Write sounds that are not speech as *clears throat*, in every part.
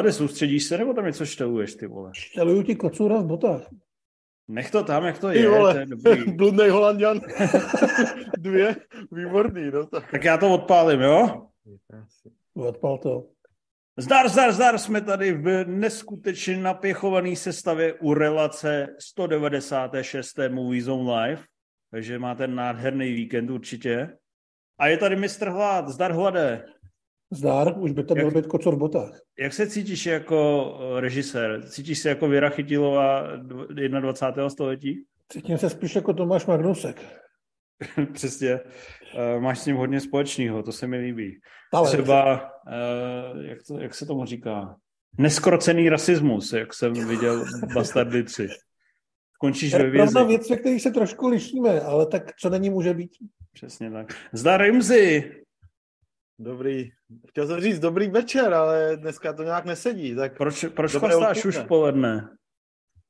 Hlade, soustředíš se, nebo tam něco šteluješ, ty vole? Šteluju ti kocůra v botách. Nech to tam, jak to Ty je, vole, to je dobrý. *laughs* bludnej holanděn. *laughs* Dvě, výborný, no tak. Tak já to odpálím, jo? Odpal to. Zdar, zdar, zdar, jsme tady v neskutečně napěchované sestavě u relace 196. Movie Zone Live, takže máte nádherný víkend určitě. A je tady mistr Hlad, zdar Hlade. Zdár, už by to měl Jak- být kocor v botách. Jak se cítíš jako eh, režisér? Cítíš se jako Věra Chytilová dv- 21. století? Cítím se spíš jako Tomáš Magnusek. *laughs* Přesně. Eh, Máš s ním hodně společného, to se mi líbí. Ale Třeba, eh, jak, to, jak se tomu říká? Neskrocený rasismus, jak jsem viděl v *laughs* Bastardy 3. Končíš to ve je vězi. pravda věc, ve které se trošku lišíme, ale tak co není, může být. Přesně tak. Zdar Rimzi. Dobrý. Chtěl jsem říct dobrý večer, ale dneska to nějak nesedí. Tak, Proč, proč chlastáš už v poledne?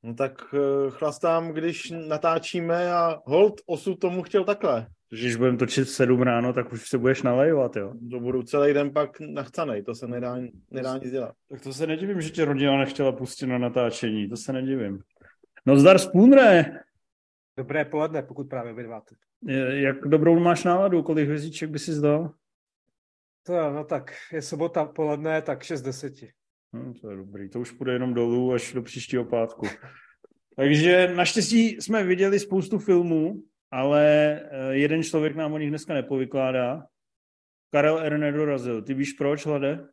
no tak uh, chlastám, když natáčíme a hold osud tomu chtěl takhle. Když budeme točit v 7 ráno, tak už se budeš nalejovat, jo? To budu celý den pak nachcanej, to se nedá, nedá nic dělat. Tak to se nedivím, že tě rodina nechtěla pustit na natáčení, to se nedivím. No zdar Spůnre, Dobré poledne, pokud právě obědváte. jak dobrou máš náladu, kolik hvězdiček by si zdal? To no tak je sobota poledne, tak 6 deseti. No, to je dobrý, to už půjde jenom dolů až do příštího pátku. *laughs* Takže naštěstí jsme viděli spoustu filmů, ale eh, jeden člověk nám o nich dneska nepovykládá. Karel R. nedorazil. Ty víš proč, Hlade?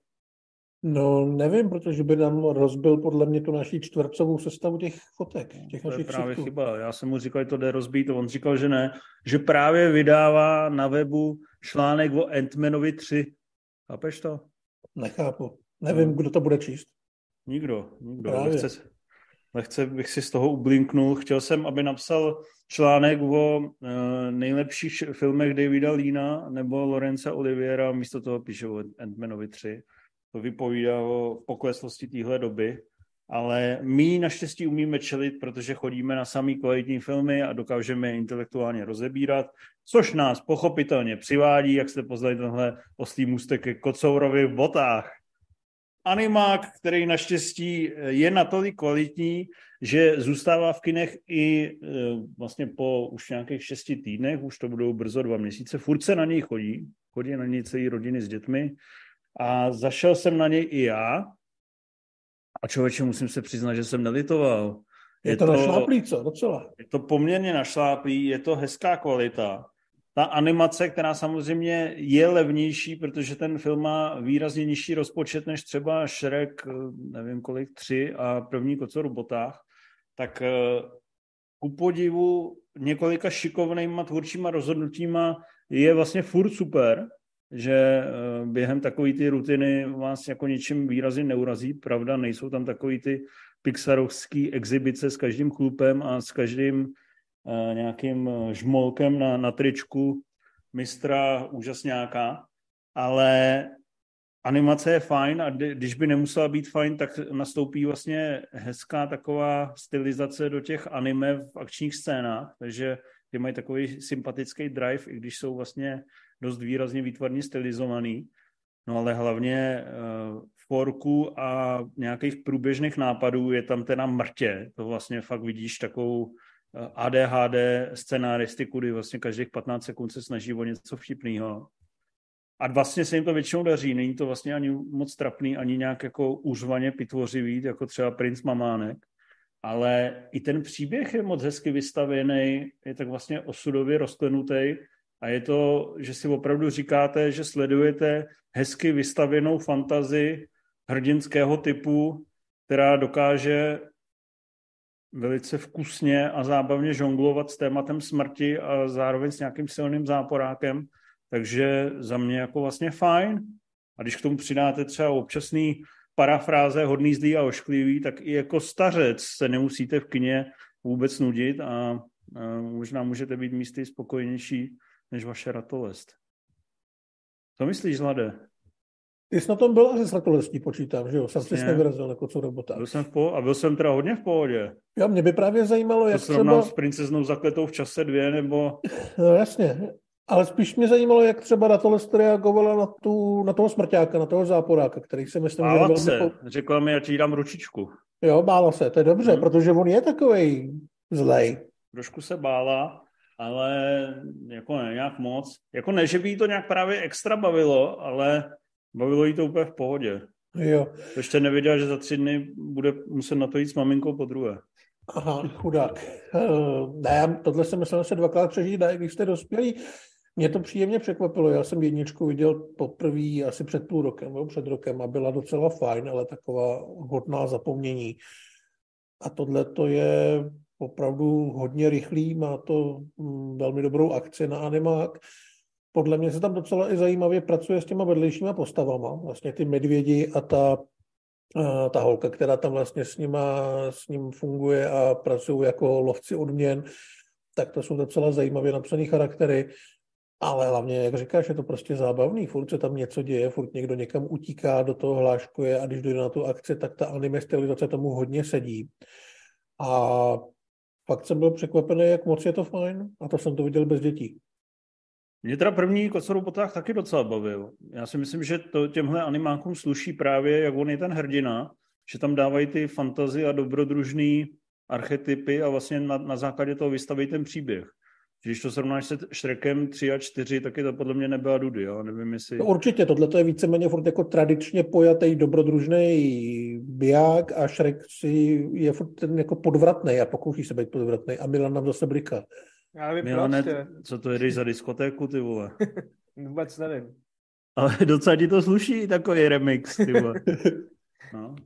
No nevím, protože by nám rozbil podle mě tu naší čtvrcovou sestavu těch fotek, těch To je našich právě ksichtů. chyba. Já jsem mu říkal, že to jde rozbít, a on říkal, že ne. Že právě vydává na webu článek o Ant-Manovi 3. Chápeš to? Nechápu. Nevím, kdo to bude číst. Nikdo, nikdo. Právě. Lehce, lehce bych si z toho ublinknul. Chtěl jsem, aby napsal článek o uh, nejlepších filmech Davida Lína nebo Lorence Oliviera, místo toho píše o Ant-Manovi 3. To vypovídá o pokleslosti téhle doby. Ale my naštěstí umíme čelit, protože chodíme na samý kvalitní filmy a dokážeme je intelektuálně rozebírat, což nás pochopitelně přivádí, jak jste poznali tenhle oslý můstek ke Kocourovi v botách. Animák, který naštěstí je natolik kvalitní, že zůstává v kinech i e, vlastně po už nějakých šesti týdnech, už to budou brzo dva měsíce, furt se na něj chodí, chodí na něj celý rodiny s dětmi. A zašel jsem na něj i já a člověče musím se přiznat, že jsem nelitoval. Je, to, to našláplý, co? Docela. Je to poměrně našláplý, je to hezká kvalita. Ta animace, která samozřejmě je levnější, protože ten film má výrazně nižší rozpočet než třeba Shrek, eh, nevím kolik, tři a první kocor v botách, tak eh, ku podivu několika šikovnýma tvůrčíma rozhodnutíma je vlastně furt super, že eh, během takové ty rutiny vás jako ničím výrazně neurazí. Pravda, nejsou tam takový ty pixarovský exibice s každým chlupem a s každým uh, nějakým uh, žmolkem na, na tričku mistra úžasňáka, ale animace je fajn a kdy- když by nemusela být fajn, tak nastoupí vlastně hezká taková stylizace do těch anime v akčních scénách, takže ty mají takový sympatický drive, i když jsou vlastně dost výrazně výtvarně stylizovaný. No ale hlavně uh, forku a nějakých průběžných nápadů je tam teda mrtě. To vlastně fakt vidíš takovou eh, ADHD scenáristiku, kdy vlastně každých 15 sekund se snaží o něco vtipného. A vlastně se jim to většinou daří. Není to vlastně ani moc trapný, ani nějak jako úřvaně pitvořivý, jako třeba Prince Mamánek. Ale i ten příběh je moc hezky vystavěný, je tak vlastně osudově rozklenutý a je to, že si opravdu říkáte, že sledujete hezky vystavěnou fantazii hrdinského typu, která dokáže velice vkusně a zábavně žonglovat s tématem smrti a zároveň s nějakým silným záporákem. Takže za mě jako vlastně fajn. A když k tomu přidáte třeba občasný parafráze hodný zlý a ošklivý, tak i jako stařec se nemusíte v kině vůbec nudit a, možná můžete být místy spokojnější než vaše ratolest. Co myslíš, Zlade? Ty jsi na tom byl asi s ratolestí, počítám, že jo? Sam jsi nevyrazil jako co robota. Byl jsem v po- a byl jsem teda hodně v pohodě. Jo, mě by právě zajímalo, To jak třeba... s princeznou zakletou v čase dvě, nebo *laughs* No jasně. Ale spíš mě zajímalo, jak třeba jste reagovala na, tu, na toho smrťáka, na toho záporáka, který se myslím, Bála že se. velmi... Řekla mi, ať jí dám ručičku. Jo, bála se, to je dobře, Hmm. protože on je takovej zlej. Trošku se bála, ale jako ne, nějak moc. Jako ne, že by jí to nějak právě extra bavilo, ale bavilo jí to úplně v pohodě. Jo. To ještě nevěděla, že za tři dny bude muset na to jít s maminkou po druhé. Aha, chudák. Uh, ne, tohle jsem myslel se dvakrát přežít, ne, když jste dospělí. Mě to příjemně překvapilo. Já jsem jedničku viděl poprvé asi před půl rokem, nebo před rokem a byla docela fajn, ale taková hodná zapomnění. A tohle to je opravdu hodně rychlý, má to mm, velmi dobrou akci na animák. Podle mě se tam docela i zajímavě pracuje s těma vedlejšíma postavama. Vlastně ty medvědi a ta, a ta holka, která tam vlastně s, nima, s ním funguje a pracují jako lovci odměn, tak to jsou docela zajímavě napsané charaktery. Ale hlavně, jak říkáš, je to prostě zábavný, furt se tam něco děje, furt někdo někam utíká, do toho hláškuje a když dojde na tu akci, tak ta anime stylizace tomu hodně sedí. A fakt jsem byl překvapený, jak moc je to fajn a to jsem to viděl bez dětí. Mě teda první kocourů potah taky docela bavil. Já si myslím, že to těmhle animákům sluší právě, jak on je ten hrdina, že tam dávají ty fantazy a dobrodružný archetypy a vlastně na, na základě toho vystaví ten příběh. Když to srovnáš se Šrekem 3 a 4, tak je to podle mě nebyla Dudy, jo? nevím jestli... No určitě, tohle je víceméně furt jako tradičně pojatý dobrodružný biják a Shrek si je furt ten jako podvratný a pokouší se být podvratný a Milan nám zase bliká. Já nevím Milane, proč, co to jedeš za diskotéku, ty vole? *laughs* Vůbec nevím. Ale *laughs* docela ti to sluší, takový remix, ty vole. *laughs* No,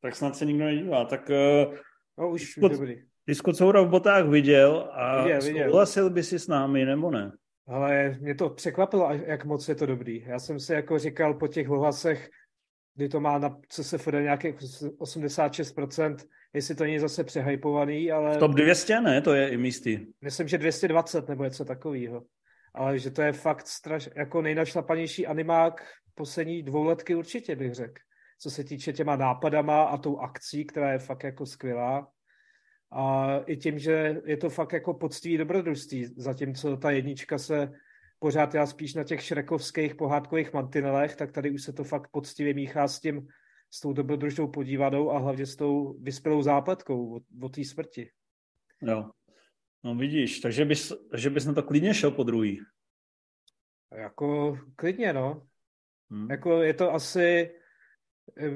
tak snad se nikdo nedívá. Tak uh, No už, už Pod- dobrý. Ty jsi kocoura v botách viděl a Viděl, viděl. souhlasil by si s námi, nebo ne? Ale mě to překvapilo, jak moc je to dobrý. Já jsem si jako říkal po těch ohlasech, kdy to má na CSFD nějakých 86%, jestli to není zase přehypovaný, ale Top 200 ne, to je i místy. myslím, že 220 nebo něco takového. Ale že to je fakt straš, jako nejnašlapanější animák poslední dvouletky určitě bych řekl. Co se týče těma nápadama a tou akcí, která je fakt jako skvělá. A i tím, že je to fakt jako poctivý dobrodružství, zatímco ta jednička se pořád já spíš na těch šrekovských pohádkových mantinelech, tak tady už se to fakt poctivě míchá s tím, s tou dobrodružnou podívanou a hlavně s tou vyspělou zápletkou o, o té smrti. Jo. No vidíš, takže bys, že bys na to klidně šel po druhý. Jako klidně, no. Hm. Jako je to asi,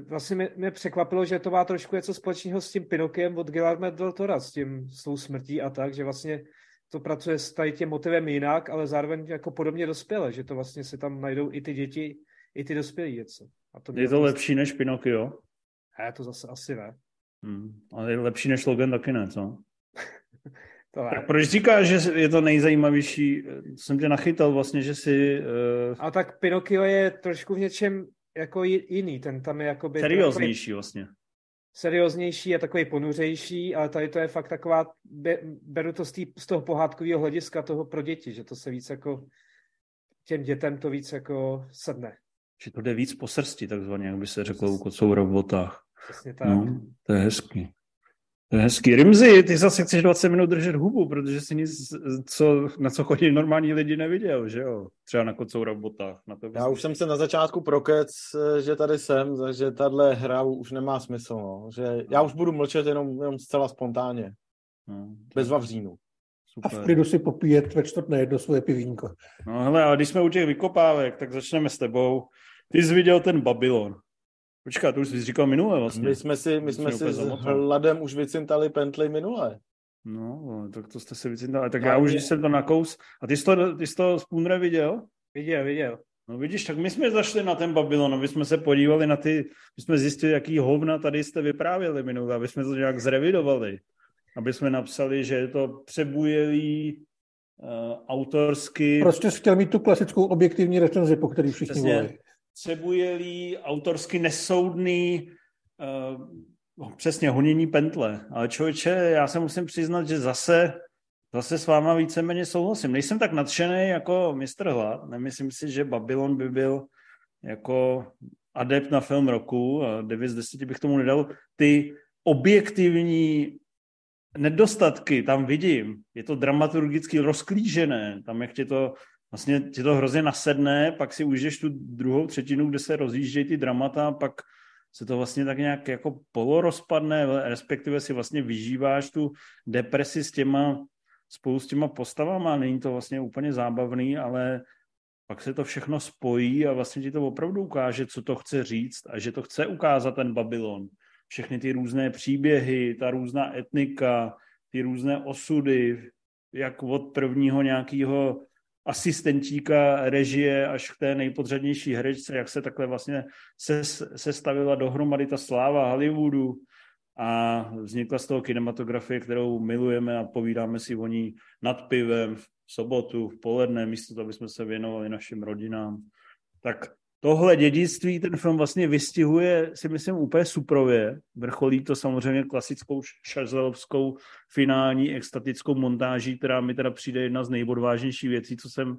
vlastně mě, mě překvapilo, že to má trošku něco společného s tím Pinokiem od Guillermo del Tora, s tím, s tou smrtí a tak, že vlastně to pracuje s tady tím motivem jinak, ale zároveň jako podobně dospěle, že to vlastně se tam najdou i ty děti, i ty dospělí něco. A to Je to vlastně- lepší než Pinocchio? Ne, to zase asi ne. Hm. Ale je lepší než Logan taky ne, co? *laughs* To ne. Tak proč říkáš, že je to nejzajímavější? Jsem tě nachytal vlastně, že si uh, A tak Pinocchio je trošku v něčem jako ji- jiný, ten tam je jakoby serióznější vlastně. serióznější a takový ponuřejší, ale tady to je fakt taková, be, beru to z, tý, z toho pohádkového hlediska toho pro děti, že to se víc jako těm dětem to víc jako sedne. Že to jde víc po srsti, takzvaně, jak by se řeklo u kocoura v botách. Přesně tak. No, to je hezký. To je hezký. Rimzi, ty zase chceš 20 minut držet hubu, protože si nic, co, na co chodí normální lidi, neviděl, že jo? Třeba na kocoura v botách. Na to Já už jsem se na začátku prokec, že tady jsem, takže tahle hra už nemá smysl. No. Že já už budu mlčet jenom, jenom zcela spontánně, No, bez vavřínu. A v super. klidu si popíjet ve čtvrt na jedno svoje pivínko. No hele, a když jsme u těch vykopávek, tak začneme s tebou. Ty jsi viděl ten Babylon. Počkat, to už jsi říkal minule vlastně. My jsme si, my jsme si s hladem už vycintali pently minule. No, tak to jste se vycintali. Tak No, já už, je- když jsem to nakous. A ty jsi to, ty jsi to Spoonre viděl? Viděl, viděl. No vidíš, tak my jsme zašli na ten Babylon, aby jsme se podívali na ty, my jsme zjistili, jaký hovna tady jste vyprávěli minule, aby jsme to nějak zrevidovali. Aby jsme napsali, že je to přebujelý uh, autorsky, Prostě jsi chtěl mít tu klasickou objektivní recenzi, po který všichni Přesně. volají. Přebujelý, autorsky nesoudný, uh, přesně honění pentle. Ale člověče, já se musím přiznat, že zase, zase s váma víceméně souhlasím. Nejsem tak nadšený jako Mr. Hlad. Nemyslím si, že Babylon by byl jako adept na film roku. A 9 z 10 bych tomu nedal. Ty objektivní nedostatky tam vidím. Je to dramaturgicky rozklížené. Tam jak tě to vlastně ti to hrozně nasedne, pak si užiješ tu druhou třetinu, kde se rozjíždějí ty dramata, pak se to vlastně tak nějak jako polorozpadne, respektive si vlastně vyžíváš tu depresi s těma, spolu s těma postavama, není to vlastně úplně zábavný, ale pak se to všechno spojí a vlastně ti to opravdu ukáže, co to chce říct a že to chce ukázat ten Babylon. Všechny ty různé příběhy, ta různá etnika, ty různé osudy, jak od prvního nějakého asistentíka režie až k té nejpodřadnější herečce, jak se takhle vlastně se, se stavila dohromady ta sláva Hollywoodu a vznikla z toho kinematografie, kterou milujeme a povídáme si o ní nad pivem v sobotu, v poledne, místo toho, aby jsme se věnovali našim rodinám. Tak tohle dědictví ten film vlastně vystihuje, si myslím, úplně suprově. Vrcholí to samozřejmě klasickou šazelovskou finální extatickou montáží, která mi teda přijde jedna z nejodvážnějších věcí, co jsem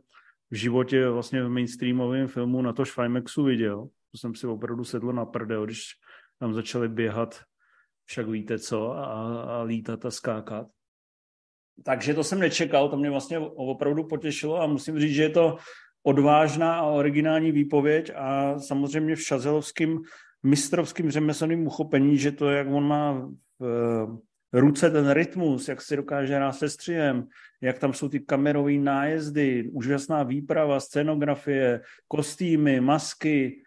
v životě vlastně v mainstreamovém filmu na to Švajmexu viděl. To jsem si opravdu sedl na prdel, když tam začali běhat však víte co a, a lítat a skákat. Takže to jsem nečekal, to mě vlastně opravdu potěšilo a musím říct, že je to odvážná a originální výpověď a samozřejmě v šazelovském mistrovským řemeslným uchopení, že to, jak on má v ruce ten rytmus, jak si dokáže hrát se střihem, jak tam jsou ty kamerové nájezdy, úžasná výprava, scenografie, kostýmy, masky,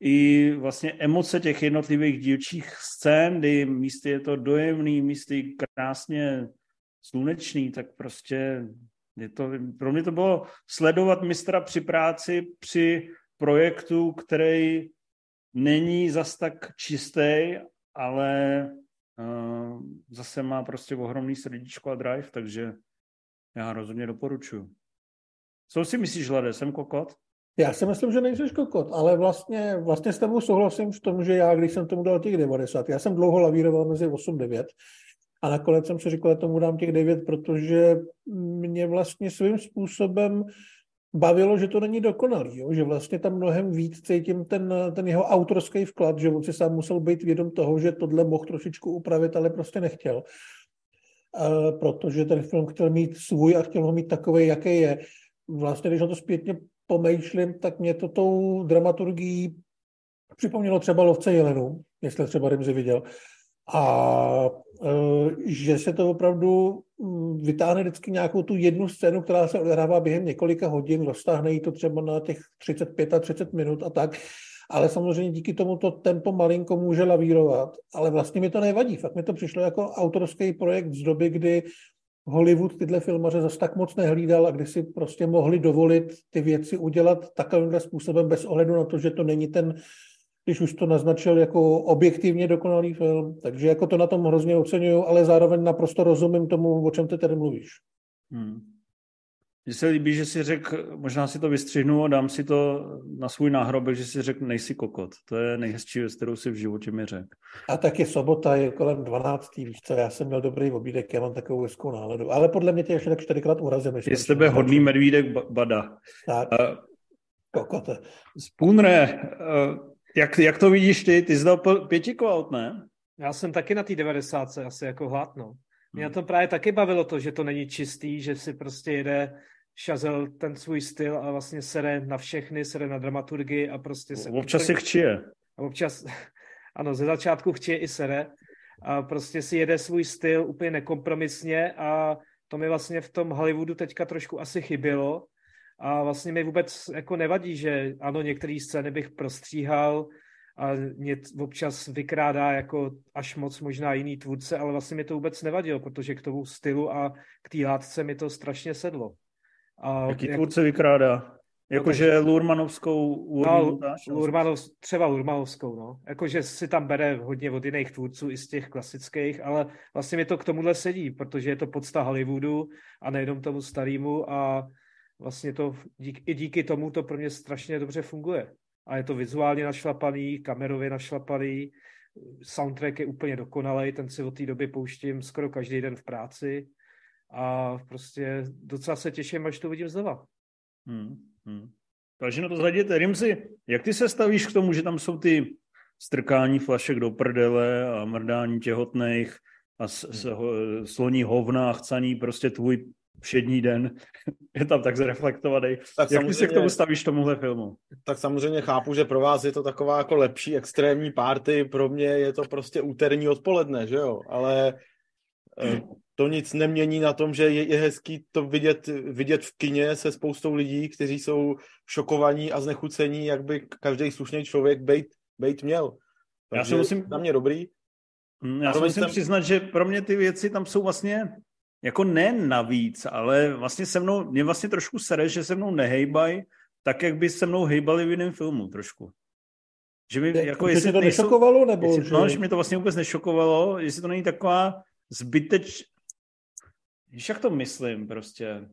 i vlastně emoce těch jednotlivých dílčích scén, kdy místy je to dojemný, místy krásně slunečný, tak prostě je to, pro mě to bylo sledovat mistra při práci, při projektu, který není zas tak čistý, ale uh, zase má prostě ohromný srdíčko a drive, takže já rozhodně doporučuji. Co si myslíš, Lade, jsem kokot? Já si myslím, že nejsi kokot, ale vlastně, vlastně s tebou souhlasím v tom, že já, když jsem tomu dal těch 90, já jsem dlouho lavíroval mezi 8 9 a nakonec jsem si říkal, že tomu dám těch 9, protože mě vlastně svým způsobem bavilo, že to není dokonalý, jo? že vlastně tam mnohem víc cítím ten, ten jeho autorský vklad, že on si sám musel být vědom toho, že tohle mohl trošičku upravit, ale prostě nechtěl. E, protože ten film chtěl mít svůj a chtěl ho mít takový, jaký je. Vlastně, když na to zpětně pomýšlím, tak mě to tou dramaturgií připomnělo třeba Lovce Jelenu, jestli třeba Rimzi viděl. A že se to opravdu mm, vytáhne vždycky nějakou tu jednu scénu, která se odehrává během několika hodin, roztáhne jí to třeba na těch 35 a 30 minut a tak. Ale samozřejmě díky tomu to tempo malinko může lavírovat, ale vlastně mi to nevadí. Fakt mi to přišlo jako autorský projekt z doby, kdy Hollywood tyhle filmaře zase tak moc nehlídal a kdy si prostě mohli dovolit ty věci udělat takovýmhle způsobem bez ohledu na to, že to není ten, když už to naznačil jako objektivně dokonalý film. Takže jako to na tom hrozně oceňuju, ale zároveň naprosto rozumím tomu, o čem ty tady mluvíš. Hmm. Mně se líbí, že si řekl, možná si to vystřihnu a dám si to na svůj náhrobek, že si řekl, nejsi kokot. To je nejhezčí věc, kterou si v životě mi řekl. A taky sobota je kolem 12. Víš co, já jsem měl dobrý obídek, já mám takovou hezkou náladu. Ale podle mě tě ještě tak čtyřikrát urazím. Je z tebe hodný medvídek bada. Tak, uh, kokote. Spunre, uh, jak, jak to vidíš ty? Ty jsi dal pěti kvalt, ne? Já jsem taky na té 90 asi jako hládno. Mě hmm. to právě taky bavilo to, že to není čistý, že si prostě jede šazel ten svůj styl a vlastně sere na všechny, sere na dramaturgii a prostě se... Občas si chčije. A občas, *laughs* ano, ze začátku chčije i sere a prostě si jede svůj styl úplně nekompromisně a to mi vlastně v tom Hollywoodu teďka trošku asi chybělo a vlastně mi vůbec jako nevadí, že ano, některé scény bych prostříhal a mě občas vykrádá jako až moc možná jiný tvůrce, ale vlastně mi to vůbec nevadilo, protože k tomu stylu a k té látce mi to strašně sedlo. A Jaký jak... tvůrce vykrádá? Jakože no, Lurmanovskou no, Lurmanov, třeba Lurmanovskou, no. Jakože si tam bere hodně od jiných tvůrců, i z těch klasických, ale vlastně mi to k tomuhle sedí, protože je to podsta Hollywoodu a nejenom tomu starému a vlastně to dík, i díky tomu to pro mě strašně dobře funguje. A je to vizuálně našlapaný, kamerově našlapaný, soundtrack je úplně dokonalý, ten si od té doby pouštím skoro každý den v práci a prostě docela se těším, až to vidím znova. Hmm, hmm. Takže na to zhledněte. Rimsi, jak ty se stavíš k tomu, že tam jsou ty strkání flašek do prdele a mrdání těhotných a s, s, sloní hovna a chcaní prostě tvůj všední den *laughs* je tam tak zreflektovaný. Tak Jak ty se k tomu stavíš tomuhle filmu? Tak samozřejmě chápu, že pro vás je to taková jako lepší extrémní party, pro mě je to prostě úterní odpoledne, že jo, ale eh, to nic nemění na tom, že je, je hezký to vidět, vidět v kině se spoustou lidí, kteří jsou šokovaní a znechucení, jak by každý slušný člověk bejt, bejt měl. Takže já si musím... Na mě dobrý. Hmm, já si musím jsem... přiznat, že pro mě ty věci tam jsou vlastně jako ne navíc, ale vlastně se mnou, mě vlastně trošku sere, že se mnou nehejbají tak, jak by se mnou hejbali v jiném filmu trošku. Že mi, jako, jestli to nejsou, nešokovalo? Nebo jestli, že... No, že mě to vlastně vůbec nešokovalo, jestli to není taková zbyteč... Víš, jak to myslím prostě?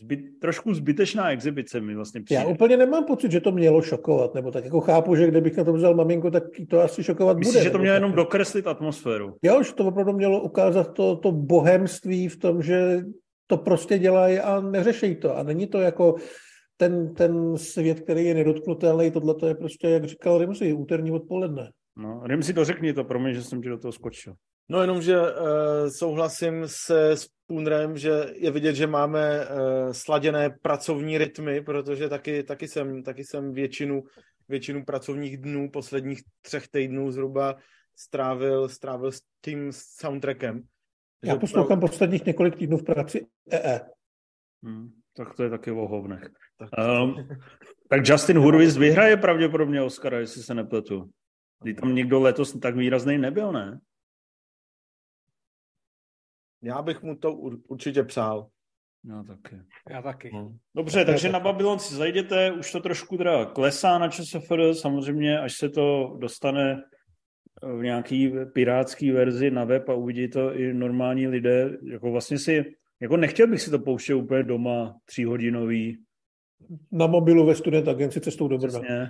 Zbyt, trošku zbytečná exibice mi vlastně přijde. Já úplně nemám pocit, že to mělo šokovat, nebo tak jako chápu, že kdybych na to vzal maminku, tak to asi šokovat Myslíš, bude. že to mělo jenom dokreslit atmosféru? Jo, že to opravdu mělo ukázat to, to bohemství v tom, že to prostě dělají a neřeší to. A není to jako ten, ten svět, který je nedotknutelný, tohle to je prostě, jak říkal Rimsy, úterní odpoledne. No, dořekni to, pro mě, že jsem ti do toho skočil. No jenom, že uh, souhlasím se Spoonerem, že je vidět, že máme uh, sladěné pracovní rytmy, protože taky, taky, jsem, taky jsem většinu, většinu pracovních dnů, posledních třech týdnů zhruba strávil, strávil s tím soundtrackem. Já poslouchám prav... posledních několik týdnů v práci EE. Hmm, tak to je taky o hovnech. Tak, um, tak Justin Hurwitz vyhraje pravděpodobně Oscara, jestli se nepletu. Kdy tam někdo letos tak výrazný nebyl, ne? Já bych mu to určitě přál. Já taky. Já taky. No. Dobře, takže na Babylon si zajděte, už to trošku teda klesá na ČSFR, samozřejmě, až se to dostane v nějaký pirátský verzi na web a uvidí to i normální lidé, jako vlastně si, jako nechtěl bych si to pouštět úplně doma, tříhodinový. Na mobilu ve student agenci cestou do Brna.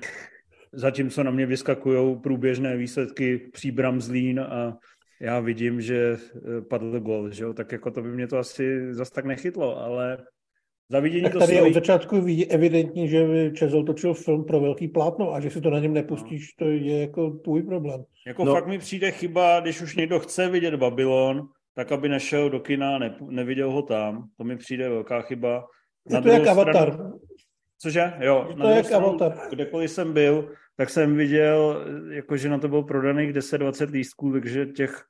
Zatímco na mě vyskakují průběžné výsledky příbram Zlín a já vidím, že eh, padl gol, že jo? tak jako to by mě to asi zas tak nechytlo, ale za vidění tak to tady je od začátku vidí evidentní, že Čezol točil film pro velký plátno a že si to na něm nepustíš, no. to je jako tvůj problém. Jako no. fakt mi přijde chyba, když už někdo chce vidět Babylon, tak aby nešel do kina a ne, neviděl ho tam. To mi přijde velká chyba. Je na to jak stranu, Avatar. Cože? Jo. Je to jak stranu, Avatar. Kdekoliv jsem byl, tak jsem viděl, jakože na to bylo prodaných 10-20 lístků, takže těch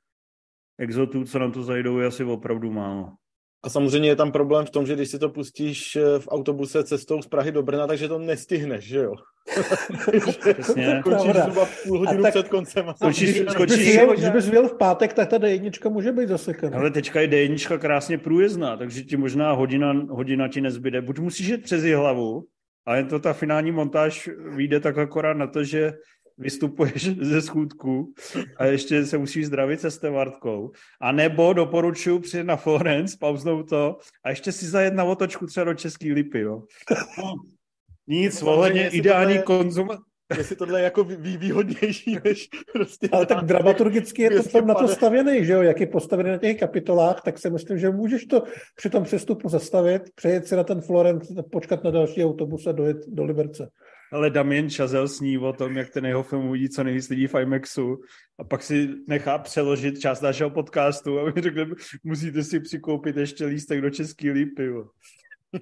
exotů, co na to zajdou, je asi opravdu málo. A samozřejmě je tam problém v tom, že když si to pustíš eh, v autobuse cestou z Prahy do Brna, takže to nestihneš, že jo? *laughs* Přesně. *laughs* Končíš zhruba půl hodinu tak, před koncem. *laughs* A končíš, končíš, když bys věl v pátek, tak ta D1 může být zasekaná. Ale teďka je D1 krásně průjezdná, takže ti možná hodina, hodina ti nezbyde. Buď musíš jít přes hlavu, ale to ta finální montáž vyjde tak akorát na to, že vystupuješ *laughs* ze schůdku a ještě se musíš zdravit se stevardkou. A nebo doporučuji přijet na Florence, pauznout to a ještě si zajet na otočku třeba do Český lipy. Jo. *laughs* No, nic, ohledně ideální je... konzum, jestli tohle je jako vý, výhodnější než prostě... Ale tak dramaturgicky je to tam na to stavěný, že jo, jak je postavený na těch kapitolách, tak si myslím, že můžeš to při tom přestupu zastavit, přejet si na ten Florence, počkat na další autobus a dojet do Liberce ale Damien Chazelle sní o tom, jak ten jeho film uvidí co nejvíc lidí v IMAXu a pak si nechá přeložit část našeho podcastu a my řekne, musíte si přikoupit ještě lístek do Český lípy.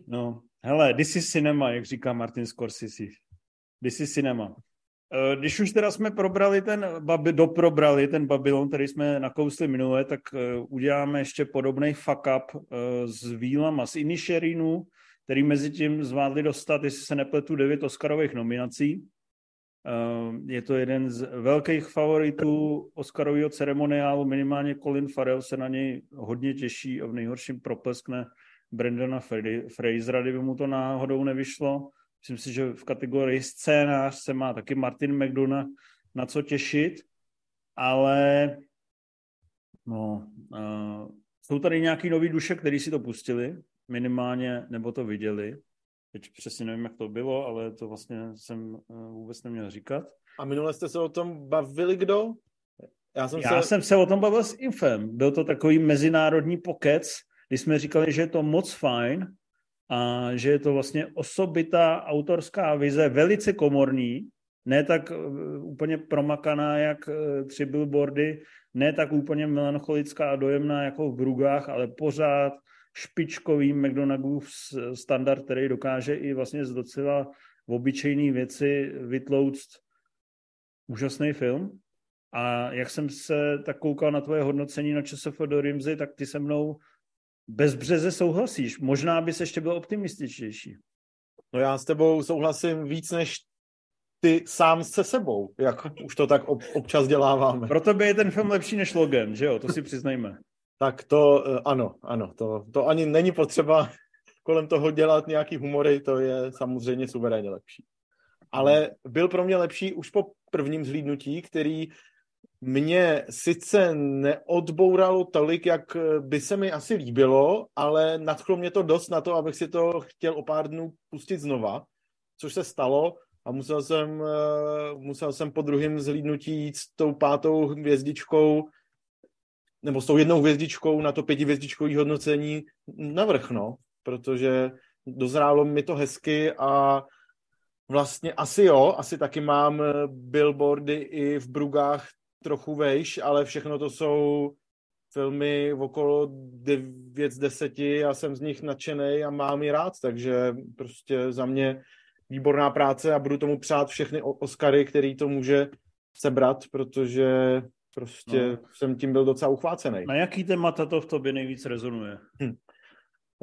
No, hele, this is cinema, jak říká Martin Scorsese. Is cinema. Eh, když už teda jsme probrali ten, doprobrali ten Babylon, který jsme nakousli minule, tak eh, uděláme ještě podobný fuck up eh, s Vílama z Inisherinu, který mezi tím zvládli dostat, jestli se nepletu, devět Oscarových nominací. Je to jeden z velkých favoritů Oscarového ceremoniálu, minimálně Colin Farrell se na něj hodně těší a v nejhorším propleskne Brandona Frasera, kdyby mu to náhodou nevyšlo. Myslím si, že v kategorii scénář se má taky Martin McDonough na co těšit, ale no, uh, jsou tady nějaký nový duše, který si to pustili minimálně, nebo to viděli. Teď přesně nevím, jak to bylo, ale to vlastně jsem eh, vůbec neměl říkat. A minule jste se o tom bavili kdo? Já jsem, Já se... jsem se o tom bavil s Infem. Byl to takový mezinárodní pokec, kdy jsme říkali, že je to moc fajn a že je to vlastně osobitá autorská vize, velice komorní, ne tak uh, úplně promakaná, jak uh, tři billboardy, ne tak úplně melancholická a dojemná jako v Brugách, ale pořád špičkový McDonald's standard, který dokáže i vlastně z docela obyčejné věci vytlouct úžasný film. A jak jsem se tak koukal na tvoje hodnocení na ČSF do Rimzy, tak ty se mnou bez březe souhlasíš. Možná bys ještě byl optimističtější. No já s tebou souhlasím víc než ty sám se sebou, jak už to tak ob, občas děláváme. Proto by je ten film lepší než Logan, že jo? To si přiznejme. Tak to eh, ano, ano, to, to ani není potřeba kolem toho dělat nějaký humory, to je samozřejmě suverénně lepší. Ale byl pro mě lepší už po prvním zhlídnutí, který mě sice neodbouralo tolik, jak by se mi asi líbilo, ale nadchlo mě to dost na to, abych si to chtěl o pár dnů pustit znova, což se stalo a musel jsem, eh, musel jsem po druhém zhlídnutí jít s tou pátou hvězdičkou nebo s tou jednou hvězdičkou na to pětihvězdičkové hodnocení navrch, no, protože dozrálo mi to hezky a vlastně asi jo, asi taky mám billboardy i v Brugách trochu vejš, ale všechno to jsou filmy okolo 9 z 10 já jsem z nich nadšený a mám je rád, takže prostě za mě výborná práce a budu tomu přát všechny Oscary, který to může sebrat, protože prostě no. jsem tím byl docela uchvácený. Na jaký témata to v tobě nejvíc rezonuje? Hm.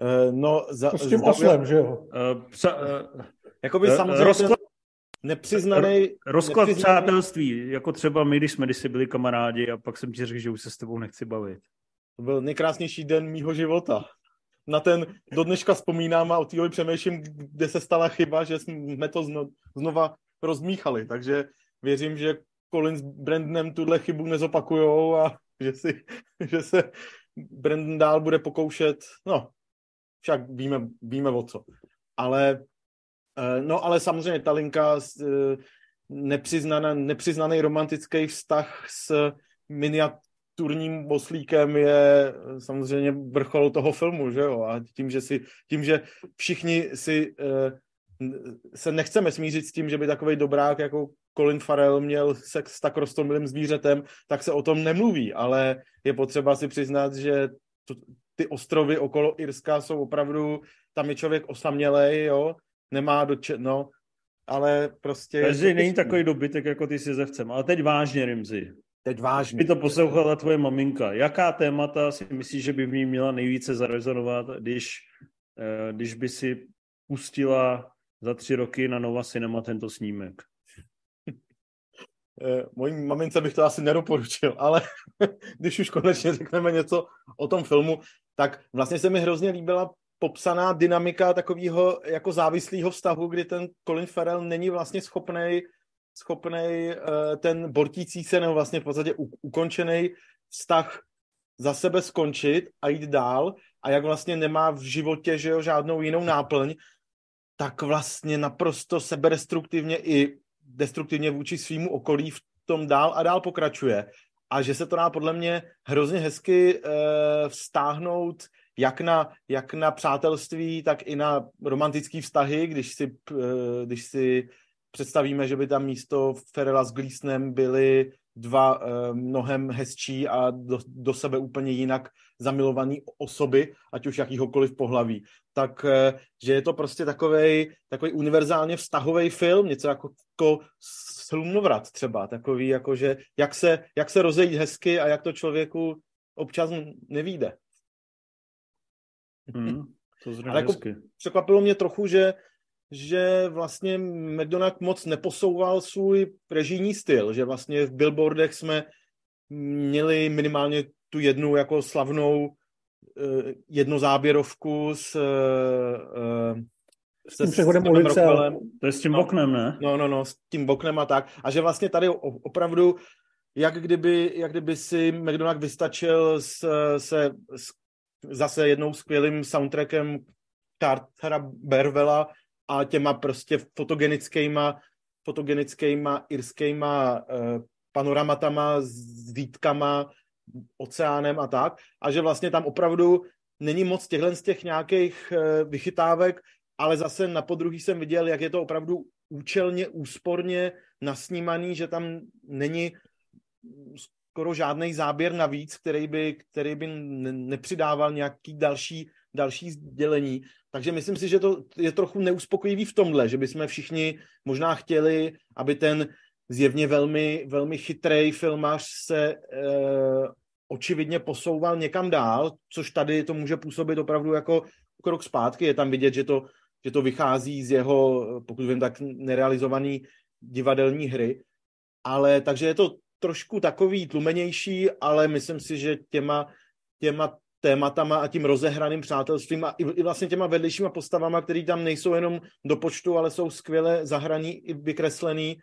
Uh, no, za, to s tím oslem, že jo? Uh, psa, uh, Jakoby uh, samozřejmě rozklad, nepřiznaný... Rozklad nepřiznaný... přátelství, jako třeba my, když jsme kdysi byli kamarádi a pak jsem ti řekl, že už se s tebou nechci bavit. To byl nejkrásnější den mýho života. Na ten do dneška vzpomínám a o týhle přemýšlím, kde se stala chyba, že jsme to zno, znova rozmíchali. Takže věřím, že Colin s Brandonem tuhle chybu nezopakujou a že, si, *laughs* že se Brandon dál bude pokoušet, no, však víme, víme o co. Ale, no ale samozřejmě ta linka eh, nepřiznaný romantický vztah s miniaturním boslíkem je eh, samozřejmě vrchol toho filmu, že jo? A tím, že, si, tím, že všichni si se nechceme smířit s tím, že by takový dobrák jako Colin Farrell měl sex s tak rostomilým zvířetem, tak se o tom nemluví, ale je potřeba si přiznat, že to, ty ostrovy okolo Irska jsou opravdu, tam je člověk osamělej, jo, nemá doče, no, ale prostě... Takže není takový dobytek jako ty si zevcem, ale teď vážně, Rimzi. Teď vážně. By to poslouchala tvoje maminka. Jaká témata si myslíš, že by v ní měla nejvíce zarezonovat, když, eh, když by si pustila za tři roky na Nova Cinema tento snímek? Eh, mojí mamince bych to asi nedoporučil, ale *laughs* když už konečně řekneme něco o tom filmu, tak vlastně se mi hrozně líbila popsaná dynamika takového jako závislého vztahu, kdy ten Colin Farrell není vlastně schopný schopný uh, ten bortící se nebo vlastně v podstatě ukončený vztah za sebe skončit a jít dál a jak vlastně nemá v životě že jo, žádnou jinou náplň, tak vlastně naprosto seberestruktivně i destruktivně vůči svýmu okolí v tom dál a dál pokračuje. A že se to dá podle mě hrozně hezky e, vztáhnout jak na, jak na přátelství, tak i na romantické vztahy, když si, e, když si představíme, že by tam místo Ferela s Gleasonem byly dva e, mnohem hezčí a do, do sebe úplně jinak zamilovaný osoby, ať už jakýhokoliv pohlaví. Tak, e, že je to prostě takový takový univerzálně vztahový film, něco jako, jako slumnovrat třeba, takový jako, že jak se, jak se rozejít hezky a jak to člověku občas nevíde. Hmm, to Ale jako překvapilo mě trochu, že že vlastně McDonald moc neposouval svůj režijní styl, že vlastně v billboardech jsme měli minimálně tu jednu jako slavnou uh, jednozáběrovku s, uh, s tím přechodem ulice. To je s tím no, oknem, ne? No, no, no, s tím oknem a tak. A že vlastně tady opravdu, jak kdyby, jak kdyby si McDonald vystačil s, se s, zase jednou skvělým soundtrackem Cartera Bervela a těma prostě fotogenickýma, fotogenickýma irskýma uh, panoramatama s výtkama, oceánem a tak. A že vlastně tam opravdu není moc těchto z těch nějakých uh, vychytávek, ale zase na podruhý jsem viděl, jak je to opravdu účelně, úsporně nasnímaný, že tam není skoro žádný záběr navíc, který by, který by nepřidával nějaký další, další sdělení. Takže myslím si, že to je trochu neuspokojivý v tomhle, že bychom všichni možná chtěli, aby ten zjevně velmi, velmi chytrý filmař se e, očividně posouval někam dál, což tady to může působit opravdu jako krok zpátky. Je tam vidět, že to, že to vychází z jeho, pokud vím, tak nerealizovaný divadelní hry. Ale takže je to trošku takový tlumenější, ale myslím si, že těma, těma tématama a tím rozehraným přátelstvím a i, i vlastně těma vedlejšíma postavama, které tam nejsou jenom do počtu, ale jsou skvěle zahraní i vykreslený,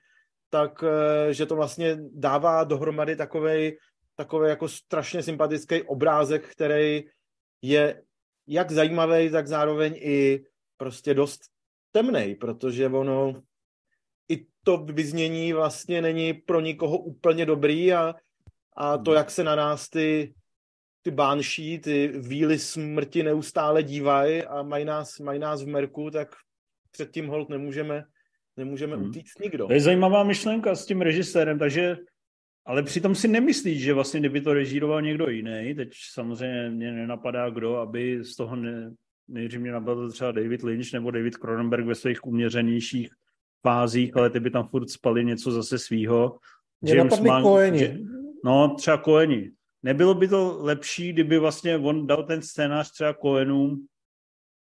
tak eh, že to vlastně dává dohromady takovej, takový jako strašně sympatický obrázek, který je jak zajímavý, tak zároveň i prostě dost temný, protože ono to vyznění vlastně není pro nikoho úplně dobrý a, a to, hmm. jak se na nás ty, ty bánší, ty víly smrti neustále dívají a mají nás, mají nás v merku, tak před tím hold nemůžeme, nemůžeme hmm. utíct nikdo. To je zajímavá myšlenka s tím režisérem, takže ale přitom si nemyslíš, že vlastně kdyby to režíroval někdo jiný, teď samozřejmě mě nenapadá kdo, aby z toho ne, nejdřív mě napadl třeba David Lynch nebo David Cronenberg ve svých uměřenějších fázích, ale ty by tam furt spali něco zase svýho. Mě James Mann, Koeni. no, třeba Koeni. Nebylo by to lepší, kdyby vlastně on dal ten scénář třeba Koenům,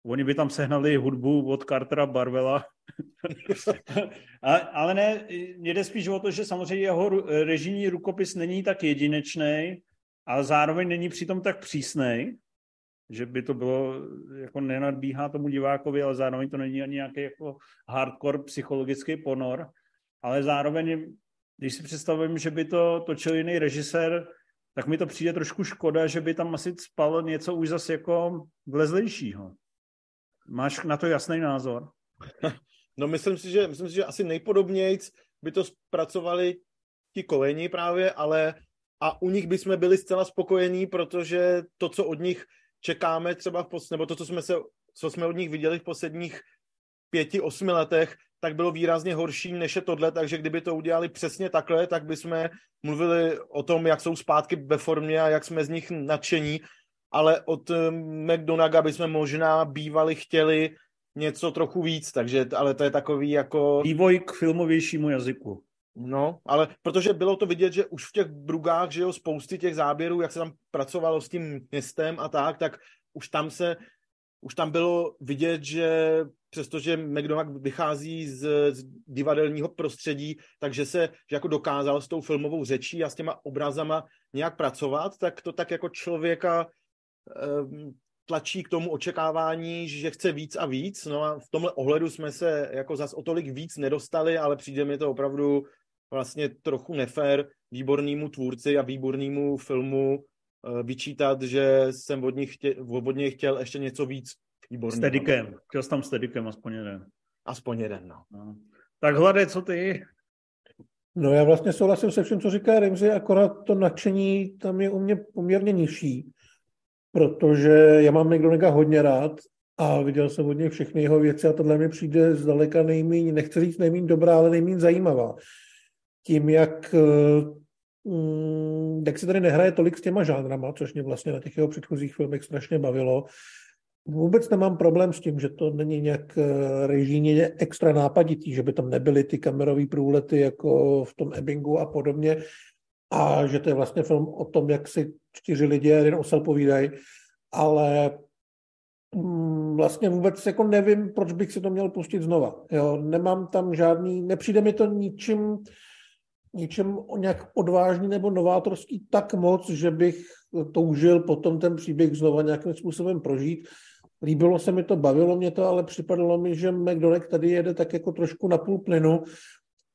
oni by tam sehnali hudbu od Cartera Barvela, *laughs* ale ne, jde spíš o to, že samozřejmě jeho režijní rukopis není tak jedinečný, ale zároveň není přitom tak přísný, že by to bylo, jako nenadbíhá tomu divákovi, ale zároveň to není ani nějaký jako hardcore psychologický ponor, ale zároveň, když si představím, že by to točil jiný režisér, tak mi to přijde trošku škoda, že by tam asi spal něco už zase jako vlezlejšího. Máš na to jasný názor? *laughs* No myslím si, že, myslím si, že asi nejpodobnějc by to zpracovali ti koleni právě, ale a u nich bychom byli zcela spokojení, protože to, co od nich čekáme třeba v pos- nebo to, co jsme, se, co jsme od nich viděli v posledních pěti, osmi letech, tak bylo výrazně horší než je tohle, takže kdyby to udělali přesně takhle, tak bychom mluvili o tom, jak jsou zpátky ve formě a jak jsme z nich nadšení, ale od eh, McDonaga bychom možná bývali chtěli něco trochu víc, takže, ale to je takový jako... Vývoj k filmovějšímu jazyku. No, ale protože bylo to vidět, že už v těch brugách, že jo, spousty těch záběrů, jak se tam pracovalo s tím městem a tak, tak už tam se, už tam bylo vidět, že přestože McDonagh vychází z, z divadelního prostředí, takže se že jako dokázal s tou filmovou řečí a s těma obrazama nějak pracovat, tak to tak jako člověka um, tlačí k tomu očekávání, že chce víc a víc. No a v tomhle ohledu jsme se jako zas o tolik víc nedostali, ale přijde mi to opravdu vlastně trochu nefér výbornému tvůrci a výbornému filmu uh, vyčítat, že jsem od nich, chtě, od nich chtěl ještě něco víc výborného. Stedikem. Chtěl jsem tam stedikem aspoň jeden. Aspoň jeden, no. no. Tak hlade, co ty? No já vlastně souhlasím se vším, co říká Rimzi, akorát to nadšení tam je u mě poměrně nižší, protože já mám Megdonega hodně rád a viděl jsem od něj všechny jeho věci a tohle mi přijde zdaleka nejméně, nechci říct nejméně dobrá, ale nejméně zajímavá tím, jak, eh, mm, jak se tady nehraje tolik s těma žánrama, což mě vlastně na těch jeho předchozích filmech strašně bavilo. Vůbec nemám problém s tím, že to není nějak eh, režijně extra nápaditý, že by tam nebyly ty kamerové průlety jako v tom Ebbingu a podobně a že to je vlastně film o tom, jak si čtyři lidi jeden osel povídají, ale mm, vlastně vůbec jako nevím, proč bych si to měl pustit znova. Jo, nemám tam žádný, nepřijde mi to ničím, ničem nějak odvážný nebo novátorský tak moc, že bych toužil potom ten příběh znova nějakým způsobem prožít. Líbilo se mi to, bavilo mě to, ale připadalo mi, že McDonald tady jede tak jako trošku na půl plynu.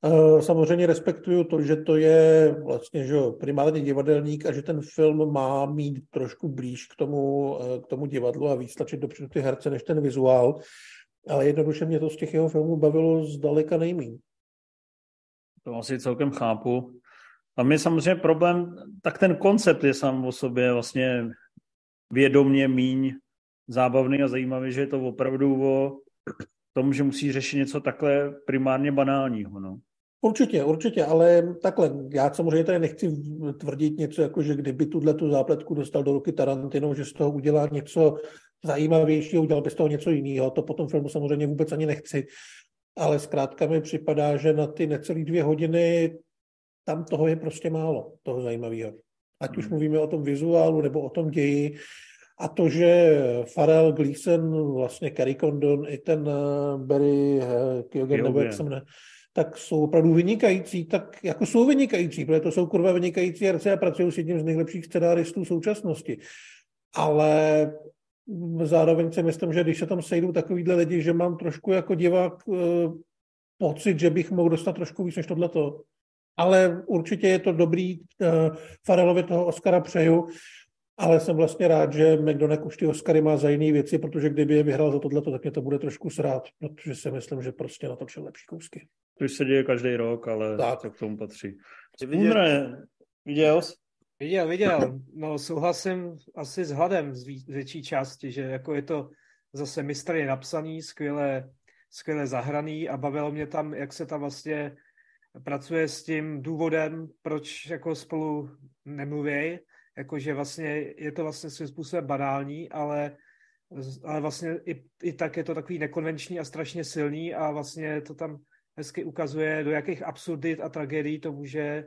Eh, samozřejmě respektuju to, že to je vlastně že primárně divadelník a že ten film má mít trošku blíž k tomu, eh, k tomu divadlu a víc tlačit dopředu ty herce než ten vizuál. Ale jednoduše mě to z těch jeho filmů bavilo zdaleka nejmín. To asi celkem chápu. A my samozřejmě problém, tak ten koncept je sám o sobě vlastně vědomně míň zábavný a zajímavý, že je to opravdu o tom, že musí řešit něco takhle primárně banálního. No. Určitě, určitě, ale takhle, já samozřejmě tady nechci tvrdit něco, jako že kdyby tuhle tu zápletku dostal do ruky Tarantino, že z toho udělá něco zajímavějšího, udělal by z toho něco jiného, to potom filmu samozřejmě vůbec ani nechci, ale zkrátka mi připadá, že na ty necelé dvě hodiny tam toho je prostě málo, toho zajímavého. Ať už hmm. mluvíme o tom vizuálu nebo o tom ději, a to, že Farrell Gleason, vlastně Kerry Condon, i ten eh, Barry uh, Kyogen, nebo jak se mne, tak jsou opravdu vynikající, tak jako jsou vynikající, protože to jsou kurva vynikající herci a pracují s jedním z nejlepších scenáristů současnosti. Ale zároveň si myslím, že když se tam sejdou takovýhle lidi, že mám trošku jako divák uh, pocit, že bych mohl dostat trošku víc než tohleto. Ale určitě je to dobrý, uh, Farelovi toho Oscara přeju, ale jsem vlastně rád, že McDonagh už ty Oscary má za jiné věci, protože kdyby je vyhrál za tohleto, tak mě to bude trošku srát, protože si myslím, že prostě natočil lepší kousky. To už se děje každý rok, ale tak. to k tomu patří. Undre, viděl jsi? Viděl, viděl. No souhlasím asi s hladem z větší části, že jako je to zase mistrně napsaný, skvěle, skvěle zahraný a bavilo mě tam, jak se tam vlastně pracuje s tím důvodem, proč jako spolu nemluví jakože vlastně je to vlastně svým způsobem banální, ale, ale vlastně i, i tak je to takový nekonvenční a strašně silný a vlastně to tam hezky ukazuje, do jakých absurdit a tragédií to může,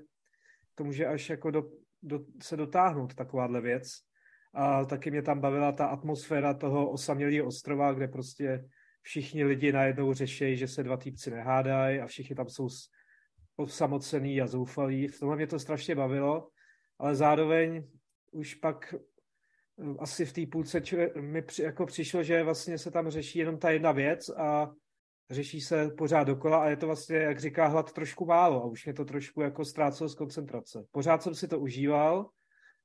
to může až jako do, do, se dotáhnout takováhle věc. A taky mě tam bavila ta atmosféra toho osamělého ostrova, kde prostě všichni lidi najednou řeší, že se dva týpci nehádají a všichni tam jsou osamocený a zoufalí. V tomhle mě to strašně bavilo ale zároveň už pak eh, asi v té půlce mi při, jako přišlo, že vlastně se tam řeší jenom ta jedna věc a řeší se pořád dokola a je to vlastně, jak říká Hlad, trošku málo a už mě to trošku jako ztrácelo z koncentrace. Pořád jsem si to užíval,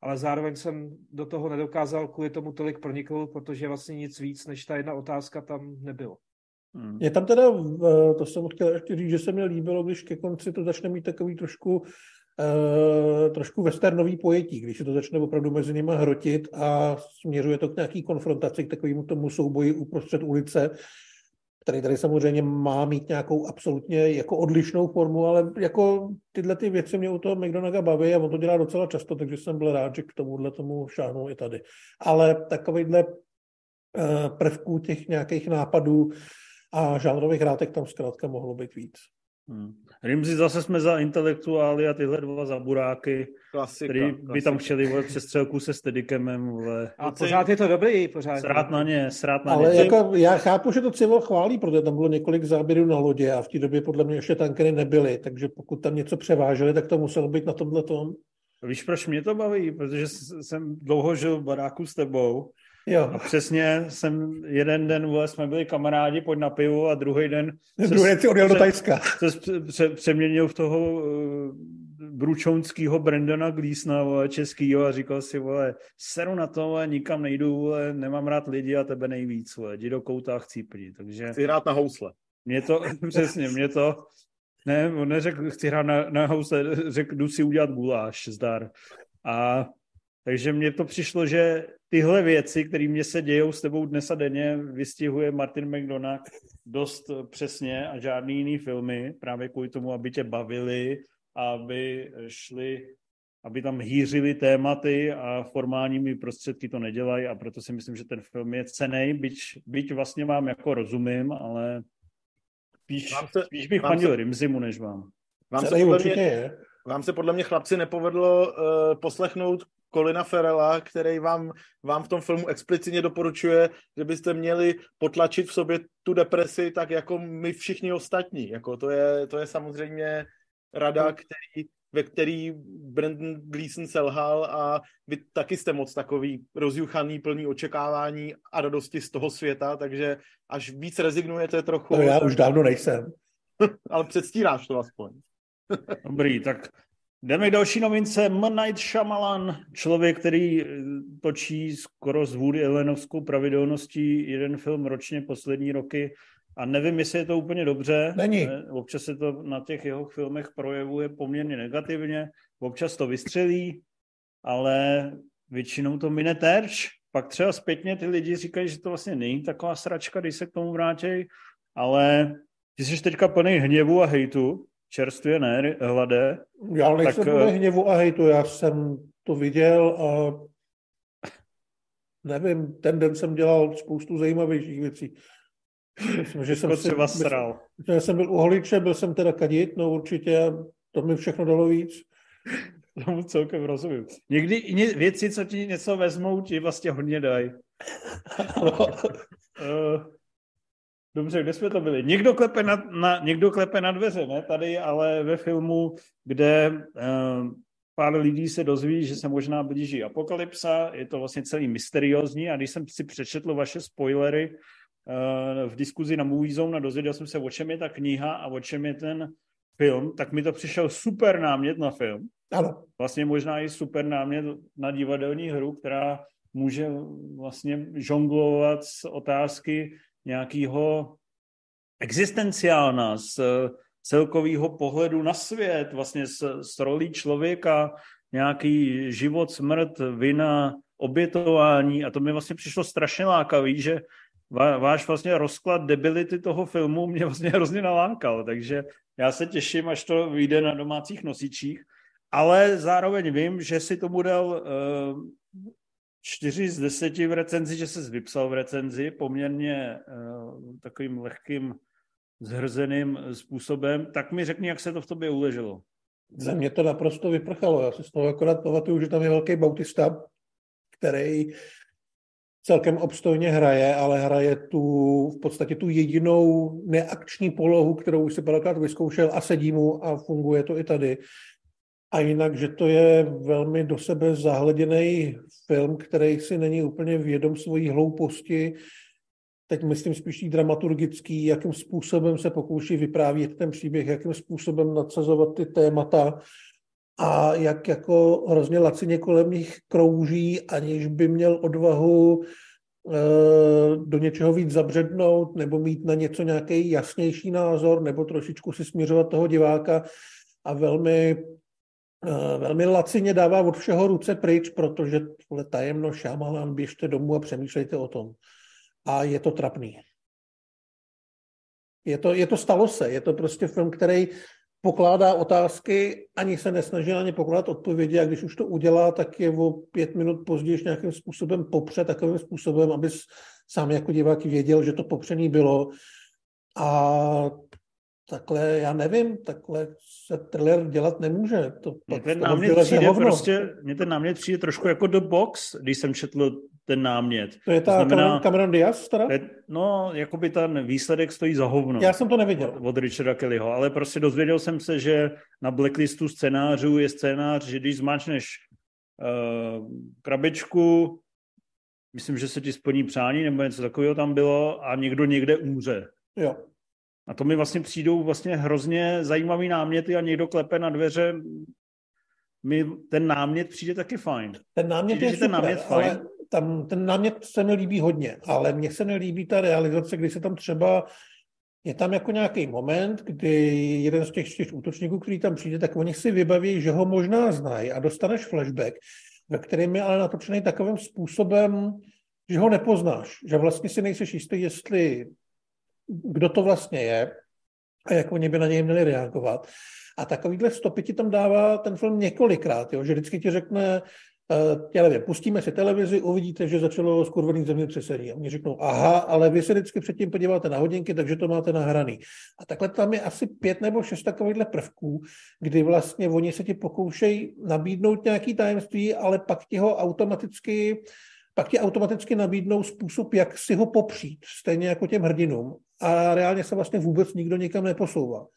ale zároveň jsem do toho nedokázal kvůli tomu tolik proniknout, protože vlastně nic víc než ta jedna otázka tam nebylo. Hmm. Je tam teda, eh, to jsem chtěl ještě říct, že se mi líbilo, když ke konci to začne mít takový trošku Uh, trošku westernový pojetí, když se to začne opravdu mezi nimi hrotit a směřuje to k nějaký konfrontaci, k takovému tomu souboji uprostřed ulice, který tady samozřejmě má mít nějakou absolutně jako odlišnou formu, ale jako tyhle ty věci mě u toho McDonaga baví a on to dělá docela často, takže jsem byl rád, že k tomuhle tomu šáhnou i tady. Ale takovýhle uh, prvků těch nějakých nápadů a žánrových hrátek tam zkrátka mohlo být víc. Hmm. Rimzi zase jsme za intelektuály a tyhle dva za buráky, klasika, který klasika. by tam chtěli vole, přestřelku se Steadicamem. Vole. A pořád je to dobrý, pořád. Srát na ně, srát na Ale ně. jako, já chápu, že to Civil chválí, protože tam bylo několik záběrů na lodě a v té době podle mě ještě tankery nebyly, takže pokud tam něco převáželi, tak to muselo být na tomhle tom. Víš, proč mě to baví? Protože jsem dlouho žil v baráku s tebou Jo. A přesně jsem jeden den, vole, jsme byli kamarádi, pojď na pivo a druhý den... Druhý den si odjel do Tajska. Se pře, přeměnil v toho uh, bručounského Brandona Gleesna, vole, českýho a říkal si, vole, seru na to, vole, nikam nejdu, vole, nemám rád lidi a tebe nejvíc, vole, jdi do kouta a chcípni, takže... Chci hrát na housle. Mě to, *laughs* přesně, mě to, ne, on neřekl, chci hrát na, na housle, řekl, jdu si udělat guláš, zdar. A takže mně to přišlo, že tyhle věci, které mě se dějou s tebou dnes a denně, vystihuje Martin McDonagh dost přesně a žádný jiný filmy, právě kvůli tomu, aby tě bavili, aby šli, aby tam hýřili tématy a formálními prostředky to nedělají a proto si myslím, že ten film je cený, byť, byť vlastně vám jako rozumím, ale spíš, se, spíš bych fandil se, Rimzimu, než vám. Vám se, podle mě, vám se podle mě chlapci nepovedlo uh, poslechnout Kolina Ferela, který vám, vám v tom filmu explicitně doporučuje, že byste měli potlačit v sobě tu depresi tak jako my všichni ostatní. Jako to, je, to je samozřejmě rada, hmm. který, ve který Brandon Gleeson selhal a vy taky jste moc takový rozjuchaný, plný očekávání a radosti z toho světa, takže až víc rezignujete trochu... No já už dávno nejsem. *laughs* ale předstíráš to aspoň. Dobrý, tak Jdeme k další novince. M. Night Shyamalan, člověk, který eh, točí skoro s Woody Allenovskou pravidelností jeden film ročně poslední roky a nevím, jestli je to úplně dobře. Není. Občas se to na těch jeho filmech projevuje poměrně negativně, občas to vystřelí, ale většinou to mine terč. Pak třeba zpětně ty lidi říkají, že to vlastně není taková sračka, když se k tomu vrátí, ale ty jsi teďka plný hněvu a hejtu, čerstvě, ne, hlade. Já nejsem tak, uh... hněvu a hejtu, já jsem to viděl a nevím, ten den jsem dělal spoustu zajímavějších věcí. Myslím, že jsem třeba si, sral. Myslím, já jsem byl u holiče, byl jsem teda kadit, no určitě, to mi všechno dalo víc. Tomu celkem rozumím. Někdy věci, co ti něco vezmou, ti vlastně hodně dají. *laughs* dobře, kde jsme to byli? Někdo klepe na, na, někdo klepe na dveře, ne tady, ale ve filmu, kde uh, pár lidí se dozví, že se možná blíží apokalypsa, je to vlastně celý mysteriózní a když jsem si přečetl vaše spoilery uh, v diskuzi na Movie Zone a dozvěděl jsem se, o čem je ta kniha a o čem je ten film, tak mi to přišel super námět na film. Ano. Vlastně možná i super námět na divadelní hru, která může vlastně žonglovat z otázky nějakého existenciálna, z celkového pohledu na svět, vlastně s, s rolí člověka, nějaký život, smrt, vina, obětování. A to mi vlastně přišlo strašně lákavý, že váš vlastně rozklad debility toho filmu mě vlastně *laughs* hrozně nalákal, takže já se těším, až to vyjde na domácích nosičích, ale zároveň vím, že si tomu dal uh, čtyři z deseti v recenzi, že se vypsal v recenzi poměrně uh, takovým lehkým zhrzeným způsobem, tak mi řekni, jak se to v tobě uleželo. Za mě to naprosto vyprchalo. Já si z toho akorát pamatuju, že tam je velký Bautista, který celkem obstojně hraje, ale hraje tu v podstatě tu jedinou neakční polohu, kterou už si párkrát vyzkoušel a sedí mu a funguje to i tady. A jinak, že to je velmi do sebe zahleděný film, který si není úplně vědom svojí hlouposti, teď myslím spíš i dramaturgický, jakým způsobem se pokouší vyprávět ten příběh, jakým způsobem nadsazovat ty témata a jak jako hrozně lacině kolem nich krouží, aniž by měl odvahu eh, do něčeho víc zabřednout nebo mít na něco nějaký jasnější názor nebo trošičku si směřovat toho diváka a velmi velmi lacině dává od všeho ruce pryč, protože tohle tajemno šámalan, běžte domů a přemýšlejte o tom a je to trapný. Je to, je to stalo se, je to prostě film, který pokládá otázky, ani se nesnaží ani pokládat odpovědi a když už to udělá, tak je o pět minut později nějakým způsobem popře takovým způsobem, abys sám jako divák věděl, že to popřený bylo. A takhle, já nevím, takhle se thriller dělat nemůže. To, mě ten námět přijde prostě, mě ten námět přijde trošku jako do box, když jsem četl ten námět. To je ta to znamená, Cameron Diaz teda? Je, no, jako by ten výsledek stojí za hovno. Já jsem to neviděl. Od, od Richarda Kellyho, ale prostě dozvěděl jsem se, že na blacklistu scénářů je scénář, že když zmáčneš uh, krabičku, myslím, že se ti splní přání, nebo něco takového tam bylo a někdo někde umře. Jo. A to mi vlastně přijdou vlastně hrozně zajímavý náměty a někdo klepe na dveře. Mi ten námět přijde taky fajn. Ten námět přijde, je super, ten námět fajn. ale tam, ten námět se mi líbí hodně, ale mně se nelíbí ta realizace, kdy se tam třeba je tam jako nějaký moment, kdy jeden z těch čtyř útočníků, který tam přijde, tak oni si vybaví, že ho možná znají a dostaneš flashback, ve kterém je ale natočený takovým způsobem, že ho nepoznáš, že vlastně si nejseš jistý, jestli kdo to vlastně je a jak oni by na něj měli reagovat. A takovýhle stopy ti tam dává ten film několikrát, jo? že vždycky ti řekne, uh, já nevím, pustíme si televizi, uvidíte, že začalo skurvený zemětřesení. A oni řeknou, aha, ale vy se vždycky předtím podíváte na hodinky, takže to máte nahraný. A takhle tam je asi pět nebo šest takovýchhle prvků, kdy vlastně oni se ti pokoušejí nabídnout nějaký tajemství, ale pak ti ho automaticky pak ti automaticky nabídnou způsob, jak si ho popřít, stejně jako těm hrdinům. A reálně se vlastně vůbec nikdo nikam neposouvá.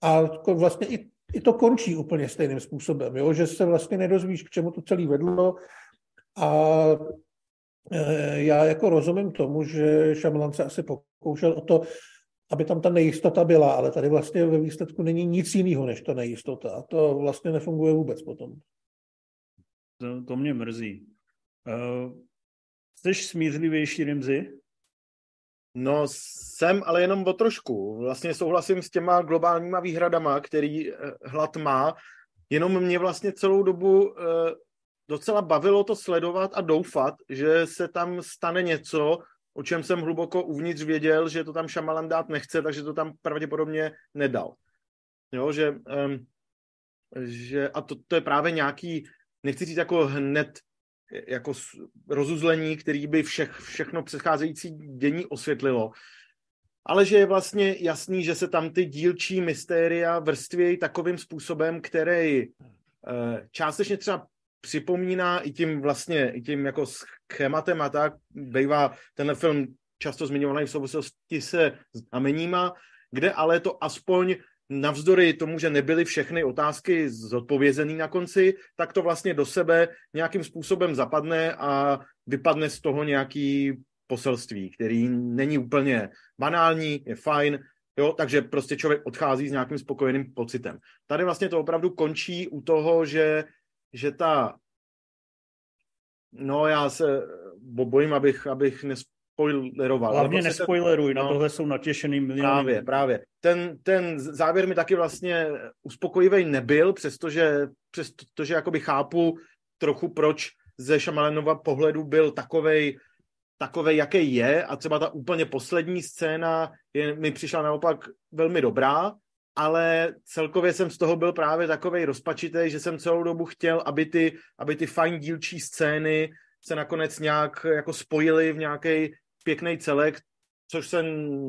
A vlastně i, i to končí úplně stejným způsobem, jo? že se vlastně nedozvíš, k čemu to celé vedlo. A e, já jako rozumím tomu, že Šamlan se asi pokoušel o to, aby tam ta nejistota byla, ale tady vlastně ve výsledku není nic jiného než ta nejistota. A to vlastně nefunguje vůbec potom. To, to mě mrzí. Uh, jsi smířlivější, Rimzy? No, jsem, ale jenom o trošku. Vlastně souhlasím s těma globálníma výhradama, který eh, hlad má. Jenom mě vlastně celou dobu uh, docela bavilo to sledovat a doufat, že se tam stane něco, o čem jsem hluboko uvnitř věděl, že to tam Šamalan dát nechce, takže to tam pravděpodobně nedal. Jo, že, um, že a to, to je právě nějaký, nechci říct jako hned jako rozuzlení, který by všech, všechno předcházející dění osvětlilo, ale že je vlastně jasný, že se tam ty dílčí mystéria vrstvějí takovým způsobem, který uh, částečně třeba připomíná i tím vlastně, i tím jako schématem a tak, bývá tenhle film často zmiňovaný v souvislosti se znameníma, kde ale to aspoň navzdory tomu, že nebyly všechny otázky zodpovězené na konci, tak to vlastně do sebe nějakým způsobem zapadne a vypadne z toho nějaký poselství, který není úplně banální, je fajn, jo, takže prostě člověk odchází s nějakým spokojeným pocitem. Tady vlastně to opravdu končí u toho, že, že ta No, já se bojím, abych, abych nespoileroval. Hlavně prostě nespoileruj, ten, no, na tohle jsou natěšený miliony. Právě, právě. Ten, ten závěr mi taky vlastně uspokojivý nebyl, přestože, přestože jakoby chápu trochu, proč ze Šamalenova pohledu byl takovej, takovej, jaký je a třeba ta úplně poslední scéna je, mi přišla naopak velmi dobrá, ale celkově jsem z toho byl právě takovej rozpačitý, že jsem celou dobu chtěl, aby ty, aby ty fajn dílčí scény se nakonec nějak jako spojily v nějaký pěkný celek, což se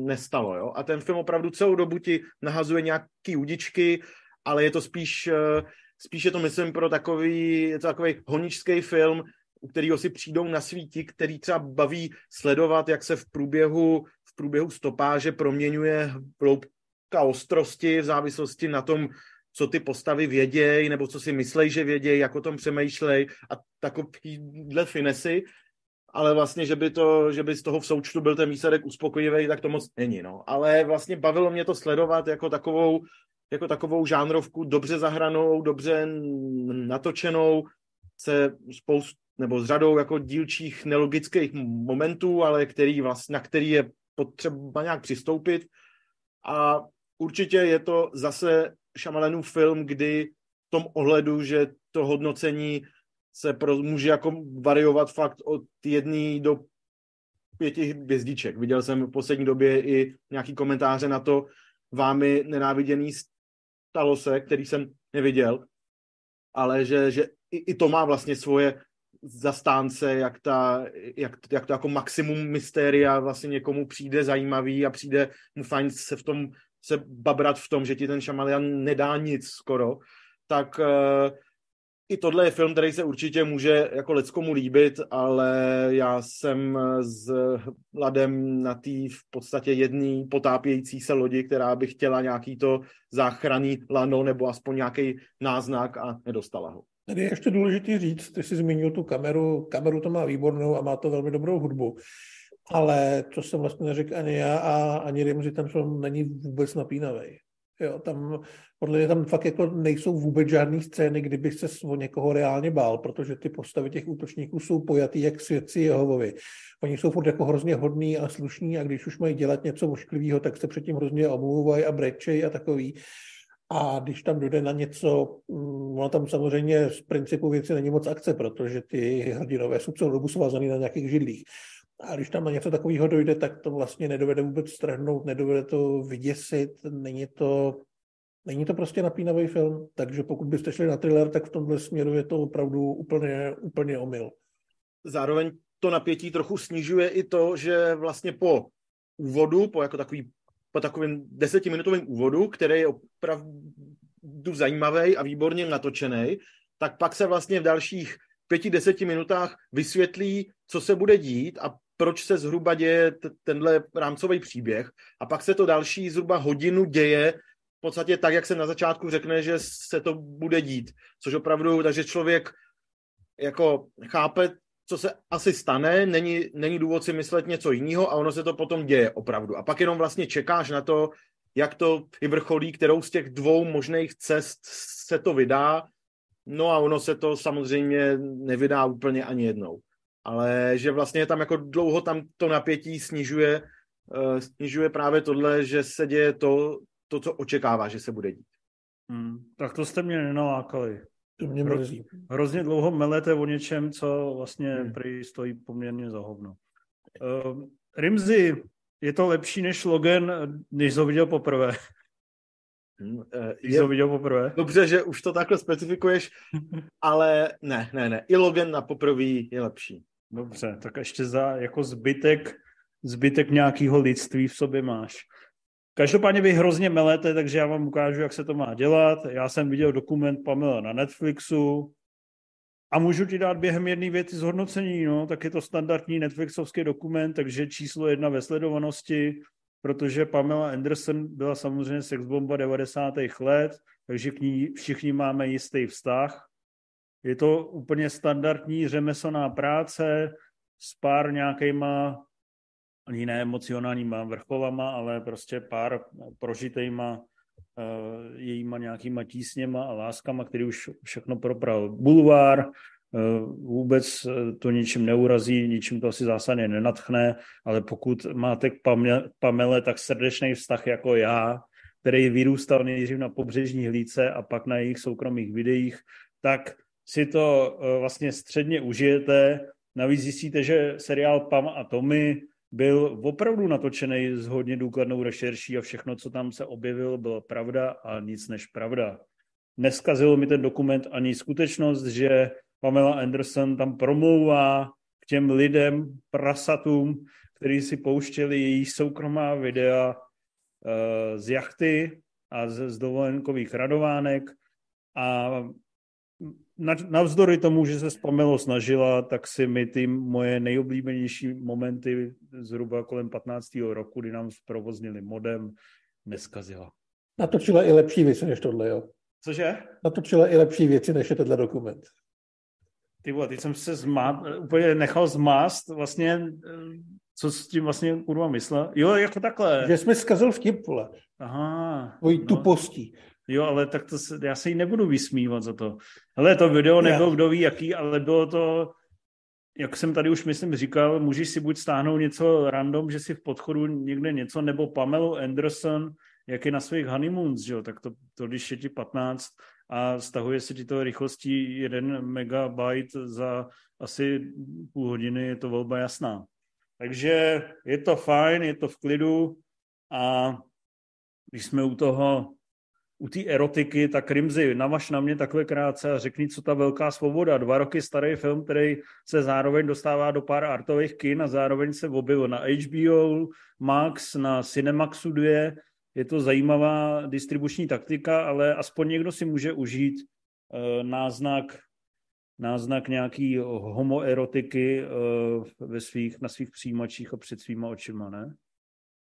nestalo. Jo? A ten film opravdu celou dobu ti nahazuje nějaký udičky, ale je to spíš, eh, spíš je to, myslím, pro takový, je to takový honičský film, u kterého si přijdou na svíti, který třeba baví sledovat, jak se v průběhu, v průběhu stopáže proměňuje hloubka ostrosti v závislosti na tom, co ty postavy vědějí, nebo co si myslej, že vědějí, jak o tom přemýšlej a takovýhle finesy ale vlastně, že by, to, že by z toho v součtu byl ten výsledek uspokojivý, tak to moc není. No. Ale vlastně bavilo mě to sledovat jako takovou, jako takovou žánrovku dobře zahranou, dobře natočenou, se spoust, nebo s řadou jako dílčích nelogických momentů, ale který vlastně, na který je potřeba nějak přistoupit. A určitě je to zase Šamalenův film, kdy v tom ohledu, že to hodnocení se pro, může jako variovat fakt od jedné do pěti hvězdiček. Viděl jsem v poslední době i nějaký komentáře na to vámi nenáviděný stalo se, který jsem neviděl, ale že, že i, i to má vlastně svoje zastánce, jak, ta, jak, jak to jako maximum mystéria vlastně někomu přijde zajímavý a přijde mu fajn se v tom se babrat v tom, že ti ten šamalian nedá nic skoro, tak uh, i tohle je film, který se určitě může jako leckomu líbit, ale já jsem s Ladem na té v podstatě jedný potápějící se lodi, která by chtěla nějaký to záchranný lano nebo aspoň nějaký náznak a nedostala ho. Tady je ještě důležité říct, ty jsi zmínil tu kameru, kameru to má výbornou a má to velmi dobrou hudbu. Ale to jsem vlastně neřekl ani já a ani Rimzi, ten film není vůbec napínavý. Jo, tam podle mě tam fakt jako nejsou vůbec žádné scény, kdyby se o někoho reálně bál, protože ty postavy těch útočníků jsou pojatý jak svědci Jehovovi. Oni jsou furt jako hrozně hodní a slušní a když už mají dělat něco ošklivého, tak se předtím hrozně omlouvají a brečej a takový. A když tam dojde na něco, mm, ono tam samozřejmě z principu věci není moc akce, protože ty hrdinové jsou celou dobu svázaný na nějakých židlích. A když tam na něco takového dojde, tak to vlastně nedovede vůbec strhnout, nedovede to vyděsit, není to, není to prostě napínavý film, takže pokud byste šli na thriller, tak v tomhle směru je to opravdu úplně, úplně omyl. Zároveň to napětí trochu snižuje i to, že vlastně po úvodu, po jako takový, po takovým desetiminutovém úvodu, který je opravdu zajímavý a výborně natočený, tak pak se vlastně v dalších pěti, deseti minutách vysvětlí, co se bude dít a proč se zhruba děje tenhle rámcový příběh a pak se to další zhruba hodinu děje v podstatě tak, jak se na začátku řekne, že se to bude dít, což opravdu, takže člověk jako chápe, co se asi stane, není, není důvod si myslet něco jiného a ono se to potom děje opravdu. A pak jenom vlastně čekáš na to, jak to i vrcholí, kterou z těch dvou možných cest se to vydá, no a ono se to samozřejmě nevydá úplně ani jednou ale že vlastně tam jako dlouho tam to napětí snižuje, uh, snižuje právě tohle, že se děje to, to, co očekává, že se bude dít. Hmm, tak to jste mě nenalákali. To mě mrzí. Hrozně dlouho melete o něčem, co vlastně hmm. prý stojí poměrně za hovno. Uh, Rimzi, je to lepší než Logan, než ho viděl poprvé? Hmm, eh, Jsi to viděl poprvé? Dobře, že už to takhle specifikuješ, ale ne, ne, ne. I Logan na poprvé je lepší. Dobře, tak ještě za jako zbytek, zbytek nějakého lidství v sobě máš. Každopádně vy hrozně melete, takže já vám ukážu, jak se to má dělat. Já jsem viděl dokument Pamela na Netflixu a můžu ti dát během jedné věty zhodnocení, no, tak je to standardní Netflixovský dokument, takže číslo jedna ve sledovanosti, protože Pamela Anderson byla samozřejmě sexbomba 90. let, takže k ní všichni máme jistý vztah. Je to úplně standardní řemeslná práce s pár nějakýma ani ne emocionálníma vrcholama, ale prostě pár prožitejma uh, jejíma nějakýma tísněma a láskama, který už všechno propral bulvár, vůbec to ničím neurazí, ničím to asi zásadně nenatchne, ale pokud máte k Pamele tak srdečný vztah jako já, který vyrůstal nejdřív na pobřežní hlíce a pak na jejich soukromých videích, tak si to uh, vlastně středně užijete. Navíc zjistíte, že seriál Pam a Tommy byl opravdu natočený s hodně důkladnou rešerší a všechno, co tam se objevilo, byla pravda a nic než pravda. Neskazilo mi ten dokument ani skutečnost, že Pamela Anderson tam promlouvá k těm lidem, prasatům, kteří si pouštěli její soukromá videa uh, z jachty a z, z dovolenkových radovánek a navzdory tomu, že se s Pamelo snažila, tak si mi ty moje nejoblíbenější momenty zhruba kolem 15. roku, kdy nám zprovoznili modem, neskazila. Natočila i lepší věci než tohle, jo? Cože? Natočila i lepší věci než je tenhle dokument. Ty vole, teď jsem se zmát, úplně nechal zmást vlastně, co s tím vlastně kurva myslel. Jo, jako takhle. Že jsme zkazil vtip, vole. Aha. Tvojí no. tupostí. Jo, ale tak to se, já se jí nebudu vysmívat za to. Ale to video nebylo kdo ví jaký, ale bylo to, jak jsem tady už myslím říkal, můžeš si buď stáhnout něco random, že si v podchodu někde něco, nebo Pamelu Anderson, jak je na svých honeymoons, že jo, tak to, to když je ti 15 a stahuje se ti to rychlostí 1 megabyte za asi půl hodiny, je to volba jasná. Takže je to fajn, je to v klidu a když jsme u toho u té erotiky, tak Rimzy, navaž na mě takhle krátce a řekni, co ta velká svoboda. Dva roky starý film, který se zároveň dostává do pár artových kin a zároveň se objevil na HBO Max, na Cinemaxu 2. Je to zajímavá distribuční taktika, ale aspoň někdo si může užít uh, náznak náznak nějaký homoerotiky uh, ve svých, na svých přijímačích a před svýma očima, ne?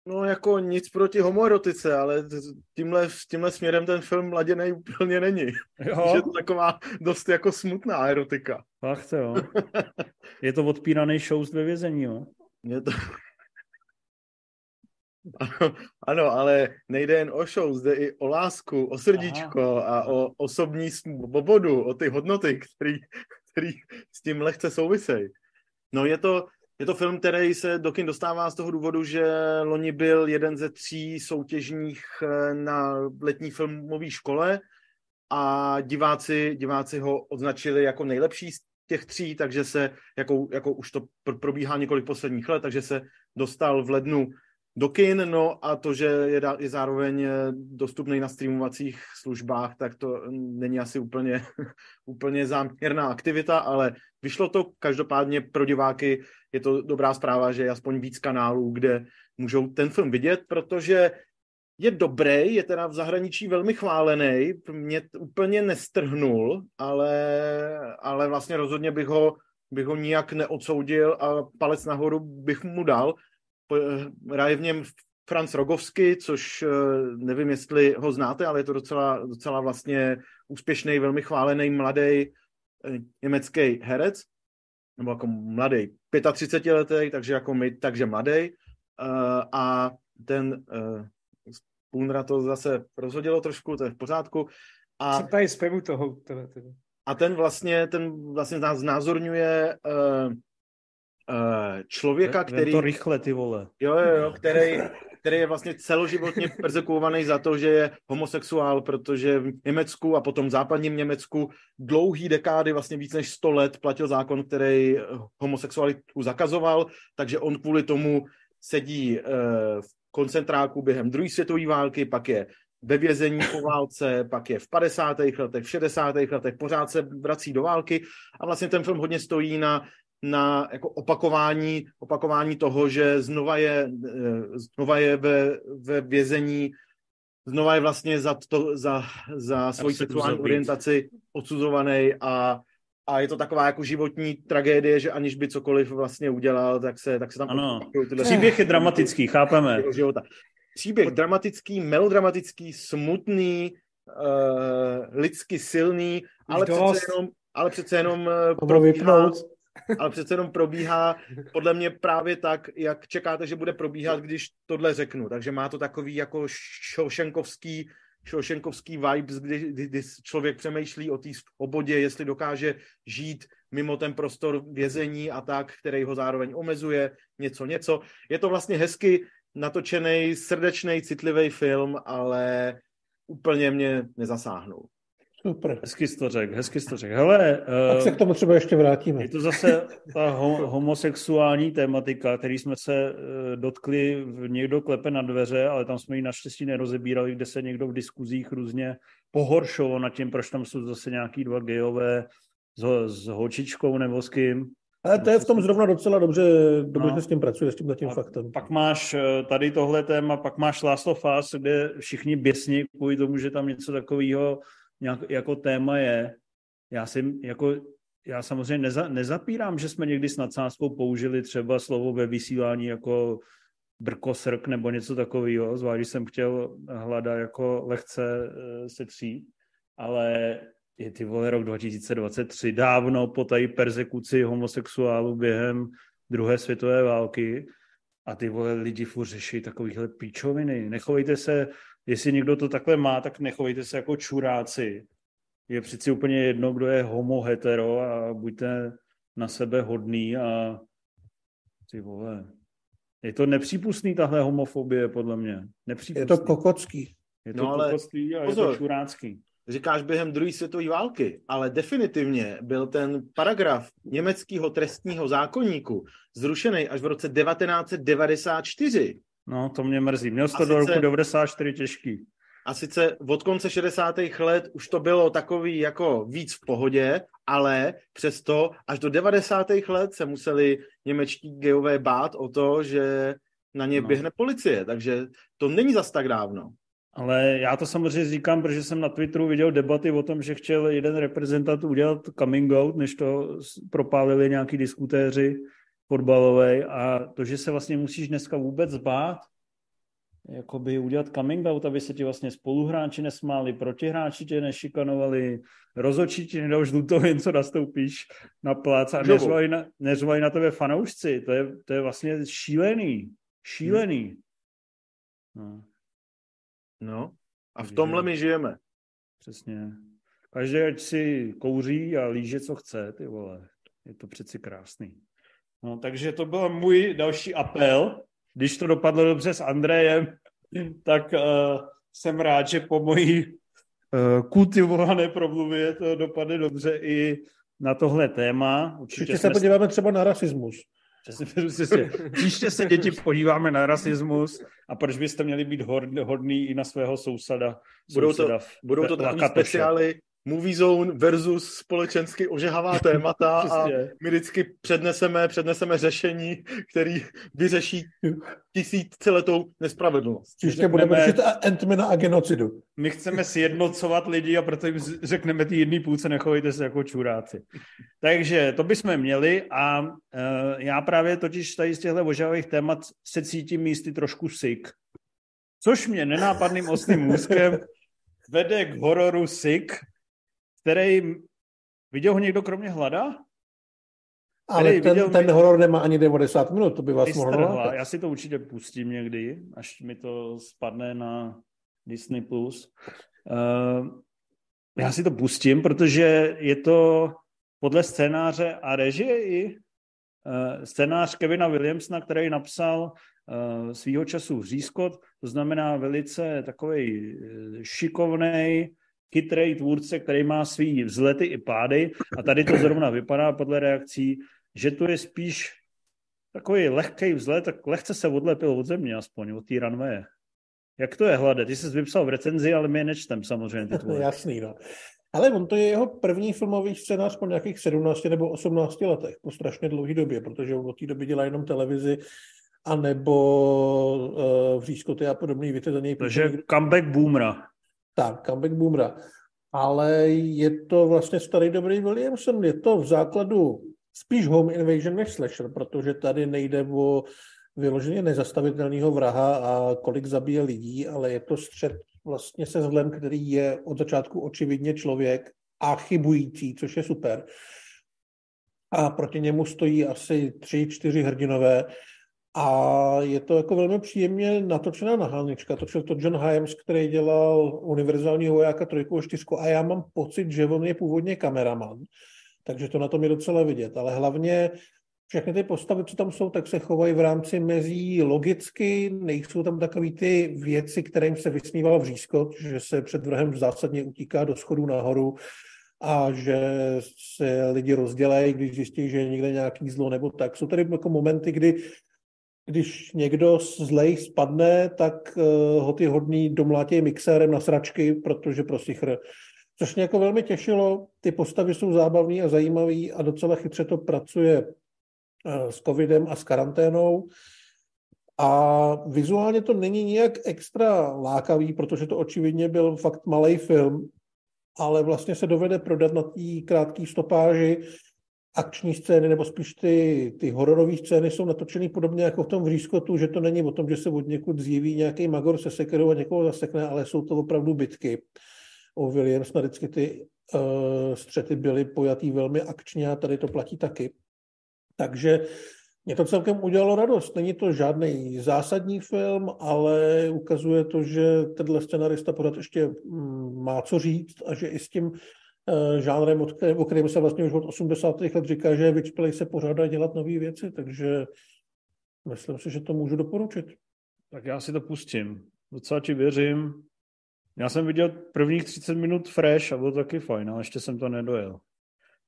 No jako nic proti homoerotice, ale tímhle, tímhle směrem ten film laděný úplně není. Jo? Je to taková dost jako smutná erotika. Fakt jo. *laughs* Je to odpíraný show ve vězení, jo? Je to... Ano, *laughs* ano, ale nejde jen o show, jde i o lásku, o srdíčko Aha. a o osobní svobodu, o ty hodnoty, který, který s tím lehce souvisejí. No je to, je to film, který se do kin dostává z toho důvodu, že loni byl jeden ze tří soutěžních eh, na letní filmové škole a diváci, diváci ho označili jako nejlepší z těch tří, takže se, jako, jako už to probíhá několik posledních let, takže se dostal v lednu do kin, no a to, že je, je zároveň eh, dostupný na streamovacích službách, tak to není asi úplně, *laughs* úplně záměrná aktivita, ale vyšlo to. Každopádně pro diváky, je to dobrá zpráva, že je aspoň víc kanálů, kde můžou ten film vidět, protože je dobrý, je teda v zahraničí velmi chválený, mě úplně nestrhnul, ale, ale vlastně rozhodně bych ho, bych ho nijak neodsoudil a palec nahoru bych mu dal, hraje v něm Franz Rogovsky, což eh, nevím, jestli ho znáte, ale je to docela, docela vlastně úspěšný, velmi chválený mladý eh, německý herec, nebo jako mladý, 35 letý, takže jako my, takže mladý. Eh, a ten Půnra to zase rozhodilo trošku, to je v pořádku. A, Co tady zpěvu toho? Teda, teda. A ten vlastně, ten vlastně znázorňuje Eh, člověka, který... to rychle, ty vole. Jo, jo, jo, který, který je vlastně celoživotně *laughs* persekuovaný za to, že je homosexuál, protože v Německu a potom v západním Německu dlouhý dekády, vlastně víc než 100 let platil zákon, který homosexualitu zakazoval, takže on kvůli tomu sedí uh, v koncentráku během druhé světové války, pak je ve vězení po válce, pak je v 50. letech, v 60. letech, pořád se vrací do války a vlastně ten film hodně stojí na, na jako opakování, opakování toho, že znova je, eh, znova je ve, ve vězení, znova je vlastně za, to, za, za svoji sexuální orientaci odsuzovaný a a je to taková jako životní tragédie, že aniž by cokoliv vlastně udělal, tak se, tak se tam... Ano, tyhle příběh je dramatický, chápeme. Života. Příběh dramatický, melodramatický, smutný, uh, lidsky silný, ale přece jenom, ale přece jenom uh, probíhá, ale přece jenom probíhá podle mě právě tak, jak čekáte, že bude probíhat, když tohle řeknu. Takže má to takový jako šošenkovský šošenkovský vibes, kdy, kdy, kdy člověk přemýšlí o té svobodě, jestli dokáže žít mimo ten prostor vězení a tak, který ho zároveň omezuje, něco, něco. Je to vlastně hezky natočený, srdečný, citlivý film, ale úplně mě nezasáhnul. Super. Hezky jsi to řekl, hezky jsi to řekl. Hele, tak se k tomu třeba ještě vrátíme. Je to zase ta homosexuální tématika, který jsme se eh, dotkli, někdo klepe na dveře, ale tam jsme ji naštěstí nerozebírali, kde se někdo v diskuzích různě pohoršoval nad tím, proč tam jsou zase nějaký dva gejové s, s holčičkou nebo s kým. Ale to je v tom zrovna docela dobře, dobře no. s tím pracuje, s tím tím faktem. Pak máš eh, tady tohle téma, pak máš Last of Us, kde všichni běsní kvůli tomu, že tam něco takového nějak, jako téma je. Já si jako, já samozřejmě neza, nezapírám, že jsme někdy s nadsázkou použili třeba slovo ve vysílání jako brkosrk nebo něco takového, zvlášť jsem chtěl hlada jako lehce eh, se třít, ale je ty vole rok 2023, dávno po tady persekuci homosexuálů během druhé světové války a ty vole lidi furt řeší takovýhle píčoviny. Nechovejte se, jestli někdo to takhle má, tak nechovejte se jako čuráci. Je přeci úplně jedno, kdo je homo hetero a buďte na sebe hodný a ty vole. Je to nepřípustný tahle homofobie, podle mě. Nepřípustný. Je to kokocký. Je to no, ale kokocký a pozor, je to čurácký říkáš během druhé světové války, ale definitivně byl ten paragraf německého trestního zákonníku zrušený až v roce 1994. No, to mě mrzí. Měl jsi to do roku 94 těžký. A sice od konce 60. let už to bylo takový jako víc v pohodě, ale přesto až do 90. let se museli němečtí gejové bát o to, že na ně no. běhne policie, takže to není zas tak dávno. Ale já to samozřejmě říkám, protože jsem na Twitteru viděl debaty o tom, že chtěl jeden reprezentant udělat coming out, než to propálili nějaký diskutéři fotbalové a to, že se vlastně musíš dneska vůbec bát, jakoby udělat coming out, aby se ti vlastně spoluhráči nesmáli, protihráči tě nešikanovali, rozočí ti nedal žlutou, jen co nastoupíš na plác a neřvají na, na tebe fanoušci. To je, to je vlastně šílený. Šílený. No. No, a v tomhle my žijeme. Přesně. Každý ať si kouří a líže, co chce, ty vole. Je to přeci krásný. No, takže to byl můj další apel. Když to dopadlo dobře s Andrejem, *laughs* tak uh, jsem rád, že po mojí uh, kultivované promluvě to dopadne dobře i na tohle téma. Určitě, Určitě se podíváme třeba na rasismus. Přesně, příště se děti podíváme na rasismus a proč byste měli být hodný i na svého sousada. Budou to, budou to takové speciály, Movie Zone versus společensky ožehavá *laughs* témata a my vždycky předneseme, předneseme řešení, který vyřeší tisíciletou nespravedlnost. Příště budeme řešit Antmana a genocidu. My chceme sjednocovat lidi a proto jim řekneme ty jedný půlce, nechovejte se jako čuráci. Takže to bychom měli a uh, já právě totiž tady z těchto ožehavých témat se cítím místy trošku sick. Což mě nenápadným ostným můzkem vede k hororu Sick, který viděl ho někdo kromě Hlada? Ale ten, viděl ten mě... horor nemá ani 90 minut, to by vás mohlo Já si to určitě pustím někdy, až mi to spadne na Disney+. Plus. Uh, já si to pustím, protože je to podle scénáře a režie i uh, scénář Kevina Williamsona, který napsal uh, svýho času Řízkot, to znamená velice takový šikovný, chytrý tvůrce, který má svý vzlety i pády a tady to zrovna vypadá podle reakcí, že to je spíš takový lehký vzlet, tak lehce se odlepil od země aspoň, od té runwaye. Jak to je hlade? Ty jsi vypsal v recenzi, ale my je nečtem samozřejmě. Ty *laughs* Jasný, no. Ale on to je jeho první filmový scénář po nějakých 17 nebo 18 letech, po strašně dlouhé době, protože on od té doby dělá jenom televizi a nebo uh, Vřízkoty a podobný věci za něj. Takže comeback boomra. Tak, comeback boomra. Ale je to vlastně starý dobrý Williamson, je to v základu spíš home invasion než slasher, protože tady nejde o vyloženě nezastavitelného vraha a kolik zabije lidí, ale je to střed vlastně se zlem, který je od začátku očividně člověk a chybující, což je super. A proti němu stojí asi tři, čtyři hrdinové a je to jako velmi příjemně natočená nahálnička. Točil to John Hyams, který dělal univerzální vojáka trojku a čtyřku a já mám pocit, že on je původně kameraman, takže to na tom je docela vidět. Ale hlavně všechny ty postavy, co tam jsou, tak se chovají v rámci mezí logicky, nejsou tam takové ty věci, kterým se vysmíval Vřízko, že se před vrhem zásadně utíká do schodu nahoru a že se lidi rozdělají, když zjistí, že je někde nějaký zlo nebo tak. Jsou tady jako momenty, kdy když někdo zlej spadne, tak uh, ho ty hodný domlátějí mixérem na sračky, protože prostě chr. Což mě jako velmi těšilo. Ty postavy jsou zábavné a zajímavé a docela chytře to pracuje uh, s covidem a s karanténou. A vizuálně to není nijak extra lákavý, protože to očividně byl fakt malý film, ale vlastně se dovede prodat na té krátké stopáži akční scény, nebo spíš ty, ty hororové scény jsou natočeny podobně jako v tom vřízkotu, že to není o tom, že se od někud zjeví nějaký magor se sekerou a někoho zasekne, ale jsou to opravdu bitky. O Williams vždycky ty uh, střety byly pojatý velmi akčně a tady to platí taky. Takže mě to celkem udělalo radost. Není to žádný zásadní film, ale ukazuje to, že tenhle scenarista pořád ještě mm, má co říct a že i s tím žánrem, o kterém se vlastně už od 80. let říká, že vyčpělej se pořádat dělat nové věci, takže myslím si, že to můžu doporučit. Tak já si to pustím. Docela ti věřím. Já jsem viděl prvních 30 minut fresh a bylo to taky fajn, ale ještě jsem to nedojel.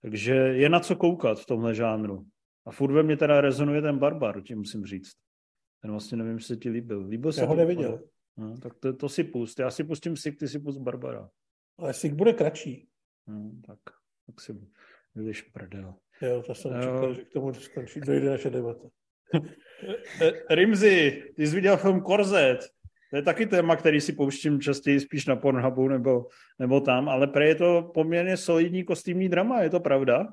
Takže je na co koukat v tomhle žánru. A furt ve mě teda rezonuje ten Barbar, tím musím říct. Ten vlastně nevím, jestli se ti líbil. Líbil se Já ho neviděl. No, tak to, to si pust. Já si pustím Sik, ty si pust Barbara. Ale Sik bude kratší. Hmm, tak, tak si budeš prdel. Jo, to jsem čekal, že k tomu skončí, dojde naše debata. *laughs* E, Rimzi, ty jsi viděl film Korzet. To je taky téma, který si pouštím častěji spíš na Pornhubu nebo, nebo tam, ale pre je to poměrně solidní kostýmní drama, je to pravda?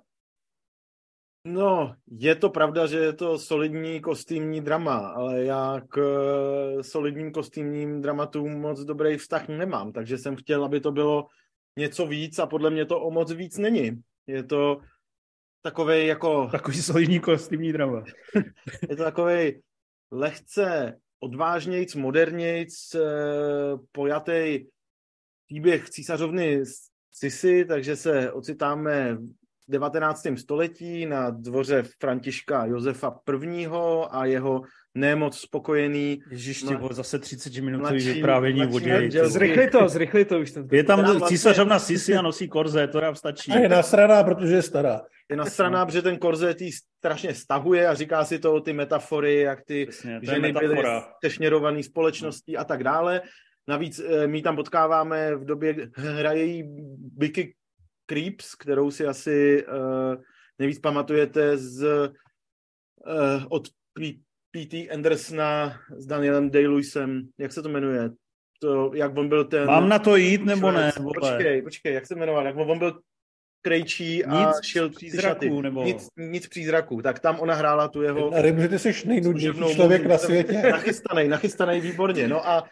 No, je to pravda, že je to solidní kostýmní drama, ale já k solidním kostýmním dramatům moc dobrý vztah nemám, takže jsem chtěl, aby to bylo něco víc a podle mě to o moc víc není. Je to takový jako... Takový solidní kostýmní drama. *laughs* je to takový lehce odvážnějc, modernějc, eh, pojatý příběh císařovny Sisy, takže se ocitáme v 19. století na dvoře Františka Josefa I. a jeho nemoc spokojený. Ježíš, ty no, zase 30 minutový vyprávění vodě. Zrychli to, zrychli to už. Ten... Je tam vlastně... císařovna Sisi a nosí korze, to nám stačí. A je nasraná, protože je stará. Je nasraná, protože ten korze tý strašně stahuje a říká si to ty metafory, jak ty Přesně, ženy byly stešněrovaný společností a tak dále. Navíc eh, my tam potkáváme v době, hraje jí Vicky Creeps, kterou si asi uh, nejvíc pamatujete z, uh, od P.T. Andersona s Danielem Day-Lewisem, jak se to jmenuje? To, jak on byl ten... Mám na to jít, nebo ne? Počkej, počkej, jak se jmenoval? Jak on byl krejčí a nic šil přízraků, nebo... Nic, nic přízraků, tak tam ona hrála tu jeho... A že ty jsi nejnudnější člověk na světě. *laughs* Nachystanej, nachystanej výborně, no a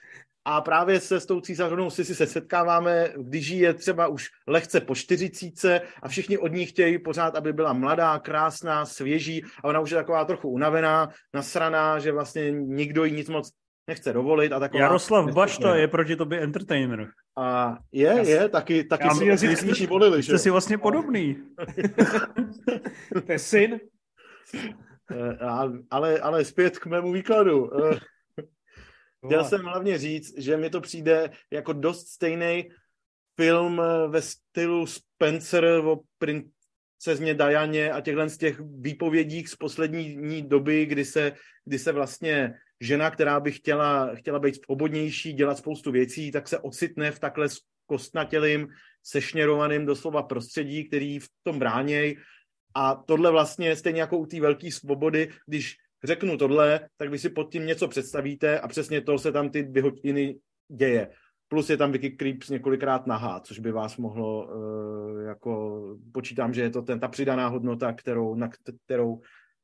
a právě se s tou císařovnou Sisi se setkáváme, když je třeba už lehce po čtyřicíce a všichni od ní chtějí pořád, aby byla mladá, krásná, svěží a ona už je taková trochu unavená, nasraná, že vlastně nikdo jí nic moc nechce dovolit a taková... Jaroslav Bašta je proti tobě entertainer. A je, je, taky, taky si jazyc volili, že? Jste si vlastně podobný. *laughs* to je syn. Eh, ale, ale zpět k mému výkladu. Chtěl jsem hlavně říct, že mi to přijde jako dost stejný film eh, ve stylu Spencer o princezně Dajaně a těchhle z těch výpovědích z poslední doby, kdy se, kdy se vlastně žena, která by chtěla, chtěla být svobodnější, dělat spoustu věcí, tak se ocitne v takhle kostnatělým, sešněrovaným doslova prostředí, který v tom bráněj. A tohle vlastně stejně jako u té velké svobody, když řeknu tohle, tak vy si pod tím něco představíte a přesně to se tam ty dvě hodiny děje. Plus je tam Vicky Creeps několikrát nahá, což by vás mohlo, uh, jako počítám, že je to ten, ta přidaná hodnota, kterou, na kterou,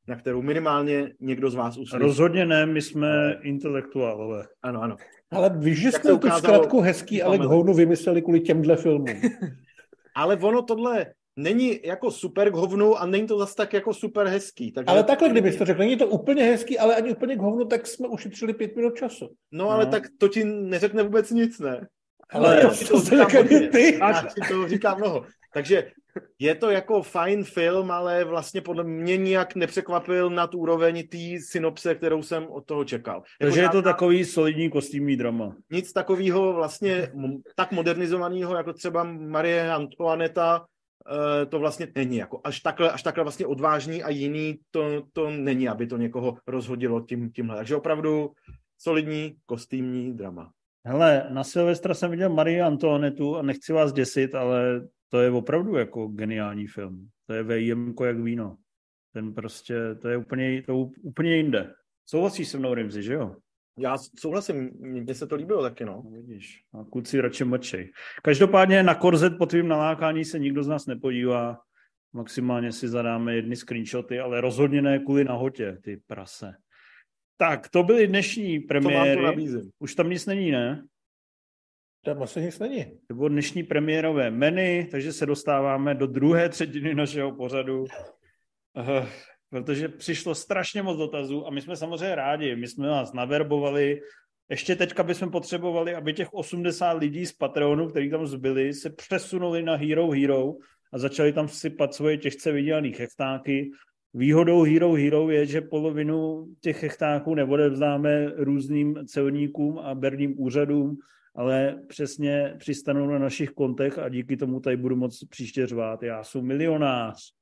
na kterou minimálně někdo z vás uslyší. Rozhodně ne, my jsme intelektuálové. Ano, ano. Ale víš, že jsme tu zkratku hezký, ale k hounu vymysleli kvůli těmhle filmům. *laughs* ale ono tohle není jako super k hovnu a není to zase tak jako super hezký. Takže... Ale takhle, kdybys to řekl, není to úplně hezký, ale ani úplně k hovnu, tak jsme ušetřili pět minut času. No, ale no. tak to ti neřekne vůbec nic, ne? Ale já to, to říkám ty. Já ti to říkám mnoho. Takže je to jako fajn film, ale vlastně podle mě nijak nepřekvapil na tu úroveň té synopse, kterou jsem od toho čekal. Takže jako je to takový solidní kostýmní drama. Nic takového vlastně tak modernizovaného, jako třeba Marie Antoineta, eh, to vlastně není. Jako až, takhle, až takhle vlastně odvážný a jiný to, to není, aby to někoho rozhodilo tím, tímhle. Takže opravdu solidní kostýmní drama. Hele, na Silvestra jsem viděl Marie Antoinetu a nechci vás děsit, ale to je opravdu jako geniální film. To je VIM jak víno. Ten prostě, to je úplně, to úplně jinde. Souhlasíš se mnou, Rimzi, že jo? Já souhlasím, mně se to líbilo taky, no. no vidíš, a kluci radši mlčej. Každopádně na korzet po tvým nalákání se nikdo z nás nepodívá. Maximálně si zadáme jedny screenshoty, ale rozhodně ne kvůli nahotě, ty prase. Tak, to byly dnešní premiéry. Už tam nic není, ne? Tam asi nic není. To bylo dnešní premiérové menu, takže se dostáváme do druhé třetiny našeho pořadu. Uh, protože přišlo strašně moc dotazů a my jsme samozřejmě rádi. My jsme vás naverbovali. Ještě teďka bychom potřebovali, aby těch 80 lidí z Patreonu, kteří tam zbyli, se přesunuli na Hero Hero a začali tam sypat svoje těžce vydělané hektáky Výhodou Hero Hero je, že polovinu těch hektáků neodevzdáme různým celníkům a berním úřadům, ale přesně přistanou na našich kontech a díky tomu tady budu moc příště řvát. Já jsem milionář,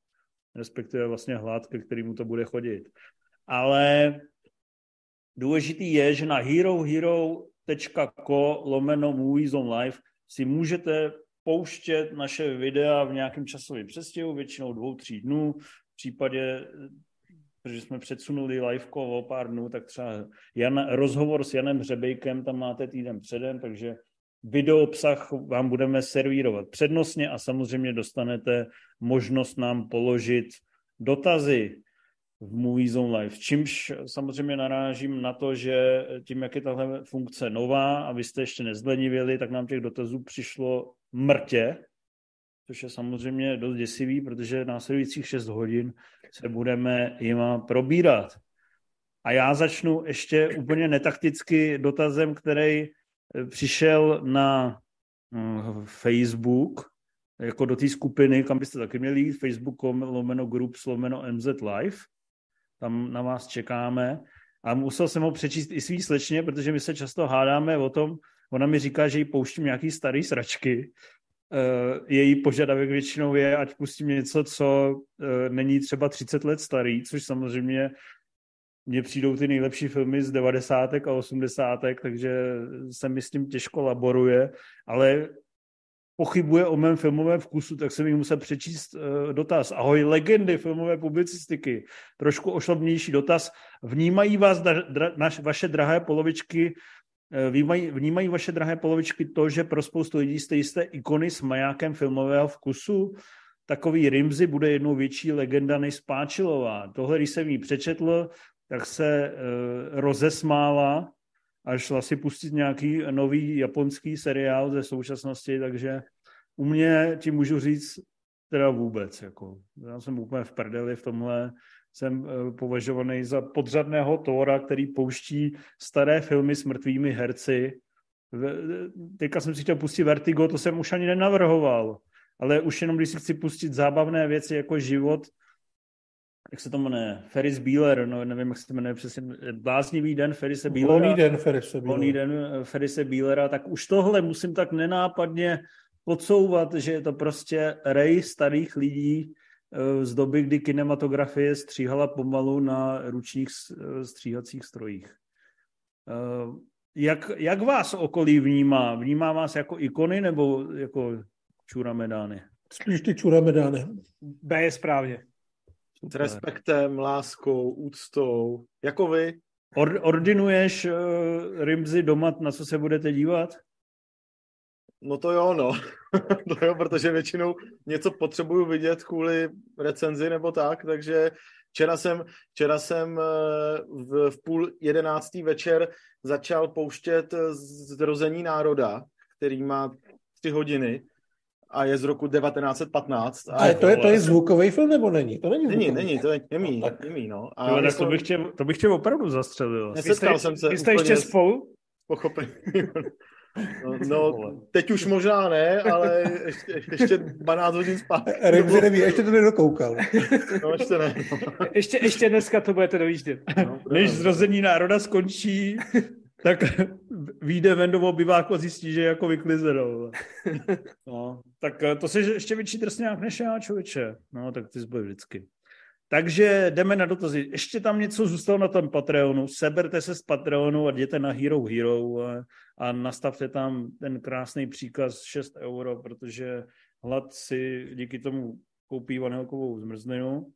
respektive vlastně hlad, ke kterému to bude chodit. Ale důležitý je, že na herohero.co lomeno Movies on Live si můžete pouštět naše videa v nějakém časovém přestěhu, většinou dvou, tří dnů, případě, protože jsme předsunuli liveko o pár dnů, tak třeba Jan, rozhovor s Janem Hřebejkem tam máte týden předem, takže video obsah vám budeme servírovat přednostně a samozřejmě dostanete možnost nám položit dotazy v Movie Zone Live. Čímž samozřejmě narážím na to, že tím, jak je tahle funkce nová a vy jste ještě nezlenivěli, tak nám těch dotazů přišlo mrtě, což je samozřejmě dost děsivý, protože následujících 6 hodin se budeme jima probírat. A já začnu ještě úplně netakticky dotazem, který přišel na hm, Facebook, jako do té skupiny, kam byste taky měli jít, facebook.com lomeno group lomeno MZ Live. Tam na vás čekáme. A musel jsem ho přečíst i svý slečně, protože my se často hádáme o tom, ona mi říká, že jí pouštím nějaký starý sračky, Uh, její požadavek většinou je, ať pustím něco, co není třeba 30 let starý, což samozřejmě mně přijdou ty nejlepší filmy z 90. a 80. takže se mi s tím těžko laboruje, ale pochybuje o mém filmovém vkusu, tak jsem jí musel přečíst uh, dotaz. Ahoj, legendy filmové publicistiky. Trošku ošlobnější dotaz. Vnímají vás dra, dra, naš, vaše drahé polovičky Eh, vnímají, vnímají vaše drahé polovičky to, že pro spoustu lidí jste jisté ikony s majákem filmového vkusu? Takový Rimzy bude jednou větší legenda než Spáčilová. Tohle, když jsem jí přečetl, tak se uh, rozesmála a šla si pustit nějaký nový japonský seriál ze současnosti, takže u mě ti můžu říct teda vůbec. Jako. Já jsem úplně v prdeli v tomhle jsem eh, považovaný za podřadného Tóra, který pouští staré filmy s mrtvými herci. Teďka jsem si chtěl pustit Vertigo, to jsem už ani nenavrhoval. Ale už jenom, když si chci pustit zábavné věci jako život, jak se to jmenuje, Ferris Bueller, no nevím, jak se to jmenuje přesně, Bláznivý den Ferrise Buellera. Volný den Ferrise Buellera. Volný den eh, Ferrise Buellera, tak už tohle musím tak nenápadně podsouvat, že je to prostě rej starých lidí, Eh, z doby, kdy kinematografie stříhala pomalu na ručních eh, stříhacích strojích. jak, jak vás okolí vnímá? Vnímá vás jako ikony nebo jako čuramedány? Spíš ty čuramedány. B je správně. S respektem, láskou, úctou. Jako vy. Or, ordinuješ uh, Rimzy doma, na co se budete dívat? No to jo, no. *laughs* to jo, protože většinou něco potřebuju vidět kvůli recenzi nebo tak, takže včera jsem, včera jsem eh, v, v půl jedenáctý večer začal pouštět Zrození národa, který má tři hodiny a je z roku 1915. A, a to, je, to je zvukový film nebo není? To není Není, není, to je němý, no, němý no. A jo, to, bych tě, to bych tě opravdu zastřelil. Nesetkal jsem se jste ještě spolu? Pochopení. *laughs* No, no, teď už možná ne, ale ještě, ještě 12 hodin zpátky. *laughs* Remzi neví, ještě to nedokoukal. *laughs* No, ještě ne. No. Ještě, ještě dneska to budete dojíždět. No, Než zrození národa skončí, tak vyjde ven do obyváku a zjistí, že je jako vyklizenou. *laughs* No, tak eh, to si ještě větší drsňák než já, člověče. No, tak ty zbyl vždycky. Takže jdeme na dotazy. Ještě tam něco zůstalo na tom Patreonu. Seberte se z Patreonu a jděte na Hero Hero a, a nastavte tam ten krásný příkaz 6 euro, protože hlad si díky tomu koupí vanilkovou zmrzlinu.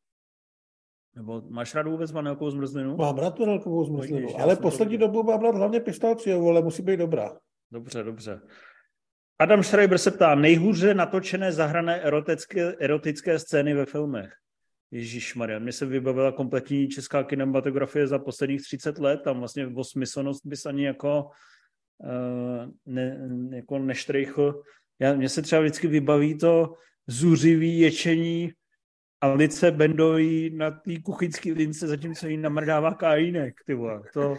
Nebo máš rád vůbec vanilkovou zmrzlinu? Mám rád vanilkovou zmrzlinu, Vidíš, ale poslední to... dobu mám rád hlavně pistáciovou, ale musí být dobrá. Dobře, dobře. Adam Schreiber se ptá, nejhůře natočené zahrané erotické, erotické scény ve filmech. Ježíš Maria, mně se vybavila kompletní česká kinematografie za posledních 30 let, tam vlastně o smyslnost bys ani jako, uh, ne, jako neštrejchl. Já, mně se třeba vždycky vybaví to zuřivý ječení Alice Bendový na té kuchyňské lince, zatímco jí namrdává kajínek, ty vole. To,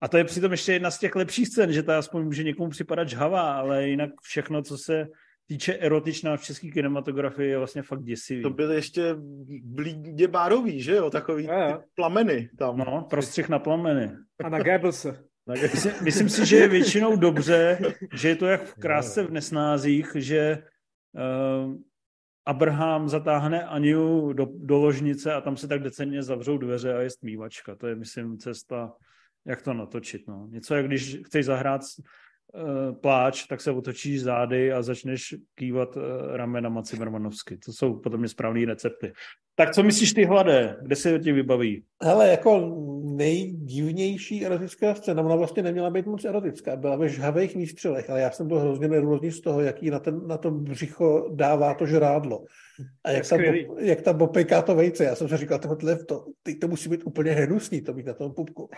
a to je přitom ještě jedna z těch lepších scén, že to aspoň může někomu připadat žhavá, ale jinak všechno, co se týče erotičná v české kinematografii je vlastně fakt děsivý. To byly ještě blídě bárový, že jo? Takový ty plameny tam. No, prostřih na plameny. A na Goebbelse. Myslím, myslím si, že je většinou dobře, že je to jak v krásce v nesnázích, že uh, Abraham zatáhne Aniu do, do ložnice a tam se tak decenně zavřou dveře a je stmívačka. To je, myslím, cesta, jak to natočit. No. Něco, jak když chceš zahrát pláč, tak se otočíš zády a začneš kývat uh, ramenama Cimmermanovsky. To jsou potom mě správné recepty. Tak co myslíš ty hladé? Kde se ti vybaví? Hele, jako nejdivnější erotická scéna, ona vlastně neměla být moc erotická, byla ve žhavých výstřelech, ale já jsem byl hrozně nervózní z toho, jaký na, ten, na to břicho dává to žrádlo. A jak, tam, jak tam opejká to vejce. Já jsem si říkal, tohle, to, teď to musí být úplně hnusný, to být na tom pupku.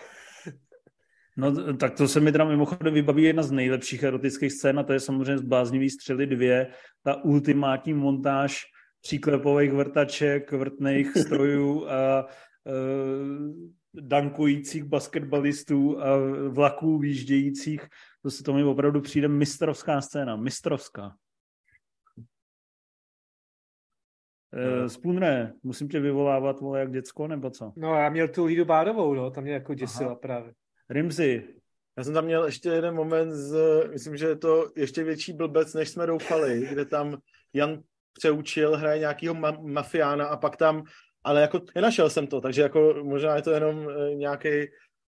No tak to se mi teda mimochodem vybaví jedna z nejlepších erotických scén a to je samozřejmě z Bláznivý střely dvě, ta ultimátní montáž příklepových vrtaček, vrtných *laughs* strojů a uh, dankujících basketbalistů a vlaků výjíždějících. To se to mi opravdu přijde mistrovská scéna, mistrovská. Uh, Spunre, musím tě vyvolávat, vole, jak děcko, nebo co? No, já měl tu Lídu Bárovou, no, tam mě jako děsila Aha. právě. Rimzy. Já jsem tam měl ještě jeden moment, z, myslím, že je to ještě větší blbec, než jsme doufali, kde tam Jan přeučil, hraje nějakýho ma- mafiána a pak tam, ale jako nenašel jsem to, takže jako možná je to jenom e, nějaký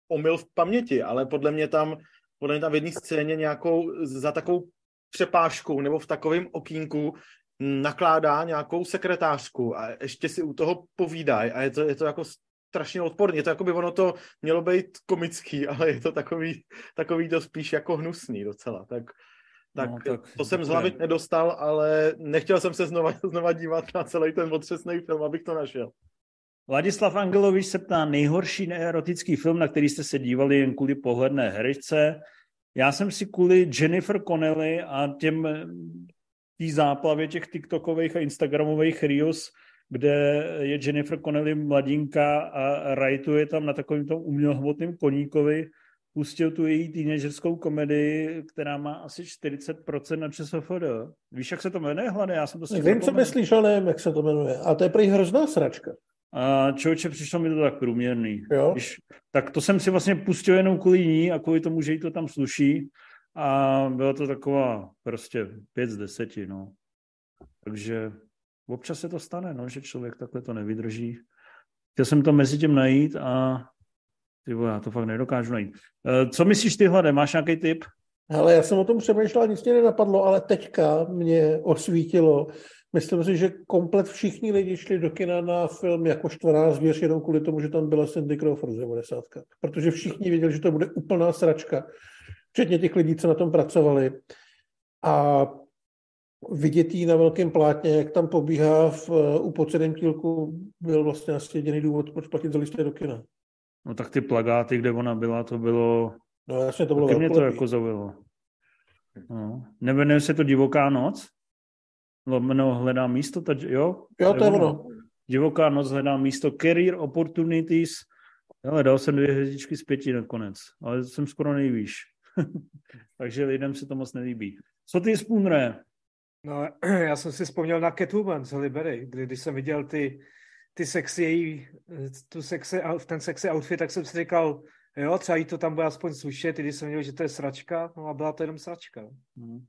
omyl v paměti, ale podle mě tam, podle mě tam v jedné scéně nějakou, za takovou přepážkou nebo v takovém okýnku nakládá nějakou sekretářku a ještě si u toho povídají a je to, je to jako strašně odporně. To jako by ono to mělo být komický, *laughs* ale je to takový, takový to spíš jako hnusný docela. Tak tak, no, tak to jsem z hlavy nedostal, ale nechtěl jsem se znova, *laughs* znova dívat na celý ten otřesný film, abych to našel. Vladislav Angelovič se ptá nejhorší neerotický film, na který jste se dívali jen kvůli pohledné herečce. Já jsem si kvůli Jennifer Connelly a těm tý záplavě těch TikTokových a Instagramových reels, kde je Jennifer Connelly mladinka a rajtuje tam na takovým tom umělohmotným koníkovi, pustil tu její teenagerskou komedii, která má asi 40% na ČSFD. Víš, jak se to jmenuje, Hlady? Já jsem to Vím, co myslíš, ale nevím, jak se to jmenuje. A to je prý hrozná sračka. A člověče, přišlo mi to tak průměrný. Jo? Víš, tak to jsem si vlastně pustil jenom kvůli ní a kvůli tomu, že jí to tam sluší. A byla to taková prostě pět z deseti, no. Takže občas se to stane, no, že člověk takhle to nevydrží. Chtěl jsem to mezi tím najít a Ty já to fakt nedokážu najít. Uh, co myslíš ty, Hlade, máš nějaký tip? Ale já jsem o tom přemýšlel, nic mě nenapadlo, ale teďka mě osvítilo. Myslím si, že komplet všichni lidi šli do kina na film jako Štvrná zvěř jenom kvůli tomu, že tam byla Cindy Crawford z 90. Protože všichni věděli, že to bude úplná sračka. Včetně těch lidí, co na tom pracovali. A vidět jí na velkém plátně, jak tam pobíhá v, u podsedem kílku, byl vlastně asi jediný důvod, proč platit za listy do kina. No tak ty plagáty, kde ona byla, to bylo... No jasně, to bylo Taky mě to jako zaujalo. No. Nevěnuje se to Divoká noc? Lomeno hledá místo, ta, jo? Jo, to je ono. Divoká noc hledá místo, career opportunities. Ale dal jsem dvě hvězdičky z pěti nakonec, ale jsem skoro nejvýš. *laughs* Takže lidem se to moc nelíbí. Co ty, Spoonre? No, *clears throat* já jsem si vzpomněl na Catwoman z Libery, kdy, když jsem viděl ty, ty sexy její, tu sexy, ten sexy outfit, tak jsem si říkal, jo, třeba jí to tam bude aspoň slušet, když jsem viděl, že to je sračka, no a byla to jenom sračka. Hmm.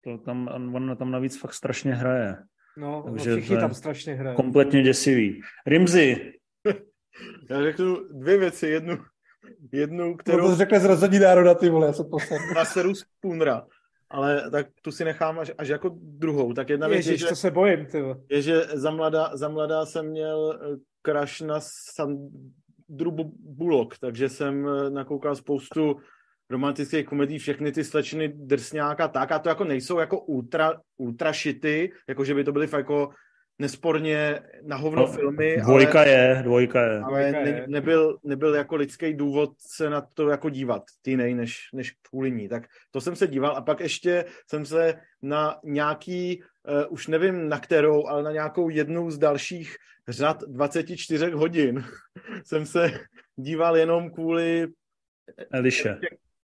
To tam, on tam navíc fakt strašně hraje. No, no Takže no všichni tam strašně hrají. Kompletně děsivý. Rimzy. *laughs* Já řeknu dvě věci. Jednu, jednu kterou... No to řekne zrození národa, ty vole, já jsem poslední. Na seru z Punra ale tak tu si nechám až, až jako druhou. Tak jedna Ježiš, věc je, to se bojím, ty. je, že za mladá, za mladá jsem měl crush na Sandru Bullock, takže jsem eh, nakoukal spoustu romantických komedí, všechny ty slečny drsňáka tak, a to jako nejsou jako ultra, ultra šity, jako že by to byly fakt jako nesporně na hovno no, filmy. Dvojka ale, je, dvojka je. Ale ne, nebyl, nebyl jako lidský důvod se na to jako dívat, ty nej, než, než kvůli ní. Tak to jsem se díval a pak ještě jsem se na nějaký, uh, už nevím na kterou, ale na nějakou jednu z dalších řad 24 hodin *laughs* jsem se díval jenom kvůli Eliše.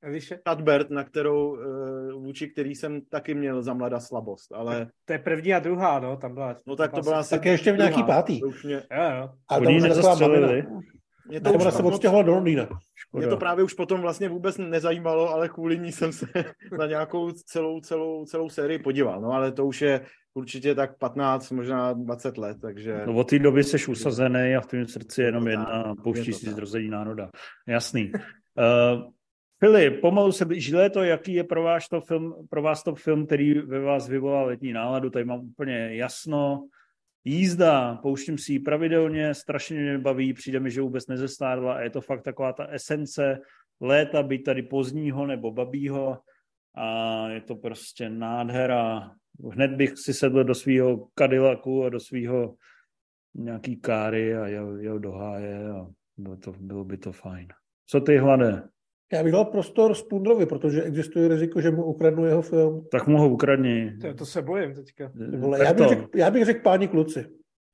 Eliše? Cuthbert, na kterou, eh, vůči který jsem taky měl za mladá slabost, ale... To je první a druhá, no, tam byla... No tak to byla Tak je ještě v nějaký pátý. Mě... Jo, jo. A to už nezastřelili. Mě to už se odstěhovala do Londýna. Mě to právě už potom vlastně vůbec nezajímalo, ale kvůli ní jsem se *laughs* na nějakou celou, celou, celou sérii podíval. No ale to už je určitě tak 15, možná 20 let, takže... No od té doby jsi usazený a v tvém srdci je jenom jedna a pouští si zrození národa. Jasný. Uh, *laughs* Filip, pomalu se blíží léto, jaký je pro vás, to film, pro vás to film, který ve vás vyvolá letní náladu, tady mám úplně jasno. Jízda, pouštím si ji pravidelně, strašně mě baví, přijde mi, že vůbec nezestárla a je to fakt taková ta esence léta, být tady pozdního nebo babího a je to prostě nádhera. Hned bych si sedl do svého Cadillacu a do svého nějaký káry a jel, jel do háje a bylo, to, bylo by to fajn. Co ty, Hlade? Já bych dal prostor Spundrovi, protože existuje riziko, že mu ukradnu jeho film. Tak mu ho ukradni. To, to se bojím teďka. Vole, já, bych řek, já bych řekl páni kluci.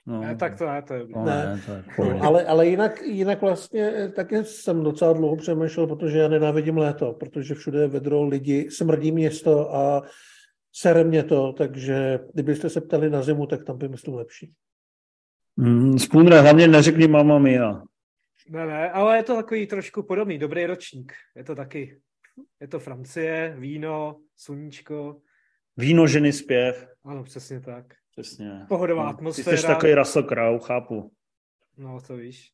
No. Ne, tak to ne, to je... No, ne, ne no, ale, ale jinak, jinak vlastně eh, taky jsem docela dlouho přemýšlel, protože já nenávidím léto, protože všude je vedro lidi, smrdí město a sere mě to, takže kdybyste se ptali na zimu, tak tam by myslím lepší. Mm, Spooner, hlavně neřekni mama mia. Ne, ne, ale je to takový trošku podobný, dobrý ročník. Je to taky, je to Francie, víno, sluníčko. Víno, ženy, zpěv. Ano, přesně tak. Přesně. Pohodová no, atmosféra. Ty jsi takový Russell Crowe, chápu. No, to víš.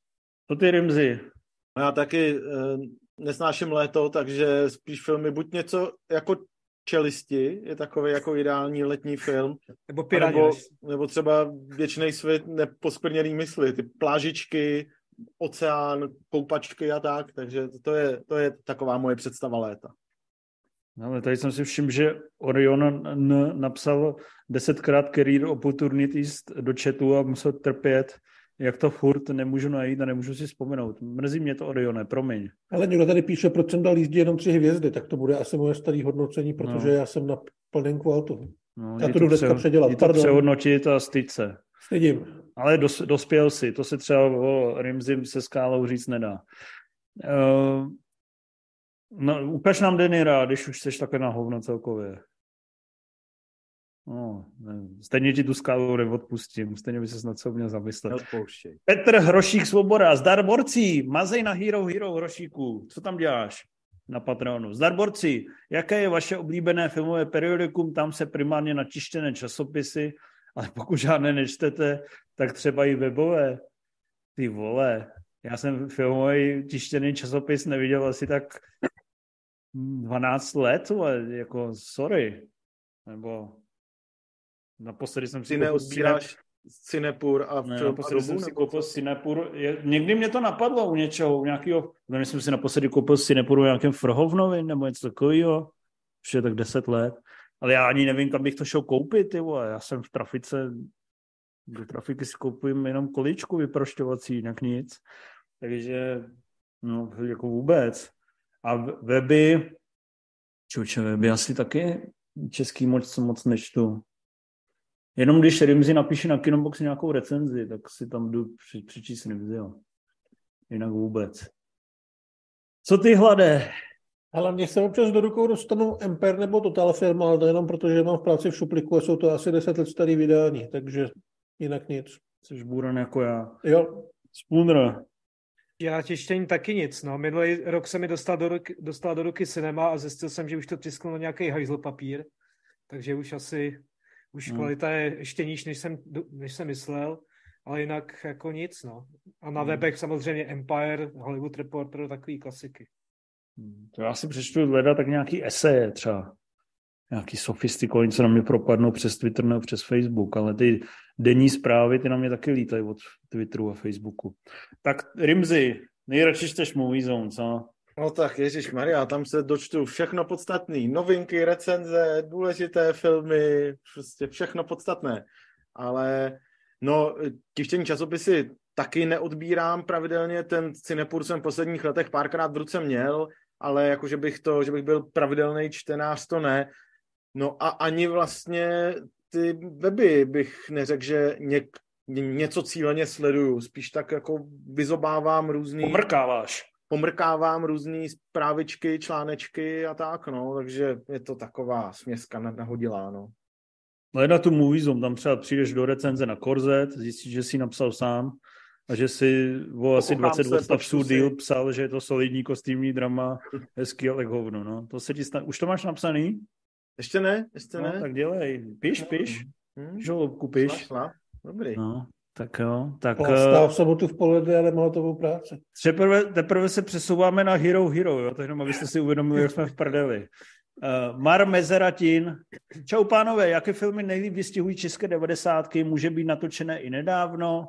To ty Rimzy. Já taky e, nesnáším léto, takže spíš filmy buď něco jako Čelisti je takový jako ideální letní film. Nebo Piraně. Nebo, nebo třeba Věčný svět neposkvrněný mysli, ty plážičky, oceán, koupačky a tak, takže to je, to je taková moje představa léta. No, ale tady jsem si všiml, že Orion N napsal desetkrát career opportunities do chatu a musel trpět, jak to furt nemůžu najít a nemůžu si vzpomenout. Mrzí mě to Orione, promiň. Ale někdo tady píše, proč jsem dal jízdě jenom tři hvězdy, tak to bude asi moje staré hodnocení, protože no. já jsem na plném kvaltu. No, já to jdu dneska předělat. to přehodnotit a styď se. Stydím. Ale dos, dospěl si, to se třeba o Rimzim se skálou říct nedá. Uh, no, ukaž nám Denira, když už jsi takhle na hovno celkově. No, ne. Stejně ti tu skálu neodpustím, stejně by se snad co měl zamyslet. Neodpouštěj. Petr Hrošík Svoboda, zdar borci, mazej na Hero Hero Hrošíku, co tam děláš? na Patreonu. Zdar borci, jaké je vaše oblíbené filmové periodikum? Tam se primárně na tištěné časopisy ale pokud žádné nečtete, tak třeba i webové. Ty vole, Já jsem filmový tištěný časopis neviděl asi tak 12 let, ale jako sorry. Nebo naposledy jsem si... Ty neodbíráš Cinepur a ne, naposledy jsem si koupil Cinepur. Je, někdy mě to napadlo u něčeho, u nějakého, nevím, jsem si naposledy koupil Cinepur u nějakém Frhovnovi nebo něco takového. Už je tak 10 let. Ale já ani nevím, kam bych to šel koupit, ty vole. Já jsem v trafice, do trafiky si koupím jenom količku vyprošťovací, jinak nic. Takže, no, jako vůbec. A weby, čoče, weby asi taky český moc, moc nečtu. Jenom když Rimzi napíše na Kinobox nějakou recenzi, tak si tam jdu při, přečíst Rimzi, jo. Jinak vůbec. Co ty hladé? Ale mě se občas do rukou dostanu Empire nebo Total Film, ale to jenom proto, že mám v práci v šupliku a jsou to asi 10 let starý vydání, takže jinak nic. Jsi bůran jako já. Jo. Spooner. Já těštění taky nic. No. Minulý rok se mi dostal do, ruky, dostal do ruky cinema a zjistil jsem, že už to tisklo na nějaký hajzl papír, takže už asi už hmm. kvalita je ještě níž, než jsem, než jsem myslel, ale jinak jako nic. No. A na hmm. webech samozřejmě Empire, Hollywood Reporter, takový klasiky. To já si přečtu hledat tak nějaký eseje třeba. Nějaký sofistikovaný, co na mě propadnou přes Twitter nebo přes Facebook, ale ty denní zprávy, ty na mě taky lítají od Twitteru a Facebooku. Tak Rimzi, nejradši čteš Movie Zone, co? No tak Ježíš Maria, tam se dočtu všechno podstatné. Novinky, recenze, důležité filmy, prostě všechno podstatné. Ale no, tištění časopisy taky neodbírám pravidelně. Ten Cinepur jsem v posledních letech párkrát v ruce měl, ale jako, že bych, to, že bych byl pravidelný čtenář, to ne. No a ani vlastně ty weby bych neřekl, že něk, něco cíleně sleduju. Spíš tak jako vyzobávám různý... Pomrkáváš. Pomrkávám různý zprávičky, článečky a tak, no. Takže je to taková směska nahodilá, no. No na tu Moviezone, tam třeba přijdeš do recenze na Korzet, zjistíš, že jsi napsal sám a že si o asi 20 odstavců díl psal, že je to solidní kostýmní drama, hezký, ale hovno, no. To se ti stane. Už to máš napsaný? Ještě ne, ještě no, ne. tak dělej. Piš, piš. Hmm. Žolobku, piš. Šla, šla. Dobrý. No, tak jo. Tak, Stál v sobotu v poledne, ale má hotovou práci. Teprve, teprve se přesouváme na Hero Hero, jo? to jenom abyste si uvědomili, jak jsme v prdeli. Uh, Mar Mezeratin. Čau pánové, jaké filmy nejlíp vystihují české devadesátky? Může být natočené i nedávno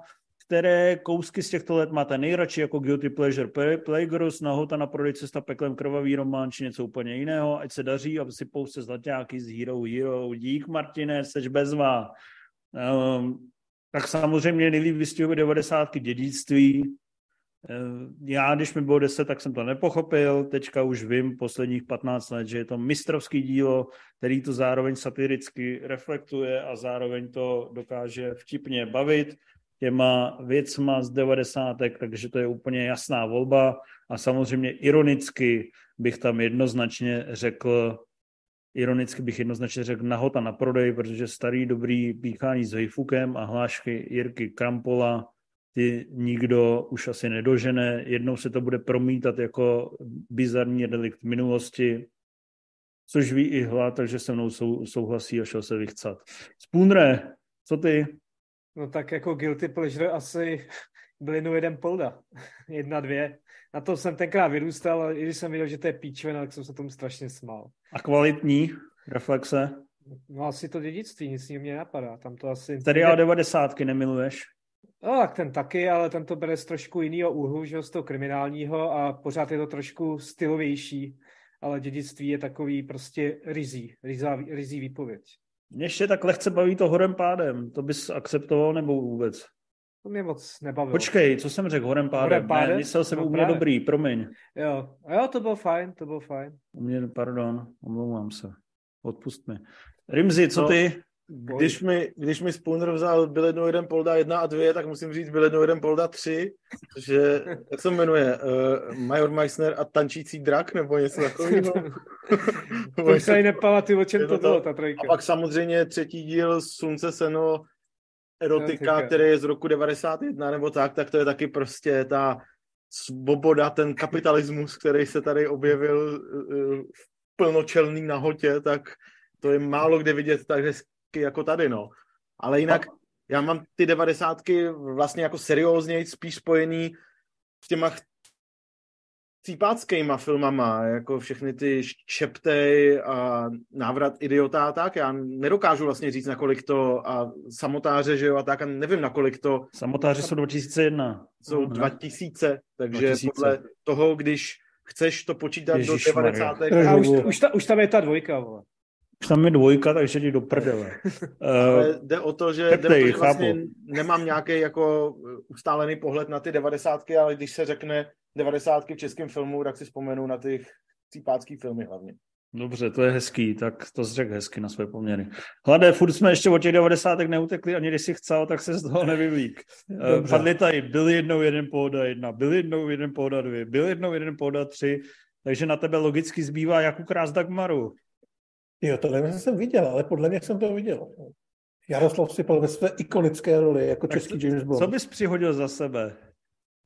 které kousky z těchto let máte nejradši jako Guilty Pleasure Playgirls, Nahota na prodej cesta peklem krvavý román či něco úplně jiného, ať se daří, aby si pouste zlaťáky z Hero Hero. Dík Martine, seš bezvá. Um, tak samozřejmě nejlíp vystihuje 90. dědictví. Ehm, já, když mi bylo 10, tak jsem to nepochopil. Teďka už vím posledních 15 let, že je to mistrovský dílo, který to zároveň satiricky reflektuje a zároveň to dokáže vtipně bavit těma věcma z devadesátek, takže to je úplně jasná volba a samozřejmě ironicky bych tam jednoznačně řekl, ironicky bych jednoznačně řekl nahota na prodej, protože starý dobrý píchání s Hejfukem a hlášky Jirky Krampola ty nikdo už asi nedožene. Jednou se to bude promítat jako bizarní delikt minulosti, což ví i hla, takže se mnou sou, souhlasí a šel se vychcat. Spůnre, co ty? No tak jako guilty pleasure asi byl jenom jeden polda. *laughs* Jedna, dvě. Na to jsem tenkrát vyrůstal, ale i když jsem viděl, že to je píčvena, tak jsem se tomu strašně smál. A kvalitní reflexe? No asi to dědictví, nic mě napadá. Tam to asi... Tady ale devadesátky nemiluješ? No, tak ten taky, ale ten to bere z trošku jiného úhlu, že z toho kriminálního a pořád je to trošku stylovější, ale dědictví je takový prostě rizí, rizí, rizí výpověď. Mě ještě tak lehce baví to horem pádem. To bys akceptoval nebo vůbec? To mě moc nebavilo. Počkej, co jsem řekl, horem pádem? Horem pádem? Ne, myslel jsem no, u mě právě. dobrý, promiň. Jo, jo, to bylo fajn, to bylo fajn. U mě, pardon, omlouvám se. Odpust mi. Rimzi, co no, ty? Když mi, když mi Spooner vzal byl jednou jeden polda jedna a dvě, tak musím říct byl jednou jeden polda tři, že, *laughs* jak se jmenuje, uh, Major Meissner a tančící drak, nebo něco takového. *laughs* to se ani nepamatuju, o čem to, to bylo, ta trojka. A pak samozřejmě třetí díl Slunce, seno, erotika, který je z roku 91 nebo tak, tak to je taky prostě ta svoboda, ten kapitalismus, který se tady objevil uh, v plnočelný nahotě, tak to je málo kde vidět tak jako tady, no. Ale jinak já mám ty devadesátky vlastně jako seriózně spíš spojený s těma cípáckýma filmama, jako všechny ty Šeptej a Návrat idiota a tak, já nedokážu vlastně říct, nakolik to a samotáře, že jo, a tak, a nevím, nakolik to... Samotáře jsou 2001. Jsou no, 2000, takže 2000. podle toho, když chceš to počítat Ježiš, do 90. A už, už, ta, už tam je ta dvojka, vole. Už tam je dvojka, takže jdi do prdele. *laughs* Ale jde o to, že, jde o to, že vlastně nemám nějaký jako ustálený pohled na ty devadesátky, ale když se řekne devadesátky v českém filmu, tak si vzpomenu na ty cípácký filmy hlavně. Dobře, to je hezký, tak to řekl hezky na své poměry. Hlade, furt jsme ještě od těch devadesátek neutekli, ani když si chcel, tak se z toho nevyvík. Eh, padli tady, byl jednou jeden pohoda jedna, byl jednou jeden pohoda dvě, byl jednou jeden pohoda tři, takže na tebe logicky zbývá jak ukrást Dagmaru. Jo, to nevím, jsem viděl, ale podle mě jsem to viděl. Jaroslav Sipal ve své ikonické roli jako tak český James Bond. Co bys přihodil za sebe?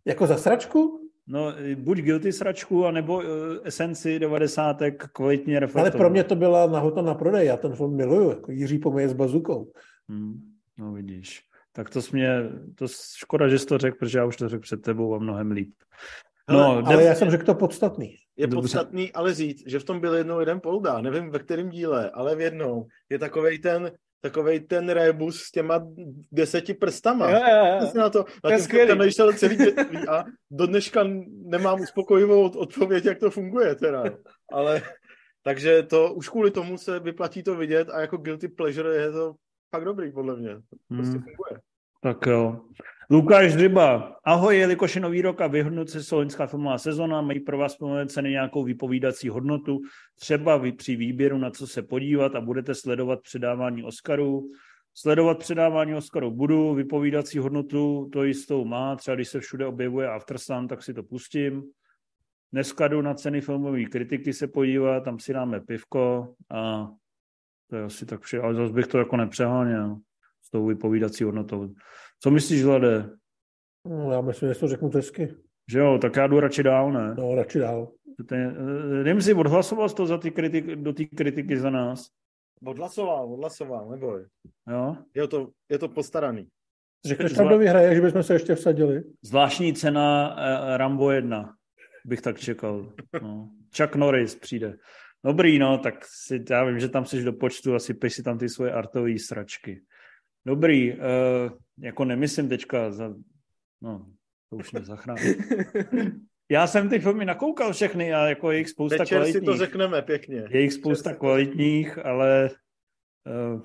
Jako za sračku? No, buď guilty sračku, anebo uh, esenci 90. kvalitně reflektovat. Ale pro mě to byla nahota na prodej, já ten film miluju, jako Jiří Pomeje s bazukou. Hmm, no vidíš. Tak to mě, to škoda, že jsi to řekl, protože já už to řekl před tebou a mnohem líp. No, ale, já jsem řekl to podstatný. Je Dobře. podstatný ale říct, že v tom byl jednou jeden polda, nevím ve kterém díle, ale v jednou. Je takovej ten, takovej ten rebus s těma deseti prstama. Je, je, je. Na to, na tím přemýšlel celý dětství *laughs* a do dneška nemám uspokojivou odpověď, jak to funguje teda. Ale takže to už kvůli tomu se vyplatí to vidět a jako guilty pleasure je to fakt dobrý, podle mě. To prostě hmm. funguje. Tak jo. Lukáš Dryba. Ahoj, jelikož je nový rok a vyhodnocuje slovenská filmová sezona, mají pro vás ceny nějakou vypovídací hodnotu, třeba vy při výběru na co se podívat a budete sledovat předávání Oscarů. Sledovat předávání Oscarů budu, vypovídací hodnotu to jistou má, třeba když se všude objevuje Aftersun, tak si to pustím. Dneska jdu na ceny filmové kritiky se podívat, tam si dáme pivko a to je asi tak vše, ale zase bych to jako nepřeháněl s tou vypovídací hodnotou. Co myslíš, Vlade? No, já myslím, že to řeknu hezky. Že jo, tak já jdu radši dál, ne? No, radši dál. Jdem si odhlasoval to za ty kritik, do té kritiky za nás. Odhlasoval, odhlasoval, neboj. Jo? Je to, je to postaraný. Řekneš tam, kdo vyhraje, že bychom se ještě vsadili? Zvláštní cena uh, Rambo 1, bych tak čekal. No. Chuck Norris přijde. Dobrý, no, tak si, já vím, že tam jsi do počtu a sypeš si tam ty svoje artové sračky. Dobrý, uh, jako nemyslím teďka za... No, to už nezachrání. Já jsem ty filmy nakoukal všechny a jako je jich spousta Večer kvalitních. si to řekneme pěkně. Je jich spousta Večer kvalitních, ale uh,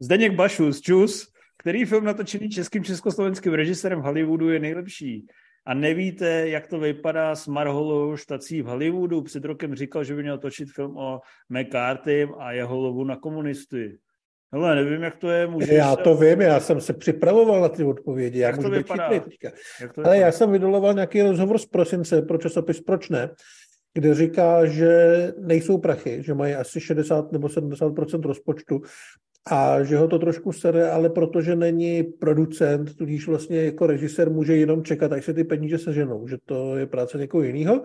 Zdeněk Bašus, Čus, který film natočený českým československým režisérem v Hollywoodu je nejlepší? A nevíte, jak to vypadá s Marholou štací v Hollywoodu? Před rokem říkal, že by měl točit film o McCarthy a jeho lovu na komunisty. Hele, nevím, jak to je. Můžeš já to vím, já jsem se připravoval na ty odpovědi. Já jak to vypadá? teďka. Jak to Ale já jsem vydoloval nějaký rozhovor z prosince pro časopis Proč ne, kde říká, že nejsou prachy, že mají asi 60 nebo 70 rozpočtu a že ho to trošku sere, ale protože není producent, tudíž vlastně jako režisér může jenom čekat, až se ty peníze seženou, že to je práce někoho jiného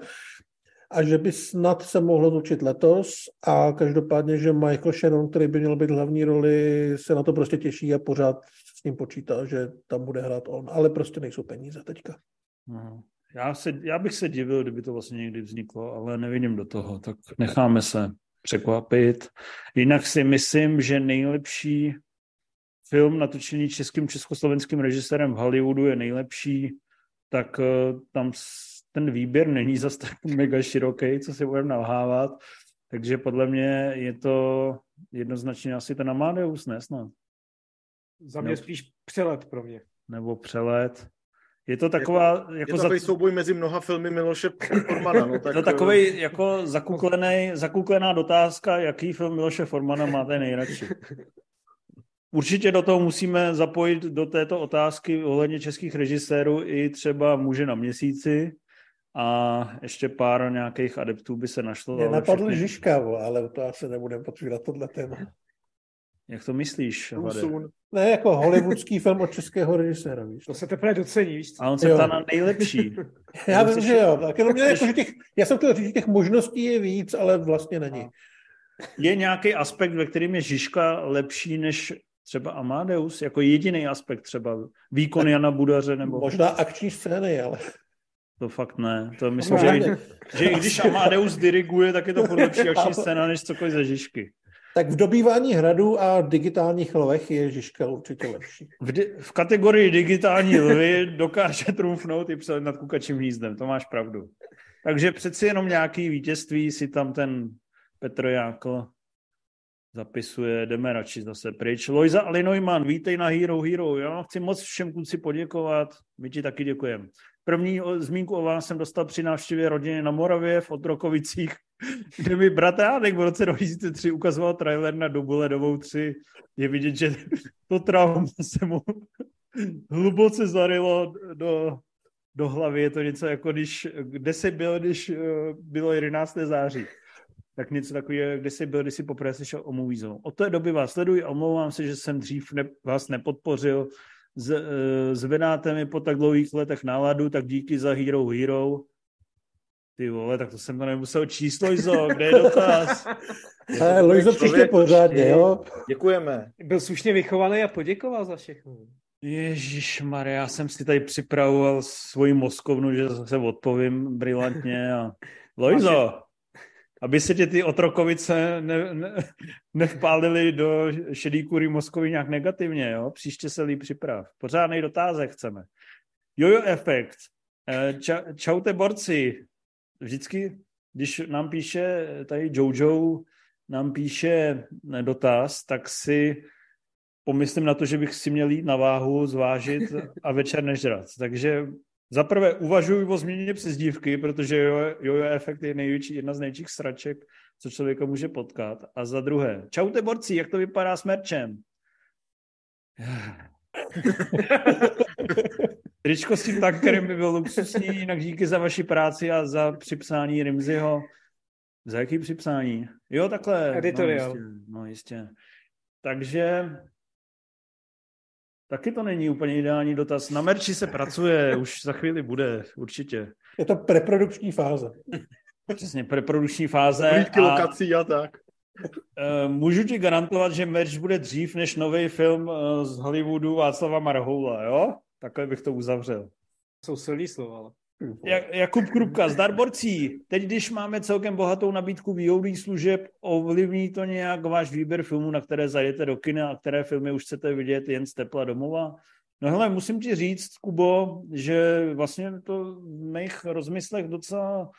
a že by snad se mohlo točit letos a každopádně, že Michael Shannon, který by měl být hlavní roli, se na to prostě těší a pořád s ním počítá, že tam bude hrát on, ale prostě nejsou peníze teďka. No. Já, se, já bych se divil, kdyby to vlastně někdy vzniklo, ale nevidím do toho, tak necháme se překvapit. Jinak si myslím, že nejlepší film natočený českým československým režisérem v Hollywoodu je nejlepší, tak uh, tam ten výběr není zase tak mega široký, co si budeme nalhávat, takže podle mě je to jednoznačně asi ten Amadeus, ne snad? Za mě Nebo... spíš přelet pro mě. Nebo přelet. Je to taková... Jako, jako je to za... souboj mezi mnoha filmy Miloše Formana. No, *laughs* tak... To takový jako zakuklený, zakuklená dotázka, jaký film Miloše Formana máte nejradši. Určitě do toho musíme zapojit do této otázky ohledně českých režisérů i třeba muže na měsíci, a ještě pár nějakých adeptů by se našlo. Mě napadl všechny... Žižka, ale to asi nebudeme potvírat tohle téma. Jak to myslíš? Ne, jako hollywoodský film od českého režiséra, víš. To se teprve docení, víš A on se ptá na nejlepší. *laughs* já vím, že jo. Tak jenom mě, jako, že těch, já jsem chtěl říct, že těch možností je víc, ale vlastně není. Je nějaký aspekt, ve kterým je Žižka lepší než třeba Amadeus? Jako jediný aspekt třeba výkon Jana Budaře? Nebo... Možná akční scény, ale... To fakt ne. To myslím, že, že i když Amadeus diriguje, tak je to podle *laughs* lepší scéna než cokoliv ze Žižky. Tak v dobývání hradu a digitálních lovech je Žižka určitě lepší. V, di- v kategorii digitální lvy dokáže trumfnout i přelet nad kukačím hnízdem, to máš pravdu. Takže přeci jenom nějaký vítězství si tam ten Petr Jákl zapisuje, jdeme radši zase pryč. Lojza Alinojman, vítej na Hero Hero. Já chci moc všem kluci poděkovat, my ti taky děkujeme. První zmínku o vás jsem dostal při návštěvě rodiny na Moravě v Otrokovicích, *laughs* kde mi bratránek v roce 2003 ukazoval trailer na dobu ledovou 3. Je vidět, že *laughs* to trauma se mu *laughs* hluboce zarilo do, do hlavy. Je to něco jako když, kde jsi byl, když eh, bylo 11. září. Tak něco takového, kde jsi byl, když jsi poprvé slyšel o Movie Zone. Od té doby vás sleduji a omlouvám se, že jsem dřív ne, vás nepodpořil. Z, uh, zvedáte mi po tak dlouhých letech náladu, tak díky za Hero Hero. Ty vole, tak to jsem to nemusel číst, Lojzo, *laughs* kde je dotaz? Ale Lojzo příště pořádně, jo? Děkujeme. Byl slušně vychovaný a poděkoval za všechno. Ježíš Maria, já jsem si tady připravoval svoji mozkovnu, že zase odpovím brilantně a Lojzo, aby se tě ty otrokovice ne, ne, *laughs* nevpálily do šedý kury mozkový nějak negativně, jo? Příště se líp připrav. Pořádný dotázek chceme. Jojo efekt. Eh, ča, čaute borci. Vždycky, když nám píše tady Jojo, nám píše dotaz, tak si pomyslím na to, že bych si měl jít na váhu, zvážit a večer nežrat. Takže za prvé uvažuji o změně přezdívky, protože jojo efekt je největší, jedna z největších sraček, co člověka může potkat. A za druhé, čaute borci, jak to vypadá s merčem? *laughs* Tričko s tím tankerem by bylo luxusní, jinak díky za vaši práci a za připsání Rimziho. Za jaký připsání? Jo, takhle. Editorial. No jistě, no jistě. Takže Taky to není úplně ideální dotaz. Na merči se pracuje, už za chvíli bude, určitě. Je to preprodukční fáze. Přesně, preprodukční fáze. Hlídky a, lokací a tak. Uh, můžu ti garantovat, že merch bude dřív než nový film uh, z Hollywoodu Václava Marhoula, jo? Takhle bych to uzavřel. Jsou silný slova, ale. Jak, Jakub Krupka, zdar borcí. Teď, když máme celkem bohatou nabídku VOD služeb, ovlivní to nějak váš výběr filmů, na které zajdete do kina a které filmy už chcete vidět jen z tepla domova? No hele, musím ti říct, Kubo, že vlastně to v mých rozmyslech docela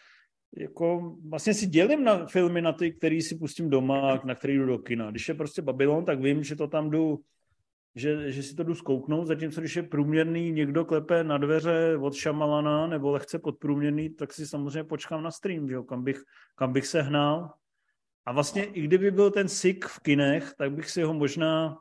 jako vlastně si dělím na filmy na ty, který si pustím doma, na který jdu do kina. Když je prostě Babylon, tak vím, že to tam jdu že, že si to jdu zkouknout, zatímco když je průměrný, někdo klepe na dveře od Šamalana nebo lehce podprůměrný, tak si samozřejmě počkám na stream, že jo, kam, bych, kam bych se hnal. A vlastně i kdyby byl ten sik v kinech, tak bych si ho možná,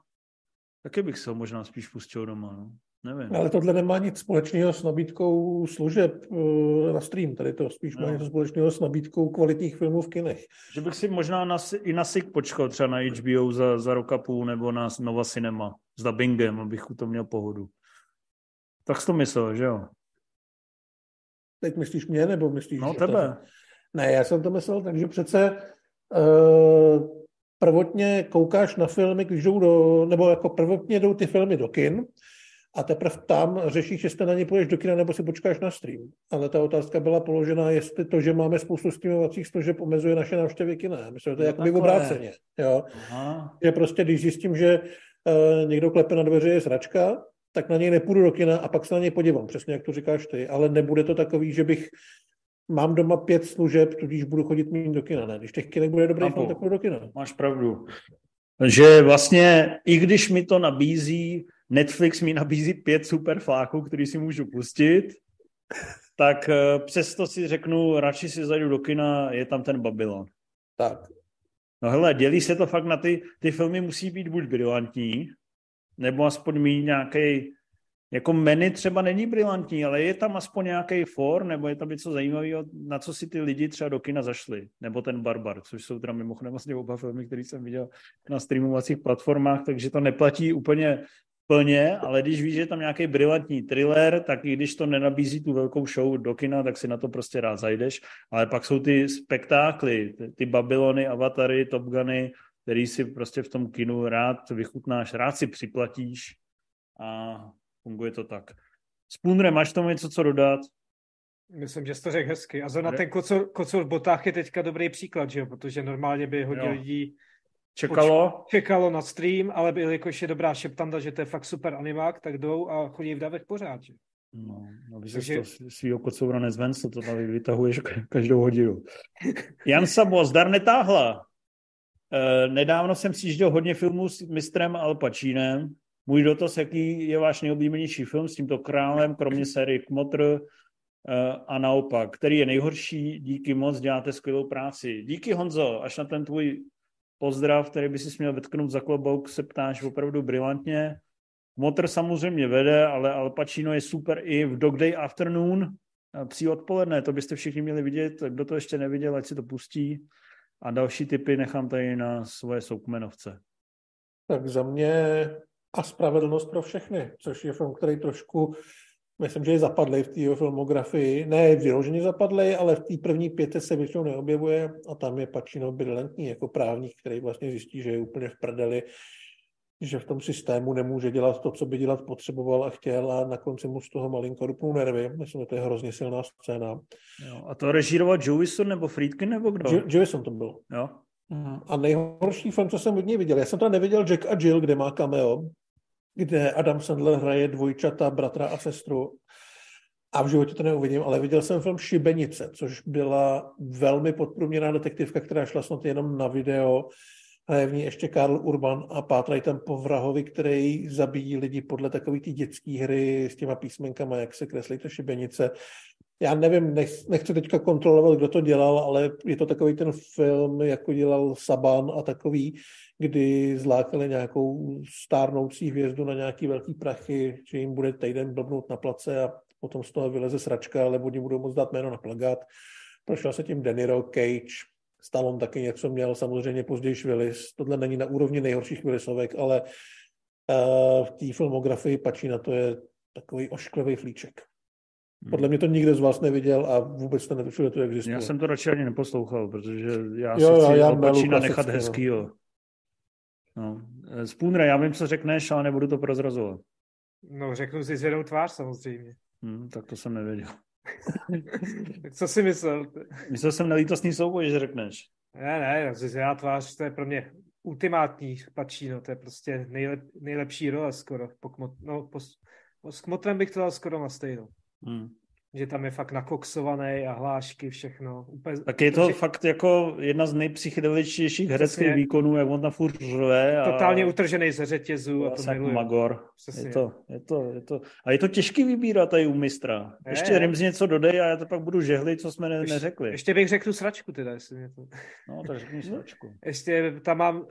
taky bych se ho možná spíš pustil doma. No. Nevím. Ale tohle nemá nic společného s nabídkou služeb eh, na stream. Tady to spíš no. má něco společného s nabídkou kvalitních filmů v kinech. Že bych si možná na, i na SIG počkal třeba na HBO za, za rok a půl nebo na Nova Cinema s dubbingem, abych to měl pohodu. Tak jsi to myslel, že jo? Teď myslíš mě, nebo myslíš... No tebe. To... Ne, já jsem to myslel, takže přece uh, prvotně koukáš na filmy, když jdou do, nebo jako prvotně jdou ty filmy do kin, a teprve tam řešíš, jestli na ně půjdeš do kina nebo si počkáš na stream. Ale ta otázka byla položena, jestli to, že máme spoustu streamovacích služeb, omezuje naše návštěvy kina. Myslím, že to je no jakoby obráceně. Jo? Aha. Že prostě, když zjistím, že uh, někdo klepe na dveře je sračka, tak na něj nepůjdu do kina a pak se na něj podívám, přesně jak to říkáš ty. Ale nebude to takový, že bych mám doma pět služeb, tudíž budu chodit méně do kina. Ne, když těch kinek bude dobrý film, tak budu do kina. Máš pravdu. Že vlastně, i když mi to nabízí Netflix mi nabízí pět super fláků, který si můžu pustit, tak eh, přesto si řeknu, radši si zajdu do kina, je tam ten Babylon. Tak. No hele, dělí se to fakt na ty, ty filmy musí být buď brilantní, nebo aspoň mít nějaký jako menu třeba není brilantní, ale je tam aspoň nějaký for, nebo je tam něco zajímavého, na co si ty lidi třeba do kina zašli. Nebo ten Barbar, což jsou teda mimochodem vlastně oba filmy, které jsem viděl na streamovacích platformách, takže to neplatí úplně plně, ale když víš, že je tam nějaký brilantní thriller, tak i když to nenabízí tu velkou show do kina, tak si na to prostě rád zajdeš. Ale pak jsou ty spektákly, ty, Babylony, Avatary, Top Guny, který si prostě v tom kinu rád vychutnáš, rád si připlatíš a funguje to tak. Spoonre, máš tomu něco co dodat? Myslím, že jsi to řekl hezky. A zrovna ten kocor, kocor v botách je teďka dobrý příklad, že jo? protože normálně by hodně lidí čekalo. čekalo na stream, ale by, jakož je dobrá šeptanda, že to je fakt super animák, tak jdou a chodí v davech pořád. Že? No, no, Takže... to svýho kocoura nezven, co to tady vytahuješ každou hodinu. Jan Sabo, zdar netáhla. E, nedávno jsem sjížděl hodně filmů s mistrem Al Pacinem. Můj dotaz, jaký je váš nejoblíbenější film s tímto králem, kromě série Kmotr e, a naopak, který je nejhorší, díky moc, děláte skvělou práci. Díky Honzo, až na ten tvůj pozdrav, který by si měl vetknout za klobouk, se ptáš opravdu brilantně. Motor samozřejmě vede, ale Al Pacino je super i v Dog Day Afternoon, pří odpoledne, to byste všichni měli vidět, kdo to ještě neviděl, ať si to pustí. A další typy nechám tady na svoje soukmenovce. Tak za mě a spravedlnost pro všechny, což je film, který trošku, myslím, že je zapadlý v té filmografii. Ne vyloženě zapadlý, ale v té první pěte se většinou neobjevuje a tam je Pacino brilantní jako právník, který vlastně zjistí, že je úplně v prdeli že v tom systému nemůže dělat to, co by dělat potřeboval a chtěl a na konci mu z toho malinko rupnou nervy. Myslím, že to je hrozně silná scéna. Jo, a to režíroval Jewison nebo Friedkin nebo kdo? Je- Jewison to byl. Jo. A nejhorší film, co jsem od něj viděl, já jsem tam neviděl Jack a Jill, kde má cameo, kde Adam Sandler hraje dvojčata, bratra a sestru. A v životě to neuvidím, ale viděl jsem film Šibenice, což byla velmi podprůměrná detektivka, která šla snad jenom na video hraje v ní ještě Karl Urban a pátrají tam po vrahovi, který zabíjí lidi podle takový ty dětské hry s těma písmenkama, jak se kreslí to šibenice. Já nevím, nech, nechci teďka kontrolovat, kdo to dělal, ale je to takový ten film, jako dělal Saban a takový, kdy zlákali nějakou stárnoucí hvězdu na nějaký velký prachy, že jim bude týden blbnout na place a potom z toho vyleze sračka, ale oni budou moct dát jméno na plagát. Prošel se tím Deniro, Cage, Stallone taky něco měl, samozřejmě později Willis. Tohle není na úrovni nejhorších Willisovek, ale uh, v té filmografii Pačína to je takový ošklivý flíček. Hmm. Podle mě to nikdo z vás neviděl a vůbec to netušil, že to existuje. Já jsem to radši ani neposlouchal, protože já jo, si chci já Pačína nechat hezkýho. No. Spůnre, já vím, co řekneš, ale nebudu to prozrazovat. No, řeknu si zvědou tvář samozřejmě. Hmm, tak to jsem nevěděl. tak *laughs* co si myslel? Myslel jsem na lítostný souboj, že řekneš. Ne, ne, zvědá tvář, to je pro mě ultimátní no, to je prostě nejlep, nejlepší role skoro. Po, no, po, po, s Kmotrem bych to dal skoro na stejno. Hmm že tam je fakt nakoksovaný a hlášky, všechno. Úplně, tak je to že... fakt jako jedna z nejpsychedeličtějších hereckých výkonů, jak on tam furt řve. A... Totálně utržený ze řetězu. A to miluju. Magor. Je to, je, to, je to, a je to těžký vybírat tady u mistra. Je, ještě Rims něco dodej a já to pak budu žehlit, co jsme ne, neřekli. Ještě bych řekl tu sračku teda, jestli mě to... No, tak řekni sračku. *laughs* Ještě tam mám uh,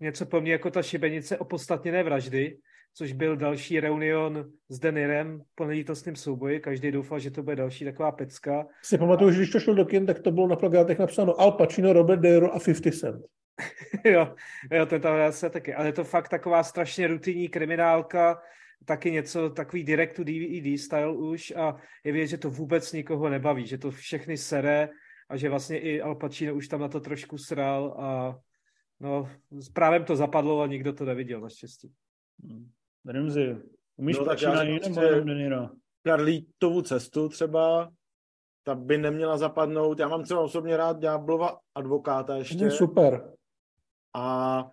něco po mně jako ta šibenice opodstatněné vraždy, což byl další reunion s Denirem po nelítostném souboji. Každý doufal, že to bude další taková pecka. Si pamatuju, že když to šlo do kin, tak to bylo na plagátech napsáno Al Pacino, Robert De Niro a 50 Cent. *laughs* jo, jo, to tam se taky. Ale je to fakt taková strašně rutinní kriminálka, taky něco takový direct to DVD style už a je vidět, že to vůbec nikoho nebaví, že to všechny sere a že vlastně i Al Pacino už tam na to trošku sral a no, právě to zapadlo a nikdo to neviděl naštěstí. Hmm. Remzi, umíš no, tak já jiném prostě Karlítovu cestu třeba, ta by neměla zapadnout. Já mám třeba osobně rád Ďáblova advokáta ještě. Je super. A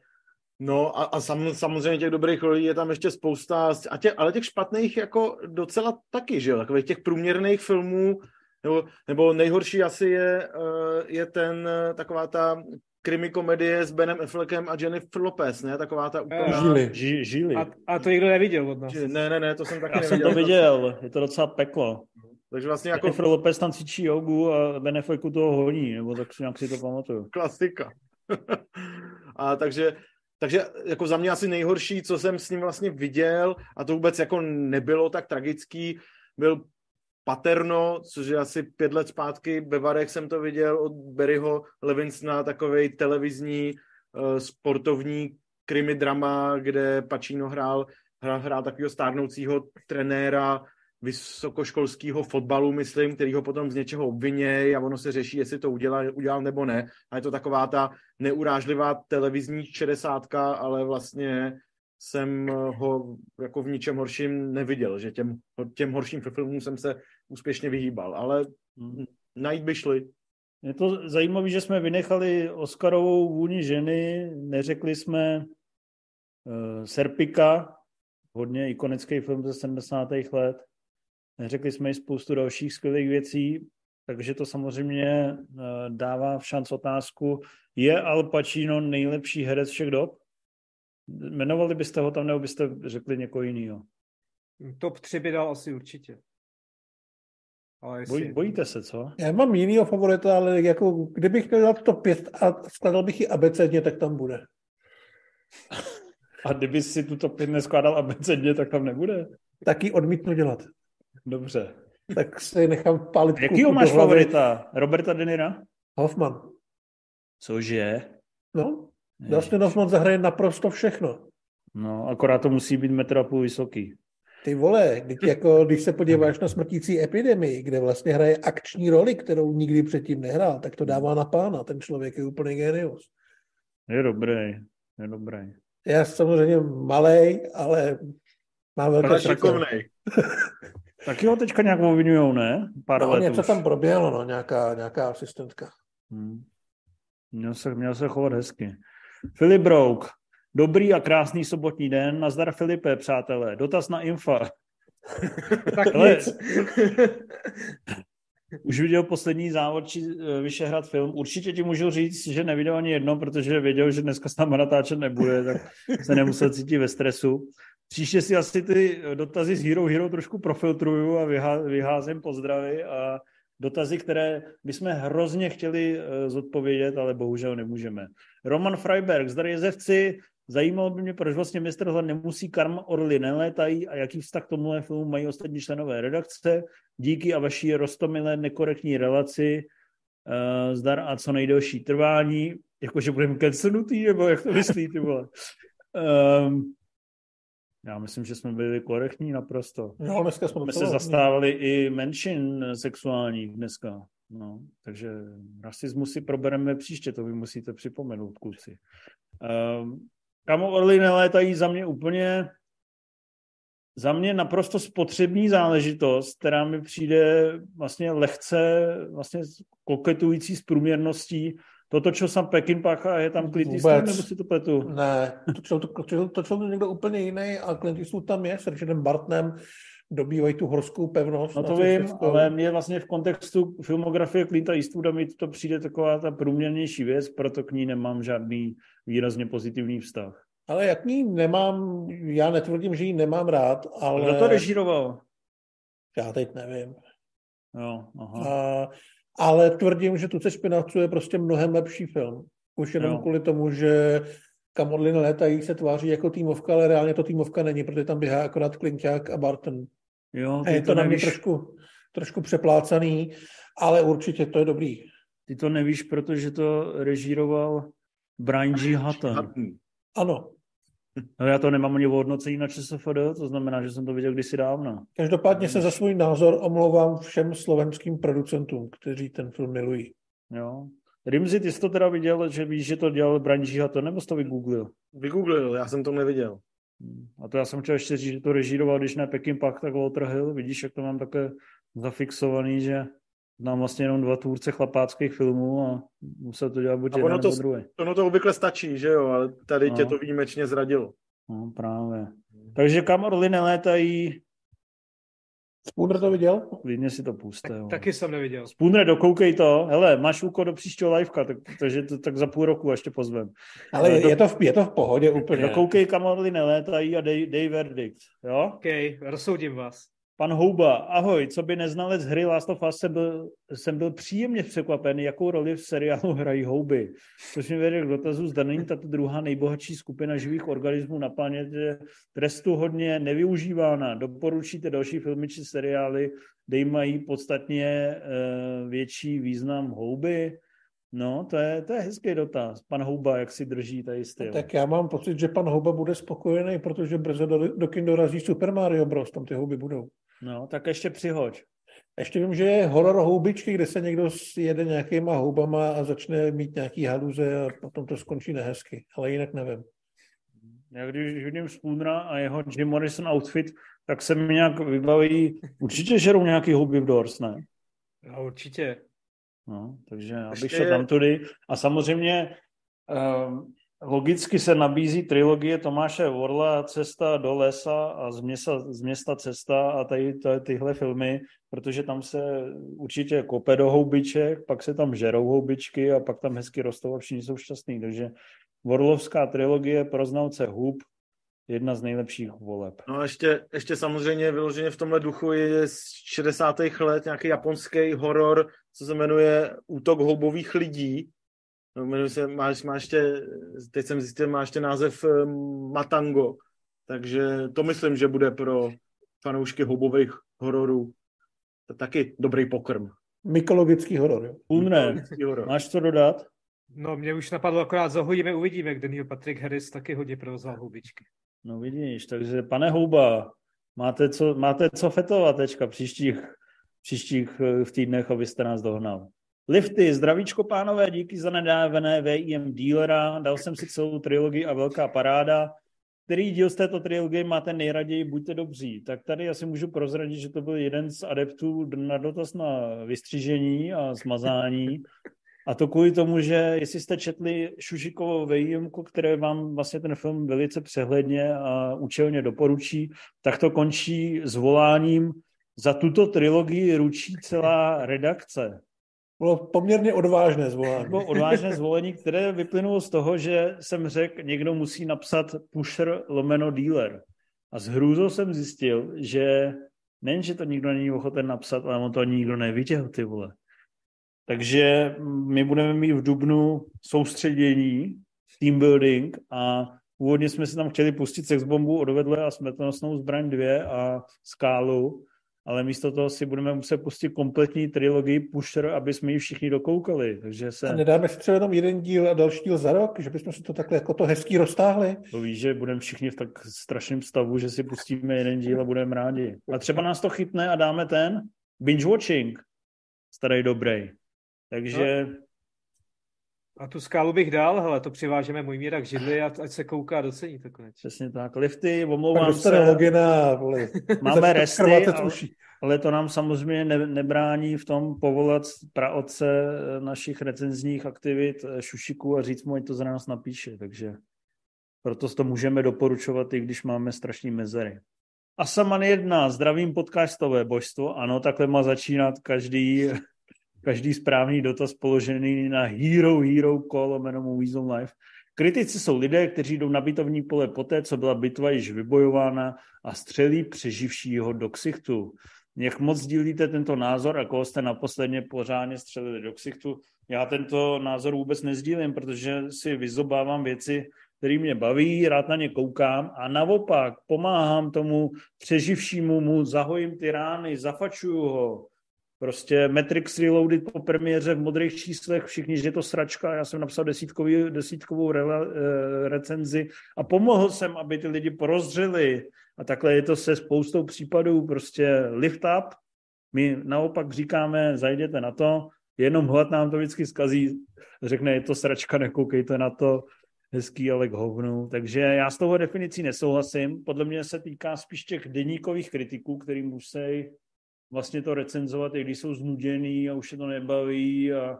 No a, a sam, samozřejmě těch dobrých rolí je tam ještě spousta, a tě, ale těch špatných jako docela taky, že jo, takových těch průměrných filmů, nebo, nebo nejhorší asi je, eh, je ten, eh, taková ta krimi komedie s Benem Affleckem a Jennifer Lopez, ne? Taková ta úplně... Žili. Ži, žili. A, a, to nikdo neviděl od nás. Ne, ne, ne, to jsem taky Já neviděl. jsem to viděl, je to docela peklo. Takže vlastně jako... Jennifer Lopez tam cvičí jogu a Ben Afflecku toho honí, nebo tak si nějak si to pamatuju. Klasika. *laughs* a takže, takže jako za mě asi nejhorší, co jsem s ním vlastně viděl, a to vůbec jako nebylo tak tragický, byl Paterno, což je asi pět let zpátky, ve Varech jsem to viděl od Barryho Levinsona, takový televizní uh, sportovní krimi drama, kde Pacino hrál, hrál, hrál takového stárnoucího trenéra vysokoškolského fotbalu, myslím, který ho potom z něčeho obvinějí a ono se řeší, jestli to udělal, udělal nebo ne. A je to taková ta neurážlivá televizní čedesátka, ale vlastně jsem ho jako v ničem horším neviděl, že těm, těm horším filmům jsem se úspěšně vyhýbal, ale Hmm. najít by šli. Je to zajímavé, že jsme vynechali Oscarovou vůni ženy, neřekli jsme uh, Serpika, hodně ikonický film ze 70. let, neřekli jsme i spoustu dalších skvělých věcí, takže to samozřejmě uh, dává v šanc otázku, je Al Pacino nejlepší herec všech dob? Jmenovali byste ho tam, nebo byste řekli někoho jiného? Top 3 by dal asi určitě. Ale jestli... Boj, bojíte se, co? Já mám jinýho favorita, ale jako kdybych měl dát top 5 a skladal bych ji abecedně, tak tam bude. A kdyby si tu top 5 neskládal abecedně, tak tam nebude? Tak ji odmítnu dělat. Dobře. Tak si nechám pálit Jakýho máš favorita? Roberta De Nira? Hoffman. Cože? No, Dustin Hoffman zahraje naprosto všechno. No, akorát to musí být metr a půl vysoký. Ty vole, když, jako, když se podíváš na smrtící epidemii, kde vlastně hraje akční roli, kterou nikdy předtím nehrál, tak to dává na pána. Ten člověk je úplně genius. Je dobrý, je dobrý. Já jsem samozřejmě malej, ale mám velké Ale srdce. šikovnej. *laughs* Taky ho teďka nějak obvinujou, ne? Pár No, let něco už. tam proběhlo, no, nějaká, nějaká asistentka. Hmm. Měl se, měl se chovat hezky. Filip Brouk. Dobrý a krásný sobotní den. Nazdar Filipe, přátelé. Dotaz na Infa. *laughs* tak Hele. nic. *laughs* Už viděl poslední závod či eh, Vyšehrad film. Určitě ti můžu říct, že neviděl ani jedno, protože věděl, že dneska s náma natáčet nebude, tak se nemusel cítit ve stresu. Příště si asi ty dotazy z Hero Hero trošku profiltruju a vyhá, vyházím pozdravy a dotazy, které bychom hrozně chtěli eh, zodpovědět, ale bohužel nemůžeme. Roman Freiberg, zdar jezevci, zajímalo by mě, proč vlastně mistr Hlad nemusí Karma Orly nelétají a jaký vztah k tomuhle filmu mají ostatní členové redakce. Díky a vaší rostomilé nekorektní relaci, uh, zdar a co nejdelší trvání, jakože budeme cancelnutý, nebo jak to myslí, ty vole. Um, já myslím, že jsme byli korektní naprosto. No, dneska jsme, Jsme se zastávali i menšin sexuálních dneska. No, takže rasismus si probereme příště, to vy musíte připomenout, kluci. Um, kamo orly nelétají za mě úplně za mě naprosto spotřební záležitost, která mi přijde vlastně lehce vlastně koketující s průměrností. To točil sam Pekin Pacha, je tam Clint Eastwood, nebo si to pletu? Ne, točil to, točil, točil to někdo úplně jiný a Clint Eastwood tam je s Richardem Bartnem, dobývají tu horskou pevnost. No to vím, Cestovskou. ale mě vlastně v kontextu filmografie Clinta Eastwooda mi to přijde taková ta průměrnější věc, proto k ní nemám žádný výrazně pozitivní vztah. Ale jak ní nemám, já netvrdím, že ji nemám rád, ale Kdo to režíroval? já teď nevím. Jo, aha. A, ale tvrdím, že Tuce špinavců je prostě mnohem lepší film. Už jenom Jo. kvůli tomu, že kam odliny létají se tváří jako týmovka, ale reálně to týmovka není, protože tam běhá akorát Klinťák a Barton. Jo, je to, to na mě nevíš, trošku, trošku přeplácaný, ale určitě to je dobrý. ty to nevíš, protože to režíroval Brian G. Hutton. Ano. No já to nemám ani v hodnocení na ČSFD, to znamená, že jsem to viděl kdysi dávno. Každopádně se za svůj názor omlouvám všem slovenským producentům, kteří ten film milují. Jo. Rimzi, ty jsi to teda viděl, že víš, že to dělal Brian G. Hutton, nebo jsi to vygooglil? Vygooglil, já jsem to neviděl. A to já jsem chtěl ještě říct, že to režíroval, když ne Pekin Pak, tak Walter Hill. Vidíš, jak to mám také zafixovaný, že znám vlastně jenom dva tvůrce chlapáckých filmů a musel to dělat buď A jeden ono to- nebo druhý. Ono to obvykle stačí, že jo, ale tady No. tě to výjimečně zradilo. No, právě. Takže kam orly nelétají, Spooner to viděl? klidně si to puste. jo. Taky jsem neviděl. Spůnre, dokoukej to. Hele, máš úkol do příštího liveka, tak, takže to tak za půl roku až tě pozvem. Ale je, do- je, to, v, je to v pohodě úplně. Dokoukej, kam orly nelétají a dej, dej verdikt. Jo? OK, rozsoudím vás. Pan Houba, ahoj, co by neznalec hry Last of Us jsem byl, jsem byl příjemně překvapen, jakou roli v seriálu hrají houby. Což mi vede k dotazu, zda není tato druhá nejbohatší skupina živých organismů na planetě trestu hodně nevyužívána. Doporučíte další filmy či seriály, kde mají podstatně e, větší význam houby? No, to je, to je hezký dotaz. Pan Houba, jak si drží tady styl. Tak já mám pocit, že pan Houba bude spokojený, protože brzo do, do kin dorazí Super Mario Bros. Tam ty houby budou. No, tak ještě přihoď. Ještě vím, že je horor houbičky, kde se někdo jede nějakýma houbama a začne mít nějaký haluze a potom to skončí nehezky. Ale jinak nevím. Já když vidím Spoonera a jeho Jim Morrison outfit, tak se mi nějak vybaví, určitě žerou nějaký hobby v Doors, ne? No, určitě. No, takže abych šel tam tudy. A samozřejmě um, logicky se nabízí trilogie Tomáše Vorla Cesta do lesa a z města, z města Cesta a tady, tady tyhle filmy, protože tam se určitě kope do houbiček, pak se tam žerou houbičky a pak tam hezky rostou a všichni jsou šťastní. Takže Vorlovská trilogie pro znalce hub, jedna z nejlepších voleb. No a ještě, ještě samozřejmě vyloženě v tomhle duchu je z 60. let nějaký japonský horor, co se jmenuje Útok houbových lidí, No, jmenuje se, máš, máš ještě, teď jsem zjistil, máš ještě název eh, Matango, takže to myslím, že bude pro fanoušky houbových hororů to taky dobrý pokrm. Mykologický horor, jo. Umne, máš co dodat? No, mě už napadlo akorát zahodíme, uvidíme, kde Neil Patrick Harris taky hodně provozoval houbičky. No vidíš, takže pane Houba, máte co, máte co fetovat teďka příštích, příštích eh, v týdnech, abyste nás dohnal. Lifty, zdravíčko pánové, díky za nedávené VIM dealera, dal jsem si celou trilogii a velká paráda. Který díl z této trilogie máte nejraději, buďte dobří. Tak tady asi můžu prozradit, že to byl jeden z adeptů na dotaz na vystřížení a smazání. A to kvůli tomu, že jestli jste četli Šušikovo VIM, které vám vlastně ten film velice přehledně a účelně doporučí, tak to končí zvoláním za tuto trilogii ručí celá redakce. Bylo poměrně odvážné zvolení. Bylo odvážné zvolení, které vyplynulo z toho, že jsem řekl, někdo musí napsat pusher lomeno dealer. A s hrůzou jsem zjistil, že nejen, že to nikdo není ochoten napsat, ale on to ani nikdo neviděl, ty vole. Takže my budeme mít v Dubnu soustředění, team building a původně jsme si tam chtěli pustit sex bombu odvedle a smrtonosnou zbraň 2 a skálu, ale místo toho si budeme muset pustit kompletní trilogii Pusher, aby jsme ji všichni dokoukali. Takže se... A nedáme si třeba jenom jeden díl a další díl za rok, že bychom si to takhle jako to hezký roztáhli? To víš, že budeme všichni v tak strašném stavu, že si pustíme jeden díl a budeme rádi. A třeba nás to chytne a dáme ten binge watching, starý dobrý. Takže... No. A tu skálu bych dal, hele, to přivážeme můj míra k židli a ať se kouká a docení to konečně. Přesně tak. Lifty, omlouvám se. Logina, vole. *laughs* Máme resty, ale, ale, to nám samozřejmě ne, nebrání v tom povolat praotce našich recenzních aktivit eh, Šušiku a říct mu, ať to za nás napíše. Takže proto to můžeme doporučovat, i když máme strašný mezery. A Saman jedna, zdravím podcastové božstvo. Ano, takhle má začínat každý každý správný dotaz položený na hero, hero call jméno on Life. Kritici jsou lidé, kteří jdou na bitovní pole poté, co byla bitva již vybojována a střelí přeživšího do ksichtu. Jak moc dílíte tento názor a koho jste naposledně pořádně střelili do ksichtu? Já tento názor vůbec nezdílím, protože si vyzobávám věci, které mě baví, rád na ně koukám a naopak pomáhám tomu přeživšímu mu, zahojím ty rány, zafačuju ho, Prostě Matrix Reloaded po premiéře v modrých číslech, všichni, že je to sračka, já jsem napsal desítkový, desítkovou re, eh, recenzi a pomohl jsem, aby ty lidi porozřeli a takhle je to se spoustou případů, prostě lift up, my naopak říkáme, zajděte na to, jenom hlad nám to vždycky zkazí, řekne, je to sračka, nekoukejte na to, hezký, ale k hovnu. Takže já s touhle definicí nesouhlasím. Podle mě se týká spíš těch deníkových kritiků, který musí vlastně to recenzovat, i když jsou znuděný a už se to nebaví a,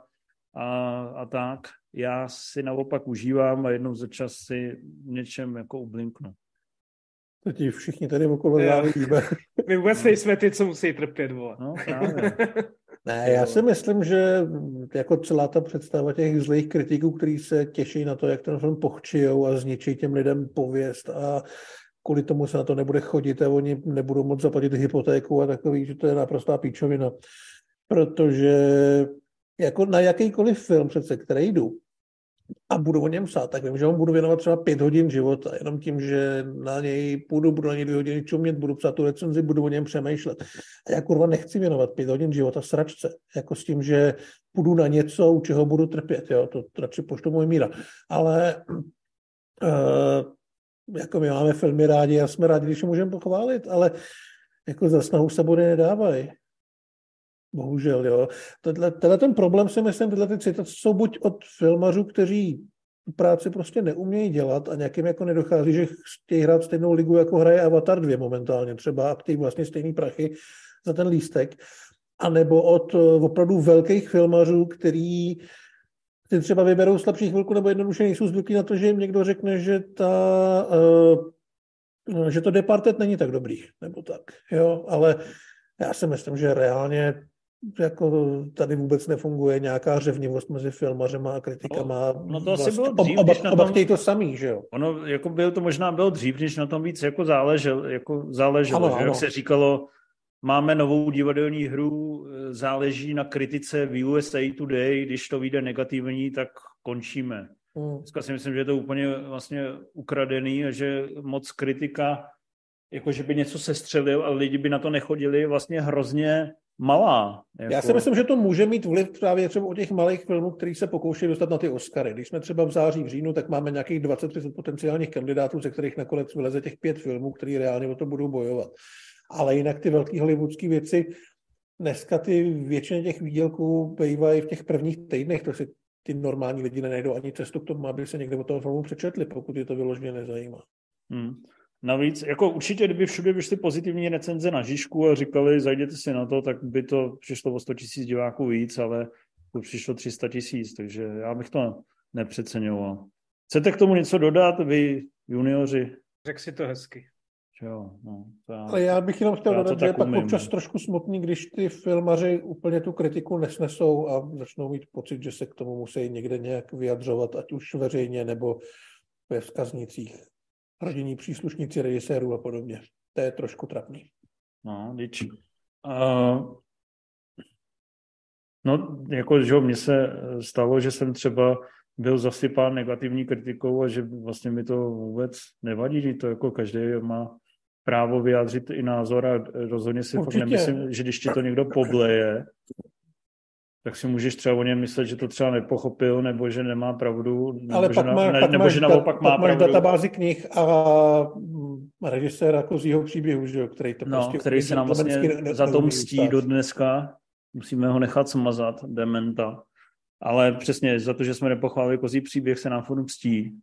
a, a tak. Já si naopak užívám a jednou za čas si něčem jako ublinknu. To ti všichni tady okolo závidíme. *laughs* My vůbec nejsme ty, co musí trpět, vole. No, právě. *laughs* Ne, já si myslím, že jako celá ta představa těch zlých kritiků, kteří se těší na to, jak ten film pochčijou a zničí těm lidem pověst a kvůli tomu se na to nebude chodit a oni nebudou moc zaplatit hypotéku a takový, že to je naprostá píčovina. Protože jako na jakýkoliv film přece, který jdu a budu o něm psát, tak vím, že on budu věnovat třeba pět hodin života, jenom tím, že na něj půjdu, budu na něj dvě hodiny čumět, budu psát tu recenzi, budu o něm přemýšlet. A já kurva nechci věnovat pět hodin života sračce, jako s tím, že půjdu na něco, u čeho budu trpět, jo, to radši poštu můj míra. Ale uh, jako my máme filmy rádi a jsme rádi, když můžeme pochválit, ale jako za snahu se bude nedávají. Bohužel, jo. Tenhle, ten problém si myslím, tyhle ty citace jsou buď od filmařů, kteří tu práci prostě neumějí dělat a nějakým jako nedochází, že chtějí hrát stejnou ligu, jako hraje Avatar 2 momentálně třeba a chtějí vlastně stejný prachy za ten lístek. A nebo od opravdu velkých filmařů, který ty třeba vyberou slabší chvilku nebo jednoduše nejsou zvyklí na to, že jim někdo řekne, že ta, uh, že to Departed není tak dobrý, nebo tak, jo, ale já si myslím, že reálně jako tady vůbec nefunguje nějaká řevnivost mezi filmařema a kritikama. No, no to asi vlastně, bylo dřív, oba, oba, oba chtějí to samý, že jo? Ono, jako bylo to možná bylo dřív, když na tom víc jako záleželo, jako záleželo ano, že, ano. jak se říkalo, máme novou divadelní hru, záleží na kritice v USA Today, když to vyjde negativní, tak končíme. Hmm. Dneska si myslím, že je to úplně vlastně ukradený a že moc kritika, jako že by něco sestřelil, ale lidi by na to nechodili, vlastně hrozně malá. Jako... Já si myslím, že to může mít vliv právě třeba u těch malých filmů, který se pokouší dostat na ty Oscary. Když jsme třeba v září, v říjnu, tak máme nějakých 20-30 potenciálních kandidátů, ze kterých nakonec vyleze těch pět filmů, který reálně o to budou bojovat. Ale jinak ty velké hollywoodské věci, dneska ty většině těch výdělků bývají v těch prvních týdnech, to si ty normální lidi nenajdou ani cestu k tomu, aby se někde o toho filmu přečetli, pokud je to vyloženě nezajímá. Hmm. Navíc, jako určitě, kdyby všude vyšly pozitivní recenze na Žižku a říkali, zajděte si na to, tak by to přišlo o 100 tisíc diváků víc, ale to přišlo 300 tisíc, takže já bych to nepřeceňoval. Chcete k tomu něco dodat, vy junioři? Řekl si to hezky. Jo, no, to já, Ale já bych jenom chtěl dodat, že je pak občas trošku smutný, když ty filmaři úplně tu kritiku nesnesou a začnou mít pocit, že se k tomu musí někde nějak vyjadřovat, ať už veřejně nebo ve vzkaznicích rodinní příslušníci režisérů a podobně. To je trošku trapný. No, když... Uh, no, jako, že mně se stalo, že jsem třeba byl zasypán negativní kritikou a že vlastně mi to vůbec nevadí, že to jako každý má právo vyjádřit i názor a rozhodně si fakt nemyslím, že když ti to někdo pobleje, tak si můžeš třeba o něm myslet, že to třeba nepochopil, nebo že nemá pravdu, nebo Ale že, pak má, ne, pak nebo že naopak pak má máš pravdu. databázi knih a režiséra Kozího příběhu, že jo, který to no, prostě... který se nám vlastně za to mstí do dneska. Musíme ho nechat smazat, dementa. Ale přesně za to, že jsme nepochválili kozí příběh, se nám furt mstí.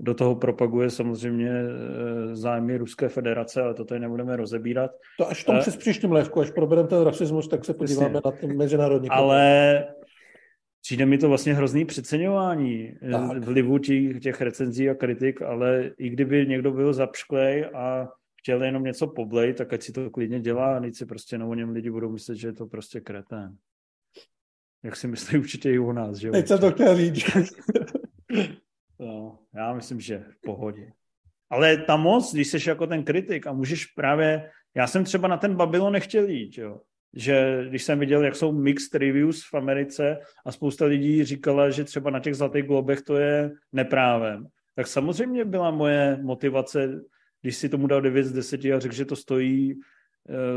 Do toho propaguje samozřejmě eh, zájmy Ruské federace, ale to tady nebudeme rozebírat. To až tom uh, přes příštím lévku, až probereme ten rasismus, tak se podíváme na ten mezinárodní Ale přijde mi to vlastně hrozný přeceňování eh, tak. vlivu těch, těch recenzí a kritik, ale i kdyby někdo byl zapšklej a chtěl jenom něco poblej, tak ať si to klidně dělá a nic si prostě na o něm lidi budou myslet, že je to prostě kretén. Jak si myslí určitě i u nás, že jo? Teď jsem to chtěl říct. No, já myslím, že v pohodě. Ale ta moc, když jsi jako ten kritik a můžeš právě, já jsem třeba na ten Babylon nechtěl jít, jo. Že když jsem viděl, jak jsou mixed reviews v Americe a spousta lidí říkala, že třeba na těch Zlatých globech to je neprávem, tak samozřejmě byla moje motivace, když si tomu dal 9 z 10 a řekl, že to stojí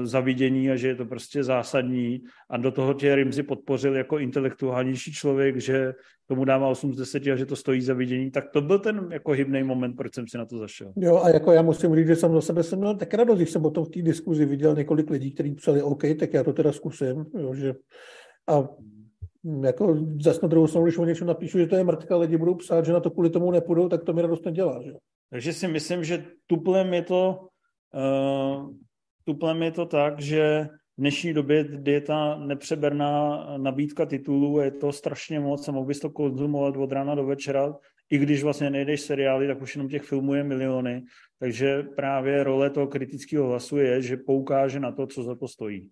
zavidění a že je to prostě zásadní a do toho tě Rimzi podpořil jako intelektuálnější člověk, že tomu dává 8 z 10 a že to stojí za vidění, tak to byl ten jako hybný moment, proč jsem si na to zašel. Jo a jako já musím říct, že jsem za sebe jsem měl tak radost, když jsem potom v té diskuzi viděl několik lidí, kteří psali OK, tak já to teda zkusím, jo, že a jako zase na druhou stranu, když o něčem napíšu, že to je mrtka, lidi budou psát, že na to kvůli tomu nepůjdou, tak to mi radost nedělá. Že? Takže si myslím, že tuplem je to uh, tuplem je to tak, že v dnešní době, kdy je ta nepřeberná nabídka titulů, je to strašně moc a mohl bys to konzumovat od rána do večera, i když vlastně nejdeš seriály, tak už jenom těch filmů je miliony. Takže právě role toho kritického hlasu je, že poukáže na to, co za to stojí.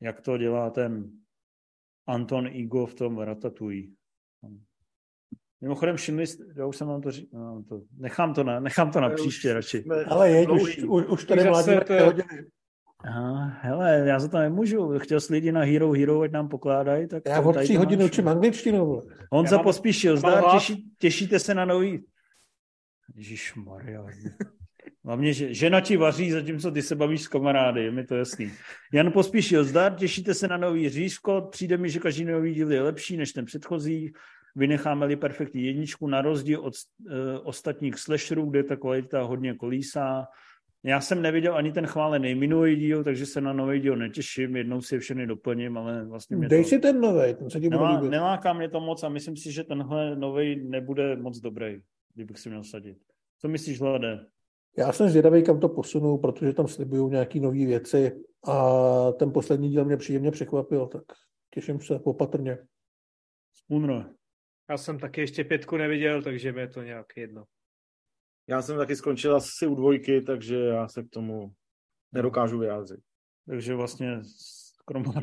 Jak to dělá ten Anton Igo v tom Ratatouille. Mimochodem všimli, já už jsem vám to říkal, no, to, nechám, to na, nechám to na příště radši. Ale jeď, už, už, už tady mladí to... Aha, hele, já za to nemůžu. Chtěl jsi lidi na Hero Hero, ať nám pokládají. Tak já od tři hodiny učím angličtinu. Honza mám, pospíšil, zdár, těší, těšíte se na nový... Ježíš Maria. Hlavně, že žena ti vaří, zatímco ty se bavíš s kamarády, je mi to jasný. Jan pospíšil, zdar, těšíte se na nový řízko, přijde mi, že každý nový díl je lepší než ten předchozí, Vynecháme-li perfektní jedničku na rozdíl od uh, ostatních slasherů, kde ta kvalita hodně kolísá, Já jsem neviděl ani ten chválený minulý díl, takže se na nový díl netěším. Jednou si je všechny doplním, ale vlastně mě Dej to... si ten nový, ten se ti bude líbit. neláká mě to moc a myslím si, že tenhle nový nebude moc dobrý, kdybych si měl sadit. Co myslíš, Hlade? Já jsem zvědavý, kam to posunu, protože tam slibují nějaké nové věci a ten poslední díl mě příjemně překvapil, tak těším se opatrně. Spooner. Já jsem taky ještě pětku neviděl, takže mi je to nějak jedno. Já jsem taky skončil asi u dvojky, takže já se k tomu nedokážu vyjádřit. Takže vlastně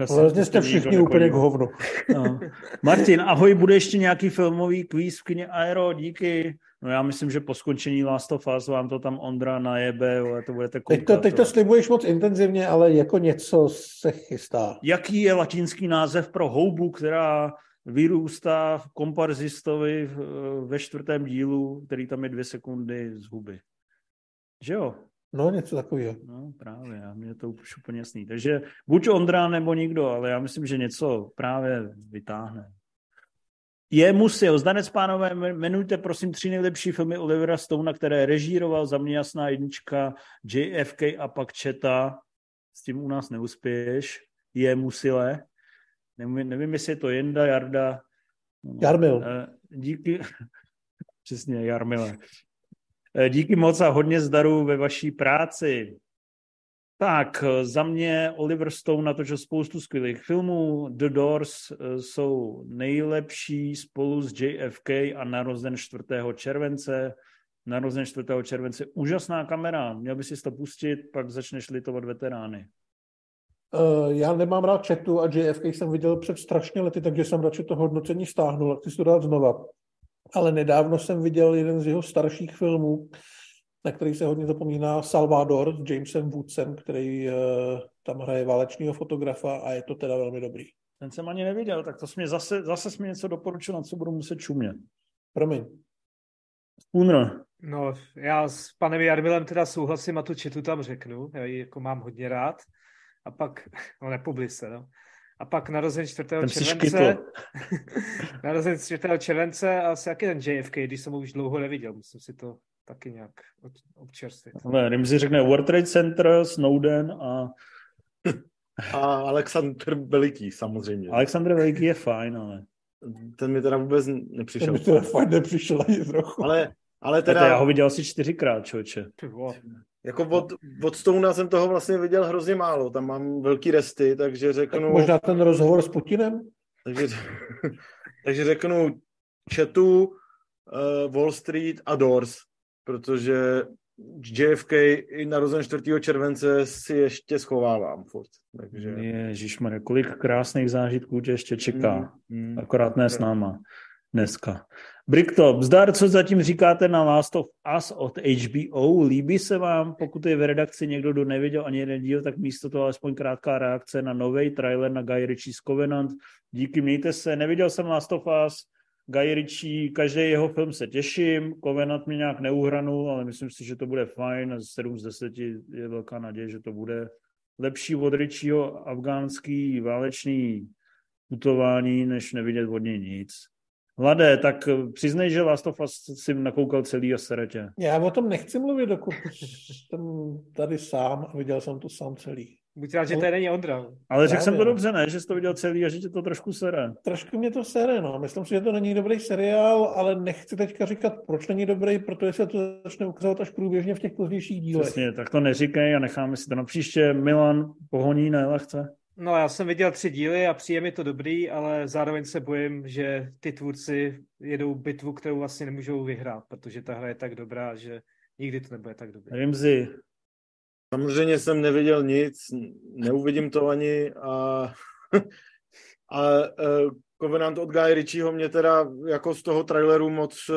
vlastně jste všichni úplně k hovnu. No. Martin, ahoj, bude ještě nějaký filmový kvíz v kyně Aero, díky. No já myslím, že po skončení Last of Us vám to tam Ondra najebe, ale to budete koukat. Teď to, teď to slibuješ moc intenzivně, ale jako něco se chystá. Jaký je latinský název pro houbu, která vyrůstá v komparzistovi v- ve čtvrtém dílu, který tam je dvě sekundy z huby? Že jo? No, něco takového. No právě, a je to už úplně jasný. Takže buď Ondra nebo nikdo, ale já myslím, že něco právě vytáhne. Je musil. Zdanec, pánové, jmenujte prosím tři nejlepší filmy Olivera Stona, které režíroval za mě jasná jednička, JFK a pak Četa. S tím u nás neuspěješ. Je musile. Nevím, nevím jestli je to Jenda, Jarda. No, Jarmil. eh, Díky. *laughs* Přesně, Jarmile. Eh, Díky moc a hodně zdaru ve vaší práci. Tak, eh, za mě Oliver Stone natočil spoustu skvělých filmů. The Doors jsou nejlepší spolu s JFK a narozen 4. července. Narozen 4. července. Úžasná kamera. Měl by si to pustit, pak začneš litovat veterány. Uh, já nemám rád chatu a JFK jsem viděl před strašně lety, takže jsem radši to hodnocení stáhnul a chci si to dát znova. Ale nedávno jsem viděl jeden z jeho starších filmů, na který se hodně zapomíná, Salvador s Jamesem Woodsem, který uh, tam hraje válečného fotografa a je to teda velmi dobrý. Ten jsem ani neviděl, tak to mě zase, zase jsi mi něco doporučil, na co budu muset čumět. Promiň. Spooner. No, já s panem Jarmilem teda souhlasím a tu četu tam řeknu, já ji jako mám hodně rád. A pak, *laughs* no nepobli se, no. A pak narozen 4. Ten si července, *laughs* narozen 4. července a asi jaký ten JFK, když jsem ho už dlouho neviděl, musím si to taky nějak od- občerstvit. Ale Rimzi řekne World Trade Center, Snowden a A Alexander Veliký, samozřejmě. Alexandr Veliký je fajn, ale... Ten mi teda vůbec Ten nepřišel. mi teda fakt nepřišel ani trochu. Ale, ale Teda... teda, Já ho viděl asi čtyřikrát, člověče. Jako od, od Stona jsem toho vlastně viděl hrozně málo. Tam mám velký resty, takže Tak řeknu... možná ten rozhovor s Putinem? Takže, *laughs* takže řeknu Chatu, uh, Wall Street a Doors, protože JFK i narozen 4. července si ještě schovávám furt. Takže... Ježišmarja, kolik krásných zážitků tě ještě čeká. Mm. Akorát ne s náma dneska. Bricktop, zdar, co zatím říkáte na Last of Us od HBO? Líbí se vám, pokud je v redakci někdo, kdo neviděl ani jeden díl, tak místo toho alespoň krátká reakce na nový trailer na Guy Ritchie's Covenant. Díky, mějte se. Neviděl jsem Last of Us, Guy Ritchie, každý jeho film se těším, Covenant mě nějak neuhranul, ale myslím si, že to bude fajn. 7 z 10 je velká naděje, že to bude lepší od Ritchieho afgánský válečný putování, než nevidět od něj nic. Hlade, tak eh, přiznej, že Last of Us si nakoukal celý a seretě. Já o tom nechci mluvit, dokud jsem tady sám a viděl jsem to sám celý. Buď rád, že tady není Ondra. Ale řekl jsem to Právě. dobře, ne? Že jsi to viděl celý a že tě to trošku sere. Trošku mě to sere, no. Myslím si, že to není dobrý seriál, ale nechci teďka říkat, proč není dobrý, protože se to začne ukazovat až průběžně v těch pozdějších dílech. Přesně, tak to neříkej a necháme si to na příště. Milan pohoní na lehce. No, já jsem viděl tři díly a přijde mi to dobrý, ale zároveň se bojím, že ty tvůrci jedou bitvu, kterou vlastně nemůžou vyhrát, protože ta hra je tak dobrá, že nikdy to nebude tak dobré. Rimzi, Samozřejmě jsem neviděl nic, neuvidím to ani a, *laughs* a uh, Covenant od Guy Ritchieho mě teda jako z toho traileru moc eh,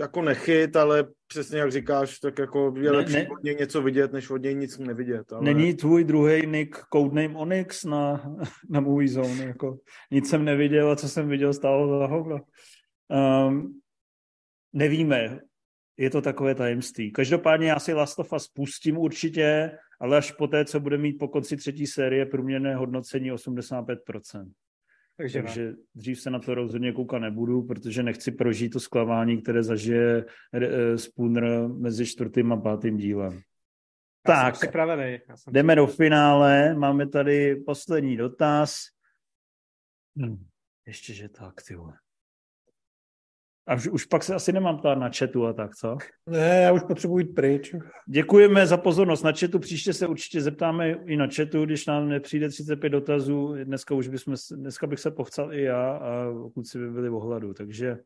jako nechyt, ale přesně jak říkáš, tak jako je Ne- lepší ne- od něj něco vidět, než od něj nic nevidět. Ale... není tvůj druhý nick codename Onyx na, *laughs* na Movie Zone? Jako, nic jsem neviděl a co jsem viděl stálo za hovno. Um, nevíme, je to takové tajemství. Každopádně já si Last of Us pustím určitě, ale až po té, co bude mít po konci třetí série průměrné hodnocení 85%. Takže, Takže Takže dřív se na to rozhodně koukat nebudu, protože nechci prožít to zklamání, které zažije eh, Spooner mezi čtvrtým a pátým dílem. Tak, jsem připravený. Já jsem jdeme do finále. Máme tady poslední dotaz. Hm. Ještě, že tak, ty vole. A už, už pak se asi nemám ptát na chatu a tak, co? Ne, já už potřebuji jít pryč. Děkujeme za pozornost na chatu. Příště se určitě zeptáme i na chatu, když nám nepřijde 35 dotazů. Dneska už bychom, dneska bych se pochcal i já a kluci by byli v ohladu. Takže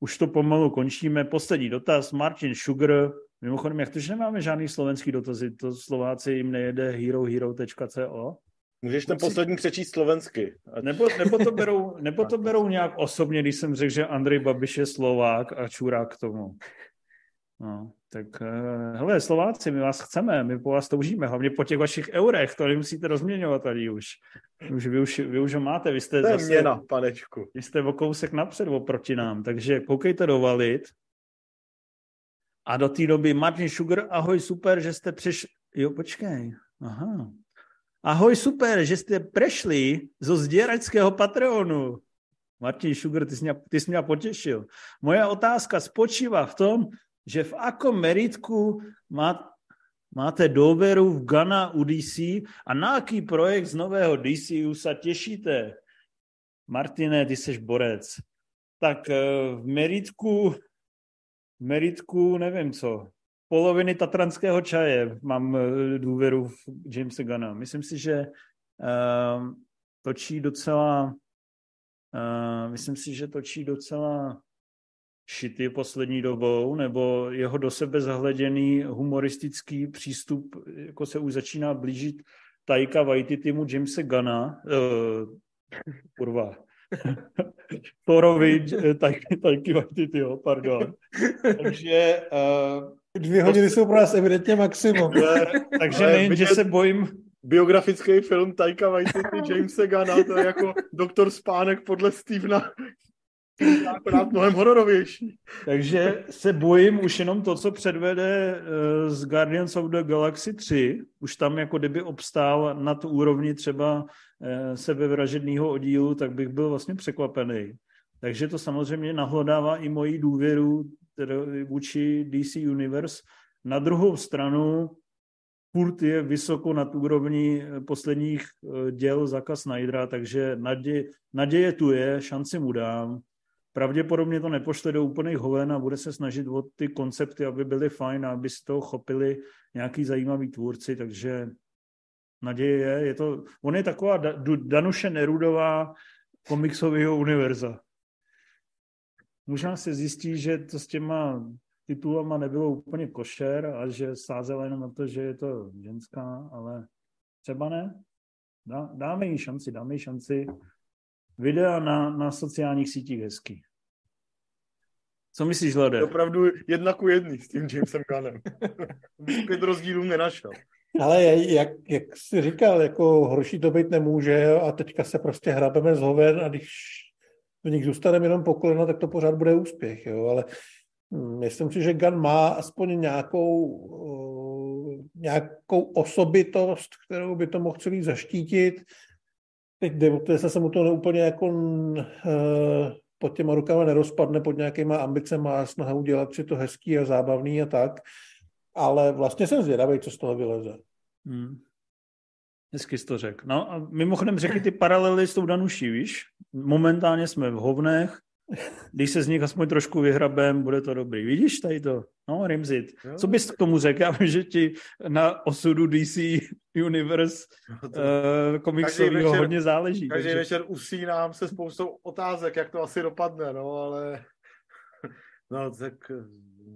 už to pomalu končíme. Poslední dotaz. Martin Sugar. Mimochodem, jak to, že nemáme žádný slovenský dotazy? To Slováci jim nejede herohero.co? Můžeš ten poslední přečíst slovensky. Ať... Nebo, nebo, to berou, *laughs* nebo to berou nějak osobně, když jsem řekl, že Andrej Babiš je Slovák a čurák k tomu. No, tak uh, hele, Slováci, my vás chceme, my po vás toužíme, hlavně po těch vašich eurech, to nemusíte rozměňovat tady už. už vy, už vy už ho máte, vy jste to zase, měna, panečku. Vy jste o kousek napřed oproti nám, takže koukejte do valit. A do té doby Martin Sugar, ahoj, super, že jste přišli. Jo, počkej, aha. Ahoj, super, že jste prešli zo zdieračského Patreonu. Martin Sugar, ty jsi, mě, ty jsi mě potěšil. Moja otázka spočívá v tom, že v akom meritku má, máte důvěru v Gana u DC a na aký projekt z nového DCU se těšíte? Martine, ty jsi borec. Tak eh, v meritku, v meritku nevím co, poloviny tatranského čaje mám eh, důvěru v Jamesa Guna. Myslím si, že uh, točí docela uh, myslím si, že točí docela šity poslední dobou, nebo jeho do sebe zahleděný humoristický přístup jako se už začíná blížit Taika Waititimu Jamesa Gana, uh, kurva, *laughs* Thorovi Taiki Waititiho, pardon. Takže uh, Dvě hodiny jsou pro nás evidentně maximum. Takže nejen, že se bojím... Biografický film Taika Waititi, Jamesa Gana, to je jako doktor Spánek podle Stevena, akorát mnohem hororovější. Takže se bojím už jenom to, co předvede uh, z Guardians of the Galaxy 3. Už tam jako kdyby obstál na tu úrovni třeba uh, sebevražedného oddílu, tak bych byl vlastně překvapený. Takže to samozřejmě nahlodává i moji důvěru vůči DC Universe. Na druhou stranu furt je vysoko nad úrovní posledních eh, děl Zaka Snydera, takže naděje, naděje tu je, šanci mu dám. Pravděpodobně to nepošle do úplných hoven a bude se snažit o ty koncepty, aby byly fajn a aby si toho chopili nějaký zajímavý tvůrci, takže naděje je, je to, on je taková Danuše Nerudová komiksového univerza. Možná se zjistí, že to s těma titulama nebylo úplně košer a že sázela jenom na to, že je to ženská, ale třeba ne. Dá, dáme jí šanci, dáme jí šanci. Videa na, na sociálních sítích hezký. Co myslíš, Lode? Opravdu jedna ku jedný s tím Jamesem Gunnem. *laughs* Pět rozdílů nenašel. Ale jak, jak jsi říkal, jako horší to být nemůže a teďka se prostě hrabeme z hoven a když do nich zůstaneme jenom po kolena, tak to pořád bude úspěch. Jo? Ale hm, myslím si, že Gun má aspoň nějakou, uh, nějakou osobitost, kterou by to mohl celý zaštítit. Teď jde se mu to úplně jako uh, pod těma rukama nerozpadne, pod nějakýma ambicema a snaha udělat si to hezký a zábavný a tak. Ale vlastně jsem zvědavý, co z toho vyleze. Hmm. Hezky jsi to řekl. No a mimochodem řekli ty paralely s tou Danuší, víš? Momentálně jsme v hovnech, když se z nich aspoň trošku vyhrabem, bude to dobrý. Vidíš tady to? No, Rimzit. Co bys k tomu řekl? Já vím, že ti na osudu DC Universe no uh, komiksového hodně záleží. Každý takže... večer usínám se spoustou otázek, jak to asi dopadne, no, ale *laughs* no, tak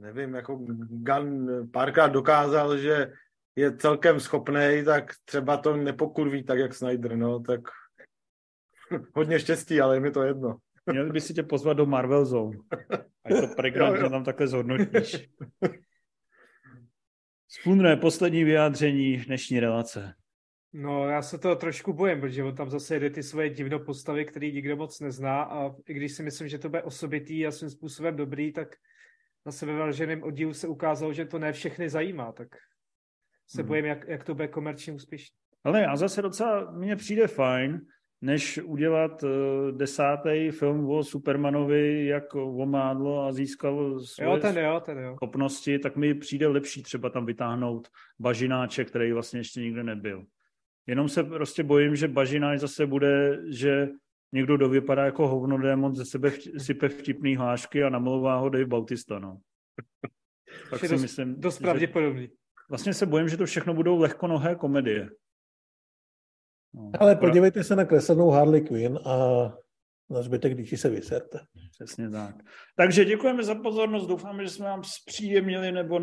nevím, jako Gun párkrát dokázal, že je celkem schopný, tak třeba to nepokurví tak, jak Snyder, no, tak *laughs* hodně štěstí, ale je mi to jedno. *laughs* Měli by si tě pozvat do Marvel Zone. A je to že *laughs* tam takhle zhodnotíš. Spunre, poslední vyjádření dnešní relace. No, já se to trošku bojím, protože on tam zase jede ty svoje divno postavy, který nikdo moc nezná a i když si myslím, že to bude osobitý a svým způsobem dobrý, tak zase ve vraženém oddílu se ukázalo, že to ne všechny zajímá, tak se hmm. bojím, jak, jak to bude komerčně úspěšné. Ale já zase docela, mně přijde fajn, než udělat uh, desátý film o Supermanovi, jak omádlo a získal svoje jo, ten jo, ten jo. schopnosti, tak mi přijde lepší třeba tam vytáhnout bažináček, který vlastně ještě nikde nebyl. Jenom se prostě bojím, že bažináč zase bude, že někdo dovypadá jako hovnodémon, ze sebe sype vtipný hlášky a namlouvá ho Dave Bautista, no. tak si dost, myslím, dost pravděpodobný. Že vlastně se bojím, že to všechno budou lehkonohé komedie. No, Ale podívejte se na kreslenou Harley Quinn a na zbytek dětí se vyserte. Přesně tak. Takže děkujeme za pozornost. Doufáme, že jsme vám zpříjemnili, nebo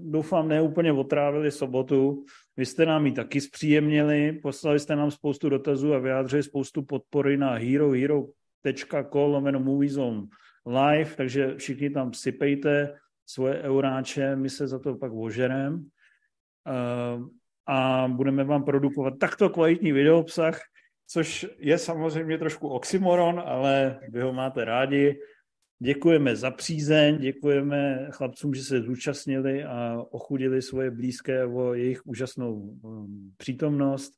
doufám, ne úplně otrávili sobotu. Vy jste nám ji taky zpříjemnili, poslali jste nám spoustu dotazů a vyjádřili spoustu podpory na hero.co lomeno moviezone live, takže všichni tam sypejte svoje euráče, my se za to pak ožerem a budeme vám produkovat takto kvalitní videoobsah, což je samozřejmě trošku oxymoron, ale vy ho máte rádi. Děkujeme za přízeň, děkujeme chlapcům, že se zúčastnili a ochudili svoje blízké o jejich úžasnou um, přítomnost.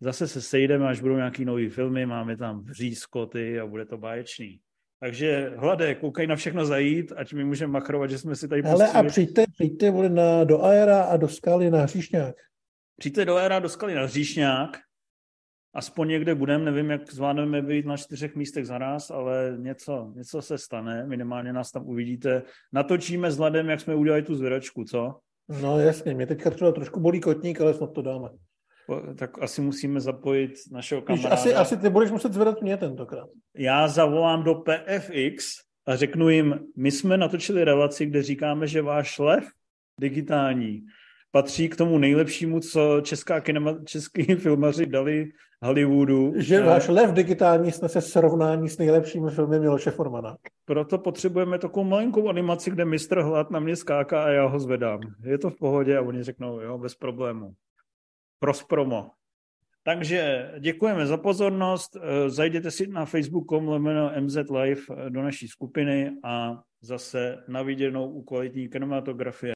Zase se sejdeme, až budou nějaký nový filmy, máme tam vřízkoty a bude to báječný. Takže hlade, koukej na všechno zajít, ať my můžeme machrovat, že jsme si tady Ale a přijďte, přijďte vole, na, do Aera a do Skaly na Hříšňák. Přijďte do Aera, do Skaly na Hříšňák, aspoň někde budeme, nevím, jak zvládneme být na čtyřech místech zaraz, ale něco, něco se stane, minimálně nás tam uvidíte. Natočíme s Ladem, jak jsme udělali tu zvěračku, co? No jasně, mě teďka třeba trošku bolí kotník, ale snad to dáme. Tak asi musíme zapojit našeho kamaráda. Asi, asi ty budeš muset zvedat mě tentokrát. Já zavolám do PFX a řeknu jim, my jsme natočili relaci, kde říkáme, že váš lev digitální patří k tomu nejlepšímu, co česká kinema, český *laughs* filmaři dali Hollywoodu. Že váš lev digitální snese srovnání s nejlepším filmem Miloše Formana. Proto potřebujeme takovou malinkou animaci, kde mistr Hlad na mě skáká a já ho zvedám. Je to v pohodě a oni řeknou, jo, bez problému. Prospromo. Takže děkujeme za pozornost. Zajděte si na facebook.com lomeno MZ Live do naší skupiny a zase na viděnou u kvalitní kinematografie.